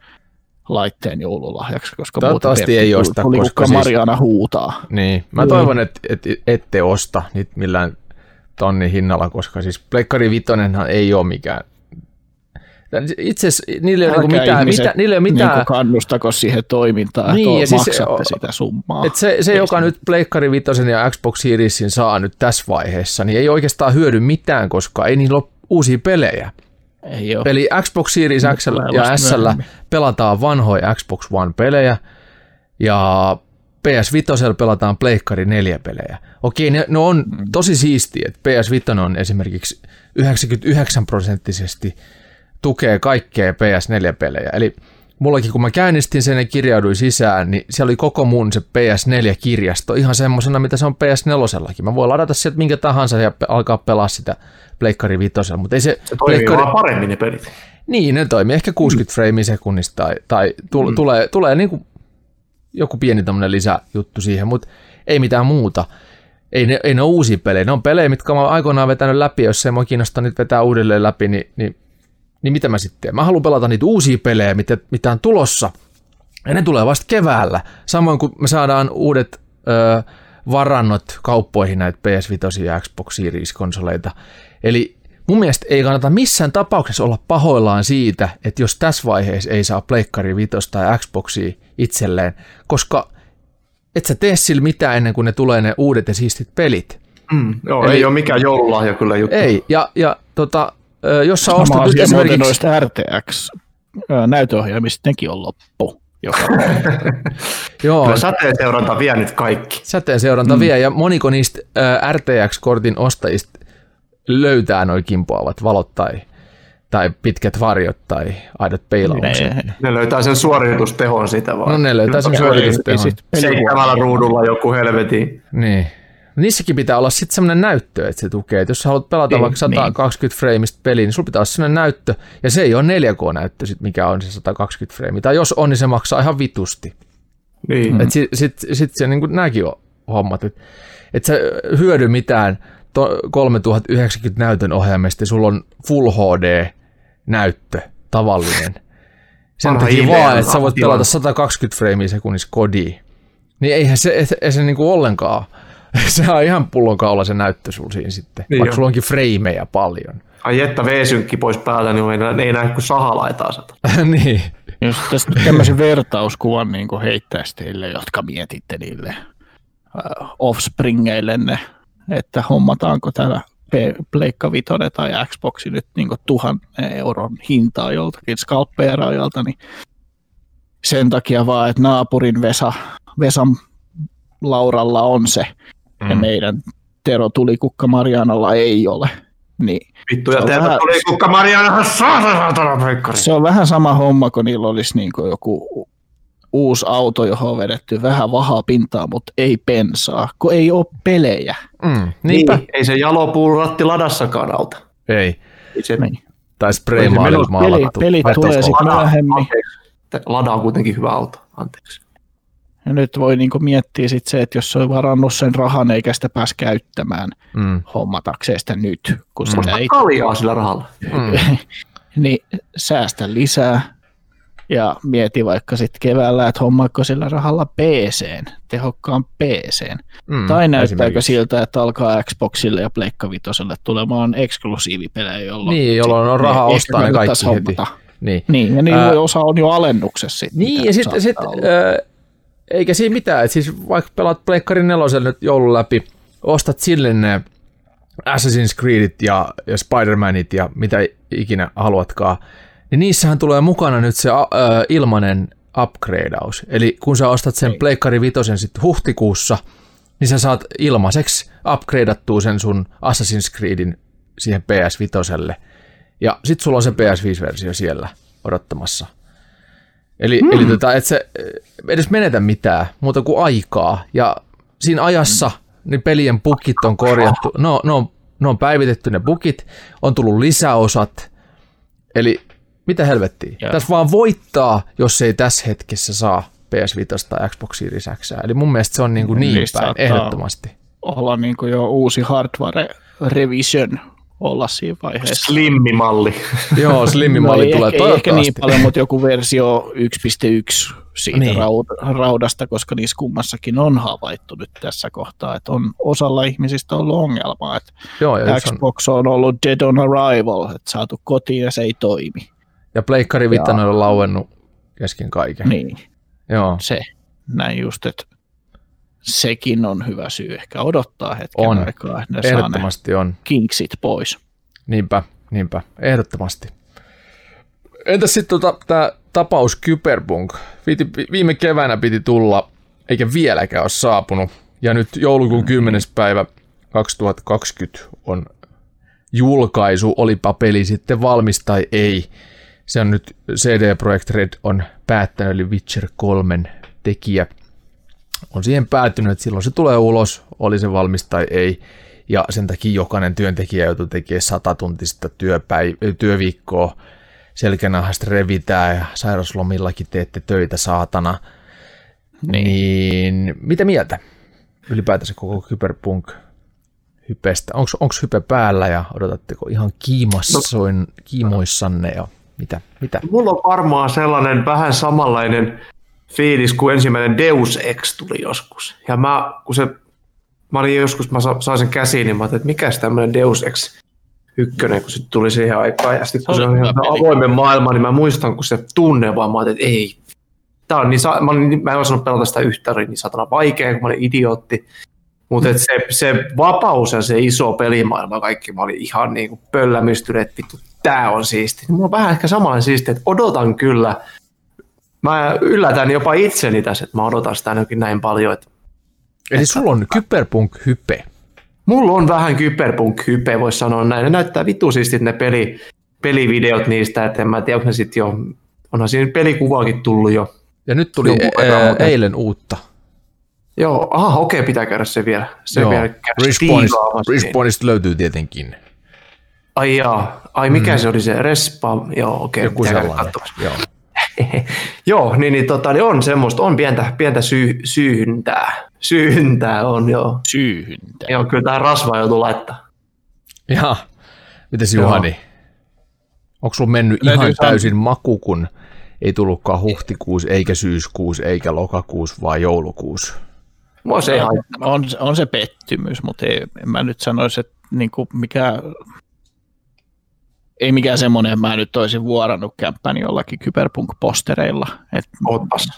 laitteen joululahjaksi, koska muuten Toivottavasti ei Tuli- osta, Tulikukka koska siis- Mariana huutaa. Niin, mä Joo. toivon, että et, ette osta niitä millään tonnin hinnalla, koska siis Pleikkari Vitonenhan ei ole mikään itse asiassa niillä ei ole niinku mitään, mitään, niillä ei ole Niin mitään, kannustako siihen toimintaan, Niin, että ja siis maksatte se- sitä summaa. Et se, se joka nyt Pleikkari Vitosen ja Xbox Seriesin saa nyt tässä vaiheessa, niin ei oikeastaan hyödy mitään, koska ei niillä ole uusia pelejä. Ei ole. Eli Xbox Series X ja S pelataan vanhoja Xbox One-pelejä ja PS Vitosella pelataan Pleikkari 4 pelejä. Okei, ne, ne on tosi siistiä, että PS Vitoinen on esimerkiksi 99 prosenttisesti tukee kaikkea PS4-pelejä. Eli mullakin kun mä käynnistin sen ja kirjauduin sisään, niin siellä oli koko mun se PS4-kirjasto ihan semmoisena, mitä se on PS4. Mä voin ladata sieltä minkä tahansa ja pe- alkaa pelaa sitä Pleikkari Vitosella, mutta ei se, Se toimii Pleikkari- vaan paremmin ne pelit. niin, ne toimii ehkä 60 freimiä sekunnista tai, tai tule, mm. tulee, tulee niin kuin joku pieni tämmöinen lisäjuttu siihen, mutta ei mitään muuta. Ei ne, ei ne ole uusia pelejä, ne on pelejä, mitkä mä oon aikoinaan vetänyt läpi, jos ei mua kiinnosta nyt vetää uudelleen läpi, niin, niin, niin mitä mä sitten teen? Mä haluan pelata niitä uusia pelejä, mitä, mitä on tulossa, ja ne tulee vasta keväällä. Samoin kuin me saadaan uudet ö, varannot kauppoihin näitä PS5 ja Xbox Series-konsoleita. Eli mun mielestä ei kannata missään tapauksessa olla pahoillaan siitä, että jos tässä vaiheessa ei saa Pleikkari 5 tai Xboxia itselleen, koska et sä tee sillä mitään ennen kuin ne tulee ne uudet ja siistit pelit. Mm, joo, Eli- ei ole mikään joululahja kyllä juttu. Ei, ja, ja tota, jos Sama ostat nyt asia esimerkiksi... noista RTX-näytöohjelmista, nekin on loppu. Joka Joo, Kyllä sateenseuranta vie nyt kaikki. säteen seuranta mm. vie, ja moniko niistä ö, RTX-kortin ostajista löytää noin kimpoavat valot tai, tai pitkät varjot tai aidot peilaukset. Ne- Ne löytää sen suoritustehon sitä vaan. No ne löytää sen suoritustehon. Seitsemällä ruudulla joku helvetin. Niin. Niissäkin pitää olla sitten semmoinen näyttö, että se tukee. Et jos sä haluat pelata Niin, vaikka 120 freimistä peliä, niin sulla pitää olla semmoinen näyttö, ja se ei ole 4K-näyttö, sit, mikä on se 120 freimiä. Tai jos on, niin se maksaa ihan vitusti. Niin. Mm. Et sit, sit, sit se niin nämäkin on hommat, että et sä hyödy mitään to, 3090 näytön ohjaimesta, ja sulla on Full HD-näyttö, tavallinen. Sen Vanha takia vaan, että sä voit pelata 120 freimiä sekunnissa kodiin. Niin eihän se, ei, ei se niinku ollenkaan, se on ihan pullonkaula se näyttö sulla siinä sitten, Niin vaikka on. sulla onkin freimejä paljon. Ai että V-synkki pois päältä, niin ei, ei näe kuin sahalaitaa sata. niin, Jos tästä tämmöisen vertauskuvan niin heittäisi teille, jotka mietitte niille äh, offspringeillenne, että hommataanko täällä Pleikka Vitoinen tai Xboxi nyt niin tuhan euron hintaa joltakin skalppeeraajalta, niin sen takia vaan, että naapurin Vesa, Vesan Lauralla on se, mm. ja meidän Tero Tulikukka Marianalla ei ole. Niin Vittu, Se ja on teiltä vähän- tuli kukka Mariana saatana peikkari. Se on vähän sama homma, kun niillä olisi niin kuin joku uusi auto, johon on vedetty vähän vahaa pintaa, mutta ei pensaa, kun ei ole pelejä. mm, niinpä. Niin, ei se jalopuuratti ladassakaan auta. Ei, Ei se, Niin. tai meno- maalattu. pelit Vai tulee tosko? sit- lada, myöhemmin. Lada on kuitenkin hyvä auto, anteeksi. Ja nyt voi niin kuin miettiä sit se, että jos se on varannut sen rahan eikä sitä pääs käyttämään Mm, hommatakseen sitä nyt, kun sitä Osta ei, kaljaa sillä rahalla. mm. niin säästä lisää. Ja mieti vaikka sitten keväällä, että hommaako sillä rahalla PCn, tehokkaan PCn. Mm, Tai näyttääkö siltä, että alkaa Xboxille ja Pleikka Vitoselle tulemaan eksklusiivipelejä, jolloin... Niin, jolloin on rahaa ostaa ne kaikki heti. hommata. Niin. Niin, ja niin Ää... osa on jo alennuksessa sitten. Niin, ja sitten sit, eikä siinä mitään, että siis vaikka pelaat Pleikkarin nelosen nyt joulun läpi, ostat sille ne Assassin's Creedit ja, ja Spider-Manit ja mitä ikinä haluatkaan, niin niissähän tulee mukana nyt se ö, ilmanen upgradeaus. Eli kun sä ostat sen Pleikkari Vitosen sitten huhtikuussa, niin sä saat ilmaiseksi upgradeattua sen sun Assassin's Creedin siihen PS Vitoselle. Ja sit sulla on se PS5-versio siellä odottamassa. Eli, hmm. eli tota, et se edes menetä mitään muuta kuin aikaa. Ja siinä ajassa niin pelien bugit on korjattu. No, no, on- ne on päivitetty ne bugit, on tullut lisäosat. Eli mitä helvettiä? Joo. Tässä vaan voittaa, jos ei tässä hetkessä saa PS5 tai Xbox Series X. Eli mun mielestä se on niin, kuin niin Niistä päin, ehdottomasti. olla niin kuin jo uusi hardware revision olla siinä vaiheessa. Slimmimalli. Joo, slimmimalli No tulee ehkä, ei ehkä niin paljon, mutta joku versio 1.1 siitä Niin. raudasta, koska niissä kummassakin on havaittu nyt tässä kohtaa, että on osalla ihmisistä ollut ongelmaa, että Joo, ja, yksi on, Xbox on ollut dead on arrival, että saatu kotiin ja se ei toimi. ja Pleikkari Vitoinen on lauennut kesken kaiken. Niin, Joo, se näin just, että sekin on hyvä syy ehkä odottaa hetken On. aikaa, että ne saa ne ehdottomasti on. kinksit pois. Niinpä, niinpä, ehdottomasti. Entäs sitten tota, tämä tapaus Kyberpunk? Piti, viime keväänä piti tulla, eikä vieläkään ole saapunut. Ja nyt joulukuun 10. päivä 2020 on julkaisu, olipa peli sitten valmis tai ei. Se on nyt CD Projekt Red on päättänyt, eli Witcher 3 tekijä on siihen päätynyt, että silloin se tulee ulos, oli se valmis tai ei. Ja sen takia jokainen työntekijä joutuu tekemään satatuntista työpäiv- työviikkoa, selkänahasta revitää ja sairaslomillakin teette töitä saatana. Niin. niin mitä mieltä ylipäätänsä koko Cyberpunk hypestä? Onko hype päällä ja odotatteko ihan kiimassoin, kiimoissanne ja mitä? mitä? Mulla on varmaan sellainen vähän samanlainen fiilis, kun ensimmäinen Deus Ex tuli joskus. Ja mä, kun se, mä olin joskus, mä sa- sain sen käsiin, niin mä ajattelin, että mikäs tämmöinen Deus Ex ykkönen, kun se tuli siihen aikaan. Ja sitten kun Se on ihan avoimen maailma, niin mä muistan, kun se tunne vaan, mä ajattelin, että ei. Tää on niin, sa- mä, olin, mä en osannut pelata sitä yhtä, niin satana vaikea, kun mä olin idiootti. Mutta se, se vapaus ja se iso pelimaailma, kaikki mä olin ihan niin kuin pöllämystynyt, että vittu, tää on siisti. Mulla on vähän ehkä samanlainen siisti, että odotan kyllä. Mä yllätän jopa itseni tässä, että mä odotan sitä ainakin näin paljon. Että Eli sulla on kyberpunk-hype. mulla on vähän kyberpunk-hype, voisi sanoa näin. Ne näyttää vittu siistit ne peli, pelivideot niistä, että en mä tiedä, onko ne sit jo, onhan siinä pelikuvaakin tullut jo. Ja nyt tuli ää, mutta- eilen uutta. Joo, aha, okei, pitää käydä se vielä. Se Joo. vielä Respawnista. Respawnista löytyy tietenkin. Ai jaa, ai mikä se oli se Respa, joo okei, Joku pitää käydä sellainen. katsomassa. Joo. joo, niin, niin, tota, niin on semmoista, on pientä, pientä syy, syyhintää. Syyhintää on, joo. Syyhyntä. Joo, kyllä tähän rasvaa joutuu laittaa. Ja, mites Joo. Juhani? Onko sulla mennyt Täytyy ihan täysin maku, kun ei tullutkaan huhtikuus, eikä syyskuus, eikä lokakuus, vaan joulukuus? Mua se ei haittaa. On, on se pettymys, mutta ei, en mä nyt sanoisi, että niinku mikä, ei mikään semmoinen, että mä nyt olisin vuorannut kämppäni jollakin kyberpunk-postereilla. Että Ootpas.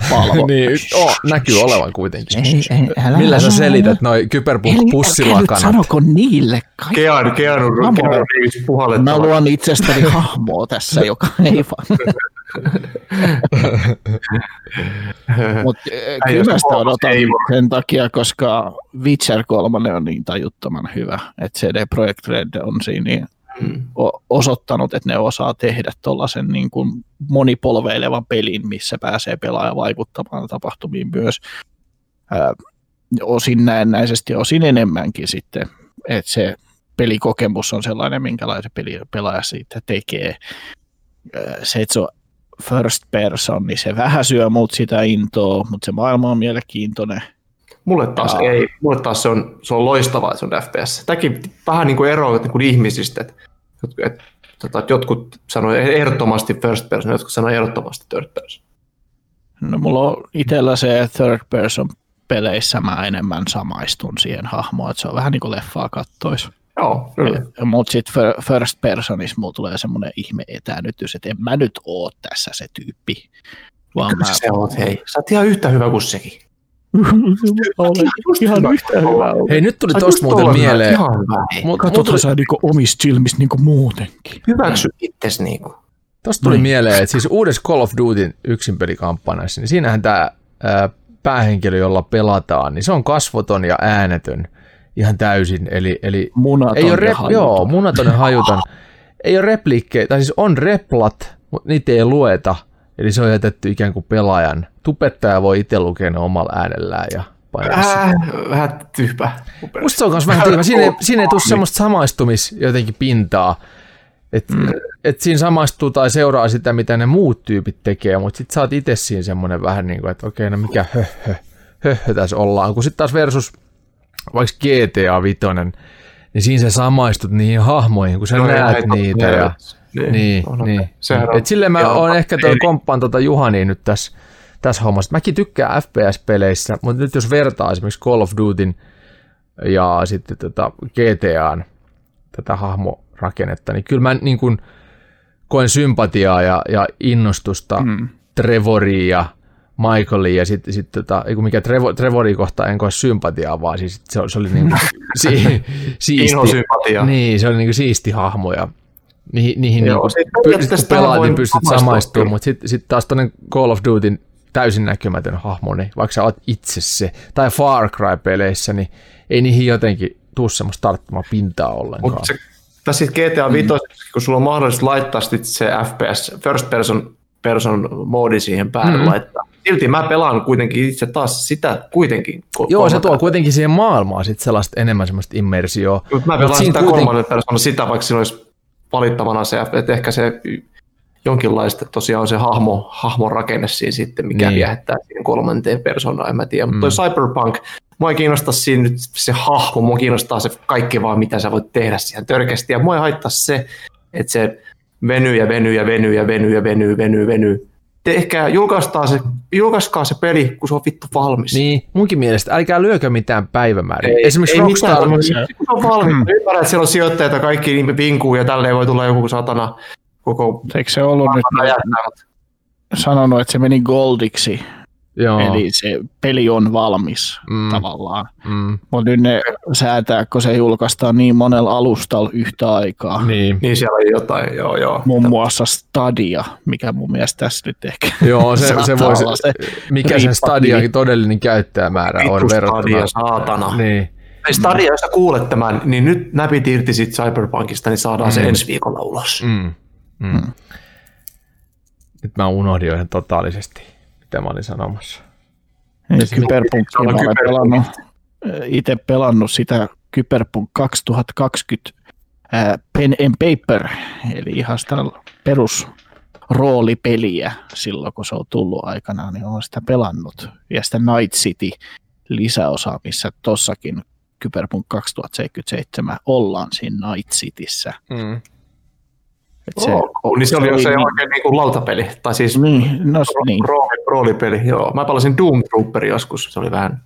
niin, oh, näkyy olevan kuitenkin. Ei, ei, älä, Millä sä älä- selität noi Eli älkää nyt kyberpunk-pussilakanat? sanoko niille kaikki. Keanu, Keanu, Mä- Keanu Reeves Mä puhallettava. luon itsestäni hahmoa tässä, joka ei vaan. Mutta Ai, kyllä sitä odotan ei sen takia, koska Witcher 3 on niin tajuttoman hyvä, että CD Projekt Red on siinä niin Mm. osoittanut, että ne osaa tehdä tuollaisen niin kuin monipolveilevan pelin, missä pääsee pelaaja vaikuttamaan tapahtumiin myös ää, osin näennäisesti, osin enemmänkin sitten, että se pelikokemus on sellainen, minkälaisen peli pelaaja siitä tekee. Se, että se on first person, niin se vähän syö mut sitä intoa, mutta se maailma on mielenkiintoinen. Mulle taas Jaa. ei. Mulle taas se on, se on loistavaa, että se on FPS. Tämäkin vähän niin kuin eroaa niin kuin ihmisistä. Että, että, tota, että jotkut sanoi ehdottomasti first person, jotkut sanoi ehdottomasti third person. No mulla on itsellä se third person peleissä mä enemmän samaistun siihen hahmoon, että se on vähän niin kuin leffaa kattois. Joo, kyllä. Mutta sitten first personissa mulla tulee semmoinen ihme etänytys, että en mä nyt oo tässä se tyyppi. Vaan Kyllä mä sä oot, hei. Sä oot ihan yhtä hyvä kuin sekin. olen ihan yhtä hyvä. Hei, nyt tuli tosta muuten mieleen. Ihan hyvä, hei. Mut, Katsothan mut, sä niinku omista silmistä niinku muutenkin. Hyväksy itses niinku. tosta tuli Niin. mieleen, että siis uudessa Call of Dutyn yksinpelikampanjassa, niin siinähän tämä päähenkilö, jolla pelataan, niin se on kasvoton ja äänetön ihan täysin. Eli, eli Munaton ei ole ja rep, hajuton. joo, munaton ja hajuton. ei ole repliikkejä, tai siis on replat, mutta niitä ei lueta. Eli se on jätetty ikään kuin pelaajan. Tupettaja voi itse lukea ne omalla äänellään ja painaa. Äh, vähän tyhpä. Musta se on myös vähän tyhmä. Siinä ei, siinä ei tule semmoista samaistumis jotenkin pintaa. Että mm. et siinä samaistuu tai seuraa sitä, mitä ne muut tyypit tekee, mutta sitten sä oot itse siinä semmoinen vähän niin kuin, että okei, no mikä höhö, höhö tässä ollaan. Kun sitten taas versus vaikka GTA 5, niin siinä sä samaistut niihin hahmoihin, kun sä No, näet hei, niitä. Ja, Niin, niin, niin. se. Sehän on- Et silleen mä oon ehkä toi komppaan tota Juhania nyt tässä, tässä hommassa. Mäkin tykkään FPS-peleissä, mutta nyt jos vertaa esimerkiksi Call of Dutyn ja sitten tota GTAn tätä hahmorakennetta, niin kyllä mä niin kuin koen sympatiaa ja, ja innostusta mm. Trevoria ja Michaelia ja sitten sit, tota, mikä Trevo, Trevoria kohtaan en koe sympatiaa, vaan siis se, se oli niin kuin, si, siisti. Inhosympatia. Niin, se oli niin kuin siisti hahmo ja niihin, niihin Joo, niin se kuin, periaatteessa py, kun pelaat, niin pystyt samaistumaan, mutta sitten sit taas tuonne Call of Dutyn täysin näkymätön hahmo, niin vaikka sä oot itse se, tai Far Cry-peleissä, niin ei niihin jotenkin tuu semmoista tarttumaa pintaa ollenkaan. Mutta se, tässä sitten GTA 5, kun sulla on mahdollisuus laittaa sit se FPS, first person, person moodi siihen päälle mm. laittaa. Silti mä pelaan kuitenkin itse taas sitä kuitenkin. ko- Joo, se tuo kuitenkin siihen maailmaan sit sellaista enemmän semmoista immersioa. Mut mä Mut pelaan siinä sitä kuitenkin- kolmannen persoonan sitä, vaikka siinä olisi valittavana se, että ehkä se jonkinlaista tosiaan on se hahmo, hahmon rakenne siinä sitten, mikä Niin. viehättää siihen kolmanteen persoonaan, en mä tiedä. Mutta toi Cyberpunk, mua ei kiinnosta siinä nyt se hahmo, mua kiinnostaa se kaikki vaan, mitä sä voit tehdä siihen törkeästi. Ja mua ei haittaa se, että se venyy ja venyy ja venyy ja venyy ja venyy, venyy, venyy. Tehkää, julkaistaan se, julkaiskaa se peli, kun se on vittu valmis. Niin, munkin mielestä, älkää lyökö mitään päivämääriä. Ei, Esimerkiksi ei Rockstar, mitään. Kun se on valmis. Mm. Ymmärrän, että siellä on sijoittajat ja kaikki niin vinkuu ja tälleen voi tulla joku satana koko Eikö se ollut nyt räjähtää. sanonut, että se meni goldiksi Joo. Eli se peli on valmis Mm. mm. tavallaan. Mm, Mutta nyt ne säätää, kun se julkaistaan niin monella alustalla yhtä aikaa. niin. Niin siellä on jotain, joo joo. Muun muassa Stadia, mikä mun mielestä tässä nyt ehkä Joo, se, se voisi, olla se mikä sen riippatili. Stadian todellinen käyttäjämäärä on Vittu verrattuna. Stadia, saatana. Niin. Ei Stadia, jos sä kuulet tämän, niin nyt näpit irti sit Cyberpunkista, niin saadaan se ensi viikolla ulos. Mm. Mm. Nyt mä unohdin jo ihan totaalisesti, mitä mä olin sanomassa. Mä olen Cyberpunk. pelannut, itse pelannut sitä Cyberpunk 2020 ää, pen and paper, eli ihan sitä perus roolipeliä silloin, kun se on tullut aikanaan, niin olen sitä pelannut. Ja sitä Night City lisäosa, missä tossakin Cyberpunk 2077 ollaan siinä Night Cityssä. Mm. Et Se, oh, niin se oli jo se oikein niin kuin lautapeli, tai siis Niin, no, niin. rooli, roolipeli. Joo, mä pelasin Doom Trooper joskus, se oli vähän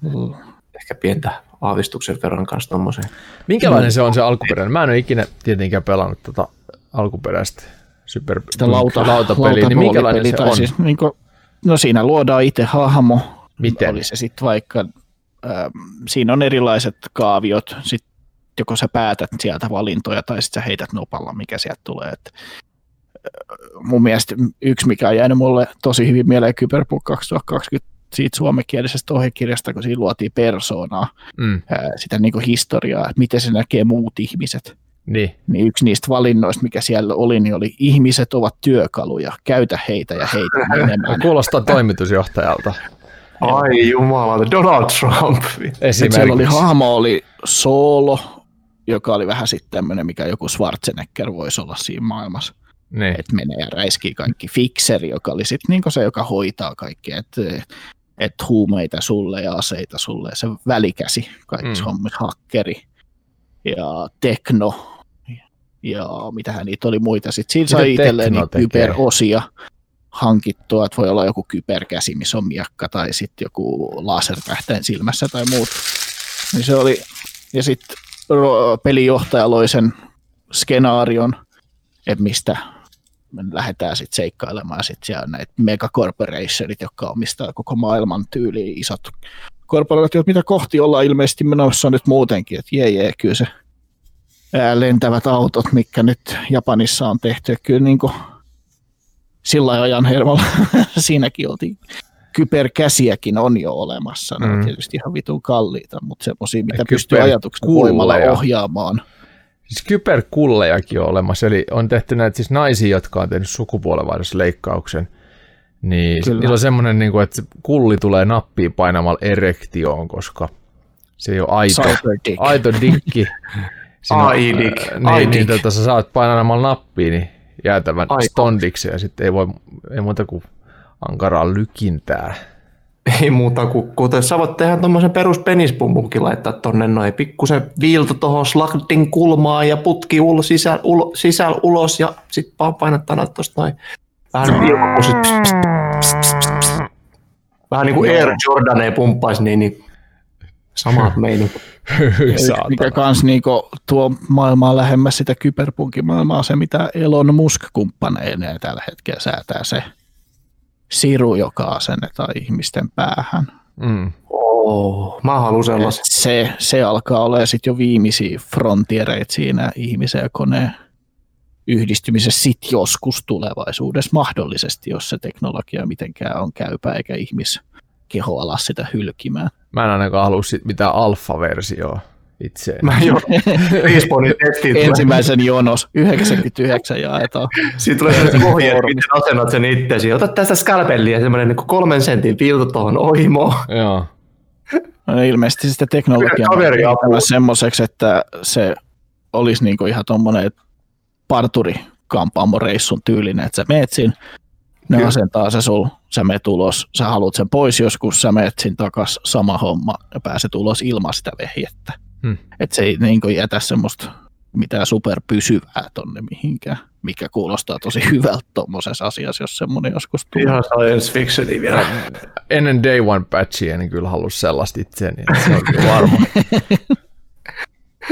ehkä pientä aavistuksen verran kanssa tommoseen. Minkälainen se on se alkuperäinen? Mä en ole ikinä tietenkään pelannut tota alkuperäistä Super sitä lauta, lautapeliä, niin minkälainen se on? Siis, niin kuin, no siinä luodaan itse hahmo. Miten? Oli se sitten vaikka, ähm, siinä on erilaiset kaaviot, sit joko sä päätät sieltä valintoja tai sitten sä heität nopalla, mikä sieltä tulee. Et, äh, mun mielestä yksi, mikä on jäänyt mulle tosi hyvin mieleen Cyberpunk 2020 siitä suomenkielisestä ohjekirjasta, kun siinä luotiin persoonaa, Mm. ää, sitä niin kuin historiaa, että miten se näkee muut ihmiset Niin. niin yksi niistä valinnoista, mikä siellä oli, niin oli ihmiset ovat työkaluja, käytä heitä ja heitä menemään. Kuulostaa toimitusjohtajalta Ai jumala, Donald Trump. Et siellä oli esimerkiksi. hahmo, oli Solo, joka oli vähän sitten tämmöinen, mikä joku Schwarzenegger voisi olla siinä maailmassa. Niin. Että menee ja räiskii kaikki. Fixeri, joka oli sitten niin se, joka hoitaa kaikkea. Että et huumeita sulle ja aseita sulle. Ja se välikäsi kaikissa Mm. mm. hommissa, hakkeri ja tekno ja mitähän niitä oli muita. Sitten siinä sai itselleen niitä tekee? kyberosia hankittua, että voi olla joku kyberkäsi, missä on miakka tai sitten joku lasertähtäin silmässä tai muut. Niin se oli, ja sitten pelijohtaja loi sen skenaarion, että mistä me lähdetään sitten seikkailemaan sitten siellä on näitä megacorporationit, jotka omistaa koko maailman tyyliin isot korporaatiot, mitä kohti ollaan ilmeisesti menossa nyt muutenkin, että jee, jee kyllä se ää, lentävät autot, mikä nyt Japanissa on tehty, kyllä niin kuin sillä ajan hermolla siinäkin oltiin. Kyberkäsiäkin on jo olemassa, ne Mm. on tietysti ihan vitun kalliita, mutta semmoisia, mitä Ja pystyy ajatuksen voimalla ohjaamaan. Siis kyberkullejakin on olemassa, eli on tehty näitä siis naisia, jotka on tehnyt sukupuolenvaihdosleikkauksen. Niin Kyllä. niillä on semmoinen, niin kuin, että kulli tulee nappiin painamalla erektioon, koska se ei ole aito, Cyberdick. aito dikki. Siinä on- AI-dick. äh, Niin, AI-dick. niin tota, sä saat painamalla nappiin, niin jäätävän Ai- stondiksi ja sitten ei voi, ei muuta kuin ankaraa lykintää. Ei muuta kuin, kuten sä voit tehdä tuommoisen perus penispumpunkin laittaa tonne noin pikkusen viilto tuohon slagdin kulmaan ja putki ul, sisä, ul, sisällä ulos ja sitten vaan painattaa noita tosta noin vähän. Vähän niin kuin Air Jordan ei pumppaisi niin, niin samat meininki. Yksi, mikä kans niinku tuo maailmaa lähemmäs sitä kyberpunkin maailmaa, se mitä Elon Musk kumppaneineen tällä hetkellä säätää se siru, joka asennetaan ihmisten päähän. Mm. Oh, mä haluan Et sellaisen. se, se alkaa olla sitten jo viimeisiä frontiereitä siinä ihmisen ja koneen yhdistymisessä sit joskus tulevaisuudessa mahdollisesti, jos se teknologia mitenkään on käypä eikä ihmis keho ala sitä hylkimään. Mä en ainakaan halua sit mitään alfa-versioa itseen. Mä jo Respawnin testiin Ensimmäisen jonos 99 jaetaan. siitä tulee sellaiset ohjeet, miten asennat sen itsesi. Ota tästä skalpellia, semmoinen niin kolmen sentin pilto tuohon ohimoon. Joo. No, ilmeisesti sitä teknologiaa on semmoiseksi, että se olisi niinku ihan tuommoinen parturi kampaamoreissun tyylinen, että sä meet siinä, ne Kyllä. asentaa se sul, sä meet ulos, sä haluat sen pois joskus, sä meet siinä takas, sama homma, ja pääset ulos ilman sitä vehjettä. Hmm. Että se ei niinku jätä semmoista mitään superpysyvää tonne mihinkään, mikä kuulostaa tosi hyvältä tuommoisessa asiassa, jos semmoinen joskus tulee. Ihan science fictioni vielä. Ennen Day One patchia en kyllä halua sellaista itseäni, että se on kyllä varma.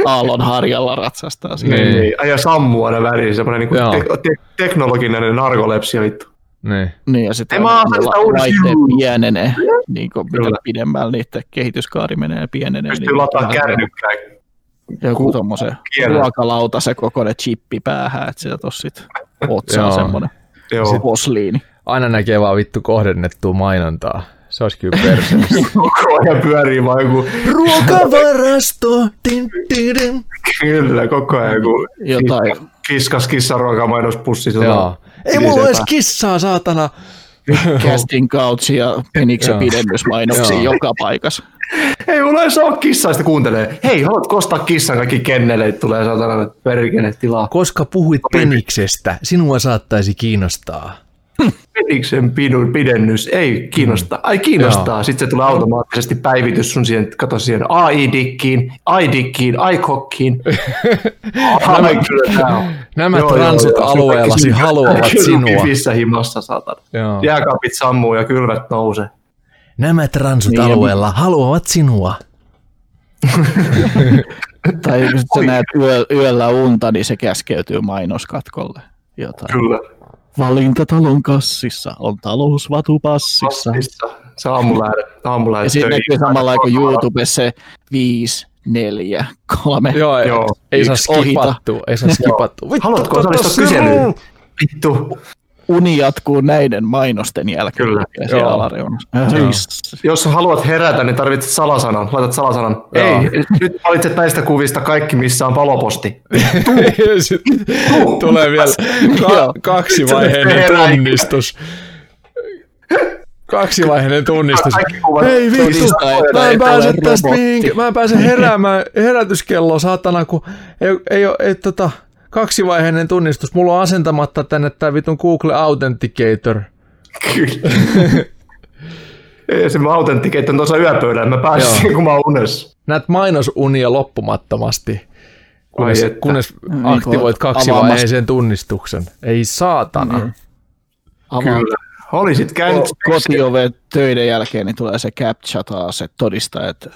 Aallon harjalla ratsastaa siinä. Niin. Niin. Ja sammuu aina väliin, semmoinen niin te- te- teknologinen narkolepsia vittu. Niin. Niin, ja sitten uudestaan. laitteet pienenee, niin kuin mitä pidemmällä niiden kehityskaari menee ja pienenee. Pystyy niin lataamaan vähän kärrykkään. Joku kielellä. ruokalauta se kokoinen chippi päähän, että sieltä on sit otsaa Joo. semmoinen Joo. posliini. Aina näkee vaan vittu kohdennettua mainontaa. Se olisi kyllä perseestä. Koko ajan pyörii vaan joku, Ruokavarasto! Din, din, din. kyllä, koko ajan joku Jotain. kiskas kissaruokamainospussi. sulla Joo. Ei mulla ylisepä. edes kissaa, saatana. Casting couch ja peniksen pidennysmainoksia joka paikassa. Ei mulla ei saa kissaa, sitä kuuntelee. Hei, haluatko ostaa kissan? Kaikki kenneleet tulee saatana perkele tilaa. Koska puhuit peniksestä, sinua saattaisi kiinnostaa. Peniksen pidun pidennys ei kiinnosta. Ai kiinnostaa. Joo. Sitten se tulee automaattisesti päivitys sun siihen, kato siihen AI-dikkiin, iDikkiin, iCockiin. Nämä, kyllä on. Nämä Joo, joo, alueellasi haluavat sinua. Hyvissä himassa, saatana. Joo. Jääkaapit sammuu ja kylvät nousee. Nämä transut Niin, alueella haluavat sinua. Tai jos sä näet yö, yöllä unta, niin se käskeytyy mainoskatkolle. Jotain. Kyllä. Valintatalon kassissa on talousvatupassissa. Passissa. Se aamulähde. Aamulähde Ja siinä näkyy samalla kuin YouTubessa se 5, 4, 3. Joo, Joo. ei saa skipattua, ei saa skipattua. Vittu, Haluatko osallistua se kyselyyn? Vittu. Uni jatkuu näiden mainosten jälkeen. Kyllä. Siellä Joo. alareunassa. Jos haluat herätä, niin tarvitset salasanan. Laitat salasanan. Joo. Ei, nyt valitset näistä kuvista kaikki, missä on paloposti. Tulee vielä ka- kaksivaiheinen tunnistus. Kaksivaiheinen tunnistus. Hei vittu, mä ei en pääse tästä mihinkään. Mä en pääse heräämään herätyskelloon, saatana, kun ei, ei ole ei, tota, kaksivaiheinen tunnistus. Mulla on asentamatta tänne tää vitun Google Authenticator. Kyllä. Ei se mä autenttikeitten tuossa yöpöydällä. Mä pääsin Joo. siihen, kun mä oon unessa. Näet mainosunia loppumattomasti, kunnes, Ai kunnes Niin, aktivoit kun kaksivaiheisen tunnistuksen. Ei saatana. Niin. Avaa Kyllä. Olisit käynyt... ko- kotiove töiden jälkeen, niin tulee se captcha taas, että todistaa, että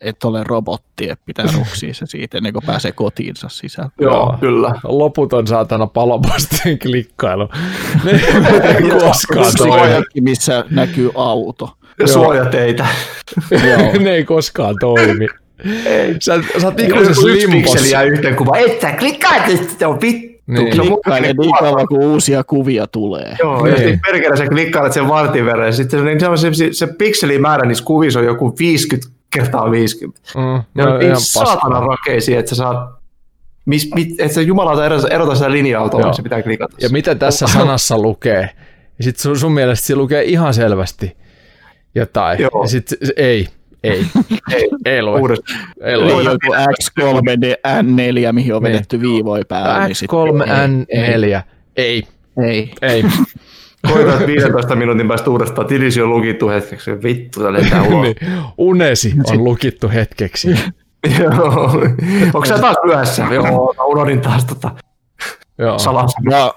et ole robotti, että pitää ruksia se siitä ennen kuin pääsee kotiinsa sisään. Joo, kyllä. Loputon saatana palopostien klikkailu. Ne ei koskaan toimi. Missä näkyy auto. Ja suojateitä. Joo. ne ei koskaan toimi. Sä, sä oot ikuisessa ja yhteen kuva. Et sä klikkaat, että on vittu. Niin. Se on Klikkailee niin kauan, kun uusia kuvia tulee. Joo, ja Niin. sitten perkele sä klikkailet sen vartin verran, ja sitten se, niin se, se, se pikselimäärä niissä kuvissa on joku 50 kertaa 50. Mm, Ne no, on niin ihan saatana rakeisia, että sä saat, mis, mit, että sä jumalauta erota, erota sitä linja-autoa, se pitää klikata. Ja mitä tässä sanassa lukee? Ja sit sun, sun mielestä se lukee ihan selvästi jotain. Joo. Ja sit se, se, ei, ei, Ei, ei lue. uudestaan. Ei lue. joku X3, N4, mihin on Niin. vedetty viivoja päälle. niin sit- X3N4. Ei, Ei. ei. Koitat 15 minuutin päästä uudestaan, tilisi on lukittu hetkeksi, vittu, tää lentää ulos. niin. Unesi on lukittu hetkeksi. Joo. Onko sä taas myöhässä? Joo, mä unohdin taas tota Joo. Ja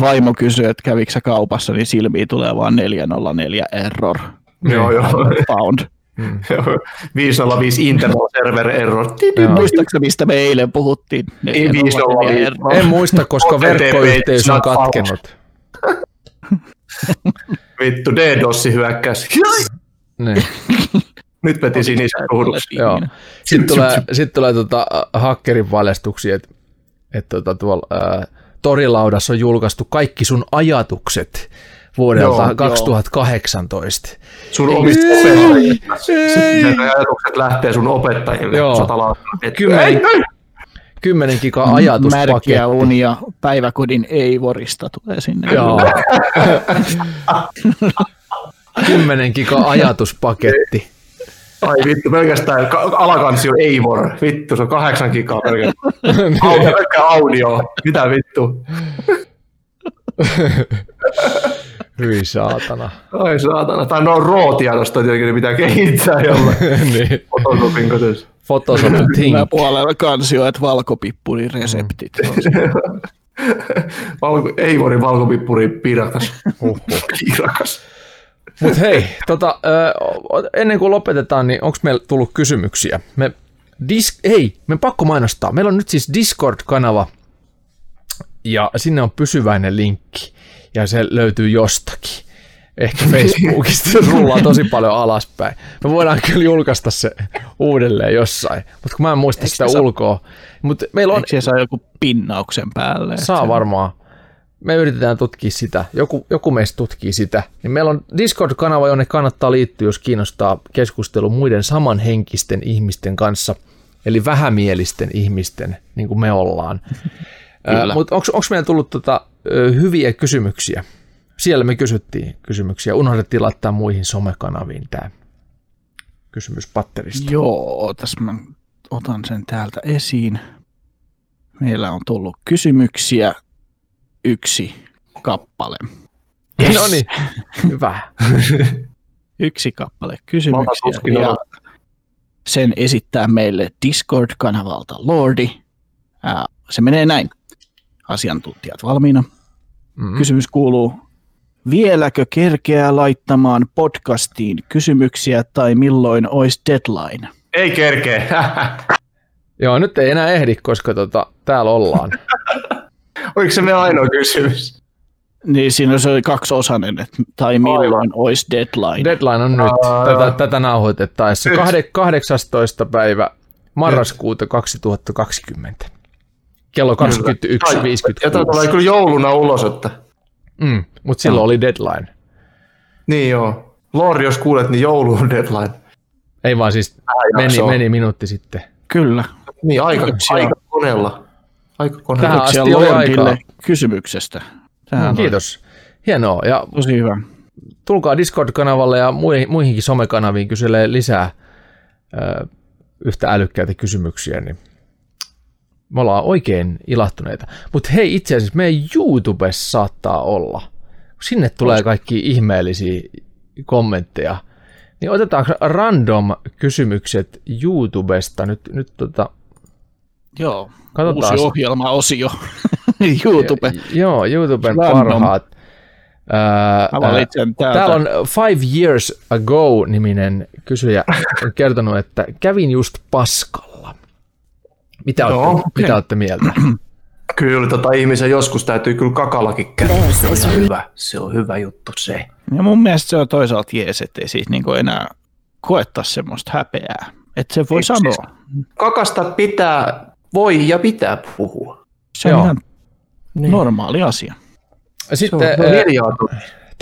vaimo kysyy, että kävikö kaupassa, niin silmiin tulee vaan 404 error Joo, joo. pound. Joo. 505 internal server error. Muistaaksä, mistä me eilen puhuttiin? Ei 504 error. En muista, koska verkkoyhteys on katkenut. Vittu, DDoS hyökkäys. Niin. Nyt veti sinisen ruuduksi. Joo. Sitten tulee, sit tulee tota, hakkerin paljastuksia, että et, tota, tuolla ää, torilaudassa on julkaistu kaikki sun ajatukset vuodelta Joo, 2018. Sun omista opettajista. Sitten ajatukset lähtee sun opettajille. Joo. Kymmenen- Ei, ei. 10 giga ajatuspaketti. Märkiä unia päiväkodin Eivorista tulee sinne. Joo. 10 giga ajatuspaketti. Ai vittu, pelkästään ka- alakansi on Eivor. Vittu, se on kahdeksan gigaa pelkästään. Audio, audio. Mitä vittu? Hyi saatana. Ai saatana. Tai no raw-tiedosta tietenkin ne pitää kehittää jollain. niin. Photoshopin kohdassa. Photoshop Think. Puolella kansio, että valkopippurin reseptit. Valko, Eivorin valkopippuri piirakas. Piirakas. Mutta hei, tota, ö, ennen kuin lopetetaan, niin onko meillä tullut kysymyksiä? Me dis- hei, me pakko mainostaa. Meillä on nyt siis Discord-kanava, ja sinne on pysyväinen linkki, ja se löytyy jostakin. Ehkä Facebookista rullaa tosi paljon alaspäin. Me voidaan kyllä julkaista se uudelleen jossain, mutta kun mä en muista sitä se saa- ulkoa. Mutta meillä on, Eikö saa joku pinnauksen päälle? saa se- varmaan. Me yritetään tutkia sitä. Joku, joku meistä tutkii sitä. Niin meillä on Discord-kanava, jonne kannattaa liittyä, jos kiinnostaa keskustelu muiden samanhenkisten ihmisten kanssa. Eli vähämielisten ihmisten, niin kuin me ollaan. Mutta onko meillä tullut tota, hyviä kysymyksiä? Siellä me kysyttiin kysymyksiä. Unohdettiin laittaa muihin somekanaviin tämä kysymys patterista. Joo, tässä mä otan sen täältä esiin. Meillä on tullut kysymyksiä yksi kappale. No niin, hyvä. Yksi kappale kysymyksiä. Ja sen esittää meille Discord-kanavalta Lordi. Se menee näin. Asiantuntijat valmiina. Mm. Kysymys kuuluu, vieläkö kerkeää laittamaan podcastiin kysymyksiä tai milloin olisi deadline? Ei kerkee. Joo, nyt ei enää ehdi, koska tota, täällä ollaan. Oliko se meidän ainoa kysymys? Niin siinä se oli kaksiosainen, että tai milloin olisi deadline. Deadline on nyt. Tätä, tätä nauhoitettaessa. Kahde, 18. päivä marraskuuta 2020. Kello 21.56. Ja tämä tulee kyllä jouluna ulos, että... Mm, mutta silloin oli deadline. Niin joo. Lordi, jos kuulet, niin joulu on deadline. Ei vaan siis meni, meni minuutti sitten. Kyllä. Niin, aika, Kiitoksia. aika koneella. Aika koneella. Tähän asti oli Lordille aikaa. kysymyksestä. Tämä on Kiitos. Hienoa. Ja tosi hyvä. tulkaa Discord-kanavalle ja muihin, muihinkin somekanaviin kyselee lisää ö, yhtä älykkäitä kysymyksiä, niin me ollaan oikein ilahtuneita. Mutta hei, itse asiassa meidän YouTubessa saattaa olla. Sinne tulee kaikki ihmeellisiä kommentteja. Niin otetaanko random kysymykset YouTubesta nyt, nyt tota, Joo. Katsotaan. Uusi ohjelma-osio. YouTube. Joo, YouTuben Random. parhaat. Täältä. Täällä on Five Years Ago-niminen kysyjä on kertonut, että kävin just paskalla. Mitä, Joo, olette, okei. mitä olette mieltä? Kyllä, tota ihmisen joskus täytyy kyllä kakalakin käydä. Se on hyvä. Se on hyvä juttu se. Ja mun mielestä se on toisaalta jees, ettei siitä niinku enää koettaa semmoista häpeää. Että se voi siis- sanoa. Kakasta pitää, voi ja pitää puhua. Se on Joo. ihan normaali asia. Se on Sitten ää, hiljaa.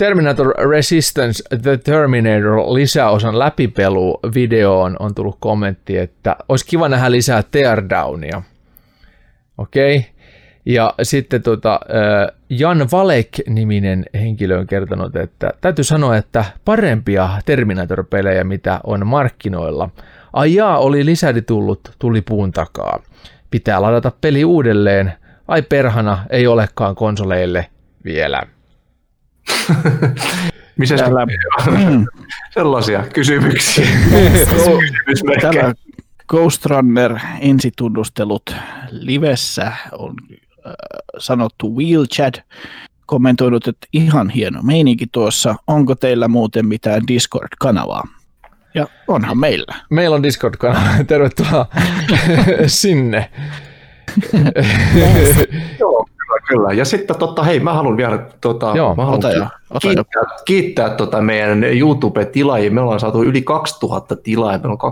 Terminator Resistance The Terminator lisäosan läpipelu videoon on tullut kommentti, että olisi kiva nähdä lisää teardownia. Okei. Okay. Ja sitten tota, Jan Valek-niminen henkilö on kertonut, että täytyy sanoa, että parempia Terminator-pelejä, mitä on markkinoilla. Ai jaa, oli lisädi tullut, tuli puun takaa. Pitää ladata peli uudelleen. Ai perhana, ei olekaan konsoleille vielä. Missä Täällä, sellaisia kysymyksiä? Täällä Ghost Runner ensitunnustelut livessä on äh, sanottu Wheel Chat kommentoinut, että ihan hieno meininki tuossa. Onko teillä muuten mitään Discord-kanavaa? Ja onhan meillä. Meillä on Discord-kanava. Tervetuloa sinne. Joo, kyllä. Ja sitten totta, hei, mä haluan vielä tota, Joo, mä haluan ota jo, ota jo. kiittää, kiittää tota meidän YouTube-tilaajia. Me ollaan saatu yli 2000 tilaajia, meillä on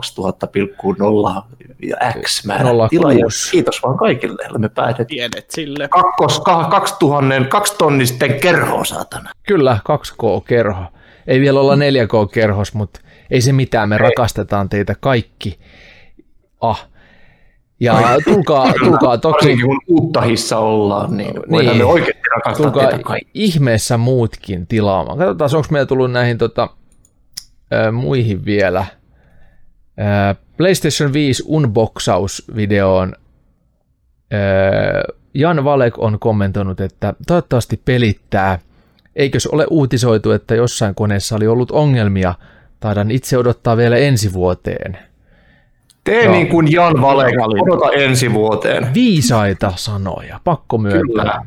2000,0 ja X määrä tilaajia. Kiitos vaan kaikille, me päätettiin. Pienet sille. Kakkos, ka, 2000, kaksi tonnisten kerhoa, saatana. Kyllä, 2K-kerho. Ei vielä olla 4K-kerhos, mutta ei se mitään, me rakastetaan teitä kaikki. Ah. Ja tulkaa, tulkaa toki, Varsinkin kun uutta hissa ollaan, niin voidaan Niin. me oikeasti rakastaa tulkaa teitä kaikki. ihmeessä muutkin tilaamaan. Katsotaan, onko meillä tullut näihin tota, ö, muihin vielä. Ö, PlayStation 5 unboxaus-videoon ö, Jan Valek on kommentoinut, että toivottavasti pelittää. Eikös ole uutisoitu, että jossain koneessa oli ollut ongelmia? Taidan itse odottaa vielä ensi vuoteen. Tee Joo. niin kuin Jan Valek, valinta. odota ensi vuoteen. Viisaita sanoja, pakko myöntää. Kyllä.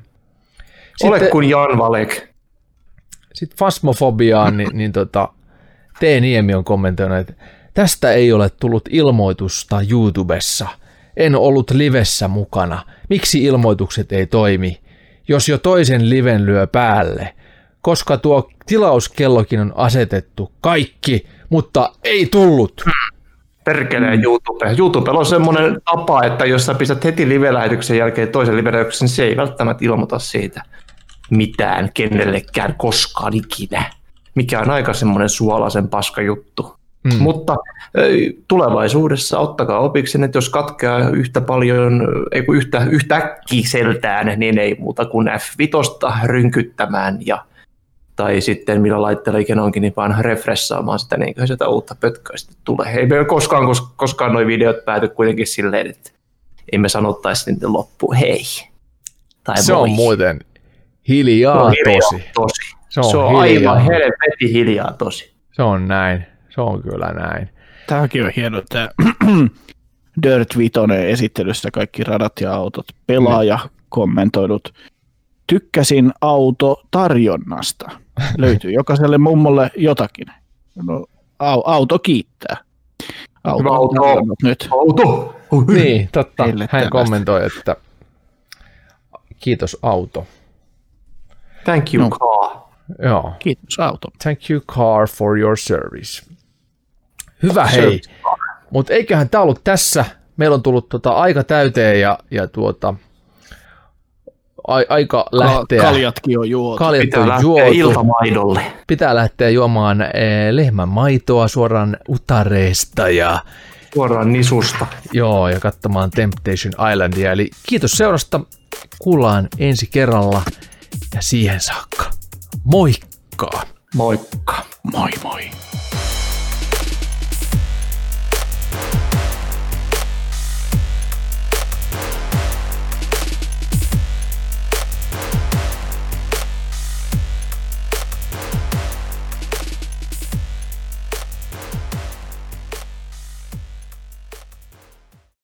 Ole Sitten- kuin Jan Valek. Sitten fasmofobiaan, niin, niin tota, T. Niemi on kommentoinut, että tästä ei ole tullut ilmoitusta YouTubessa. En ollut livessä mukana. Miksi ilmoitukset ei toimi? jos jo toisen liven lyö päälle, koska tuo tilauskellokin on asetettu kaikki, mutta ei tullut. Perkelee YouTube. YouTubella on semmoinen tapa, että jos sä pistät heti live-lähetyksen jälkeen toisen live-lähetyksen, niin se ei välttämättä ilmoita siitä mitään kenellekään koskaan ikinä. Mikä on aika semmoinen suolaisen paska juttu. Mm. Mutta tulevaisuudessa ottakaa opiksi, että jos katkeaa yhtä paljon, ei kun yhtä, yhtä äkkiseltään, niin ei muuta kuin F5 rynkyttämään ja tai sitten millä laitteella ikinä onkin, niin vaan refressaamaan sitä, niin kuin sitä uutta pötköä sitten tulee. Ei me koskaan, kos- koskaan nuo videot pääty kuitenkin silleen, että ei me sanottaisi niiden loppu hei. Tai Se moi. on muuten hiljaa Se on hiljaa tosi. tosi. Se on Se on hiljaa. aivan helvetin hiljaa tosi. Se on näin. Se on kyllä näin. Tämäkin on hieno, tämä Dirt Vitonen esittelyssä kaikki radat ja autot. Pelaaja kommentoinut. Tykkäsin auto tarjonnasta. Löytyy jokaiselle mummolle jotakin. No, au, auto kiittää. Auto, Hyvä auto. nyt. Auto! Niin, totta. Teille Hän tällaista. kommentoi, että kiitos auto. Thank you, No. car. Joo. Kiitos auto. Thank you car for your service. Hyvä hei. Mutta eiköhän tämä ollut tässä. Meillä on tullut tota aika täyteen ja, ja tuota, aika lähteä. Kaljatkin on juotu. Kaljat Pitää on lähteä juotu. iltamaidolle. Pitää lähteä juomaan eh, lehmän maitoa suoraan utareesta ja suoraan nisusta. Joo, ja katsomaan Temptation Islandia. Eli kiitos seurasta. Kuullaan ensi kerralla ja siihen saakka. Moikka! Moikka! Moi moi!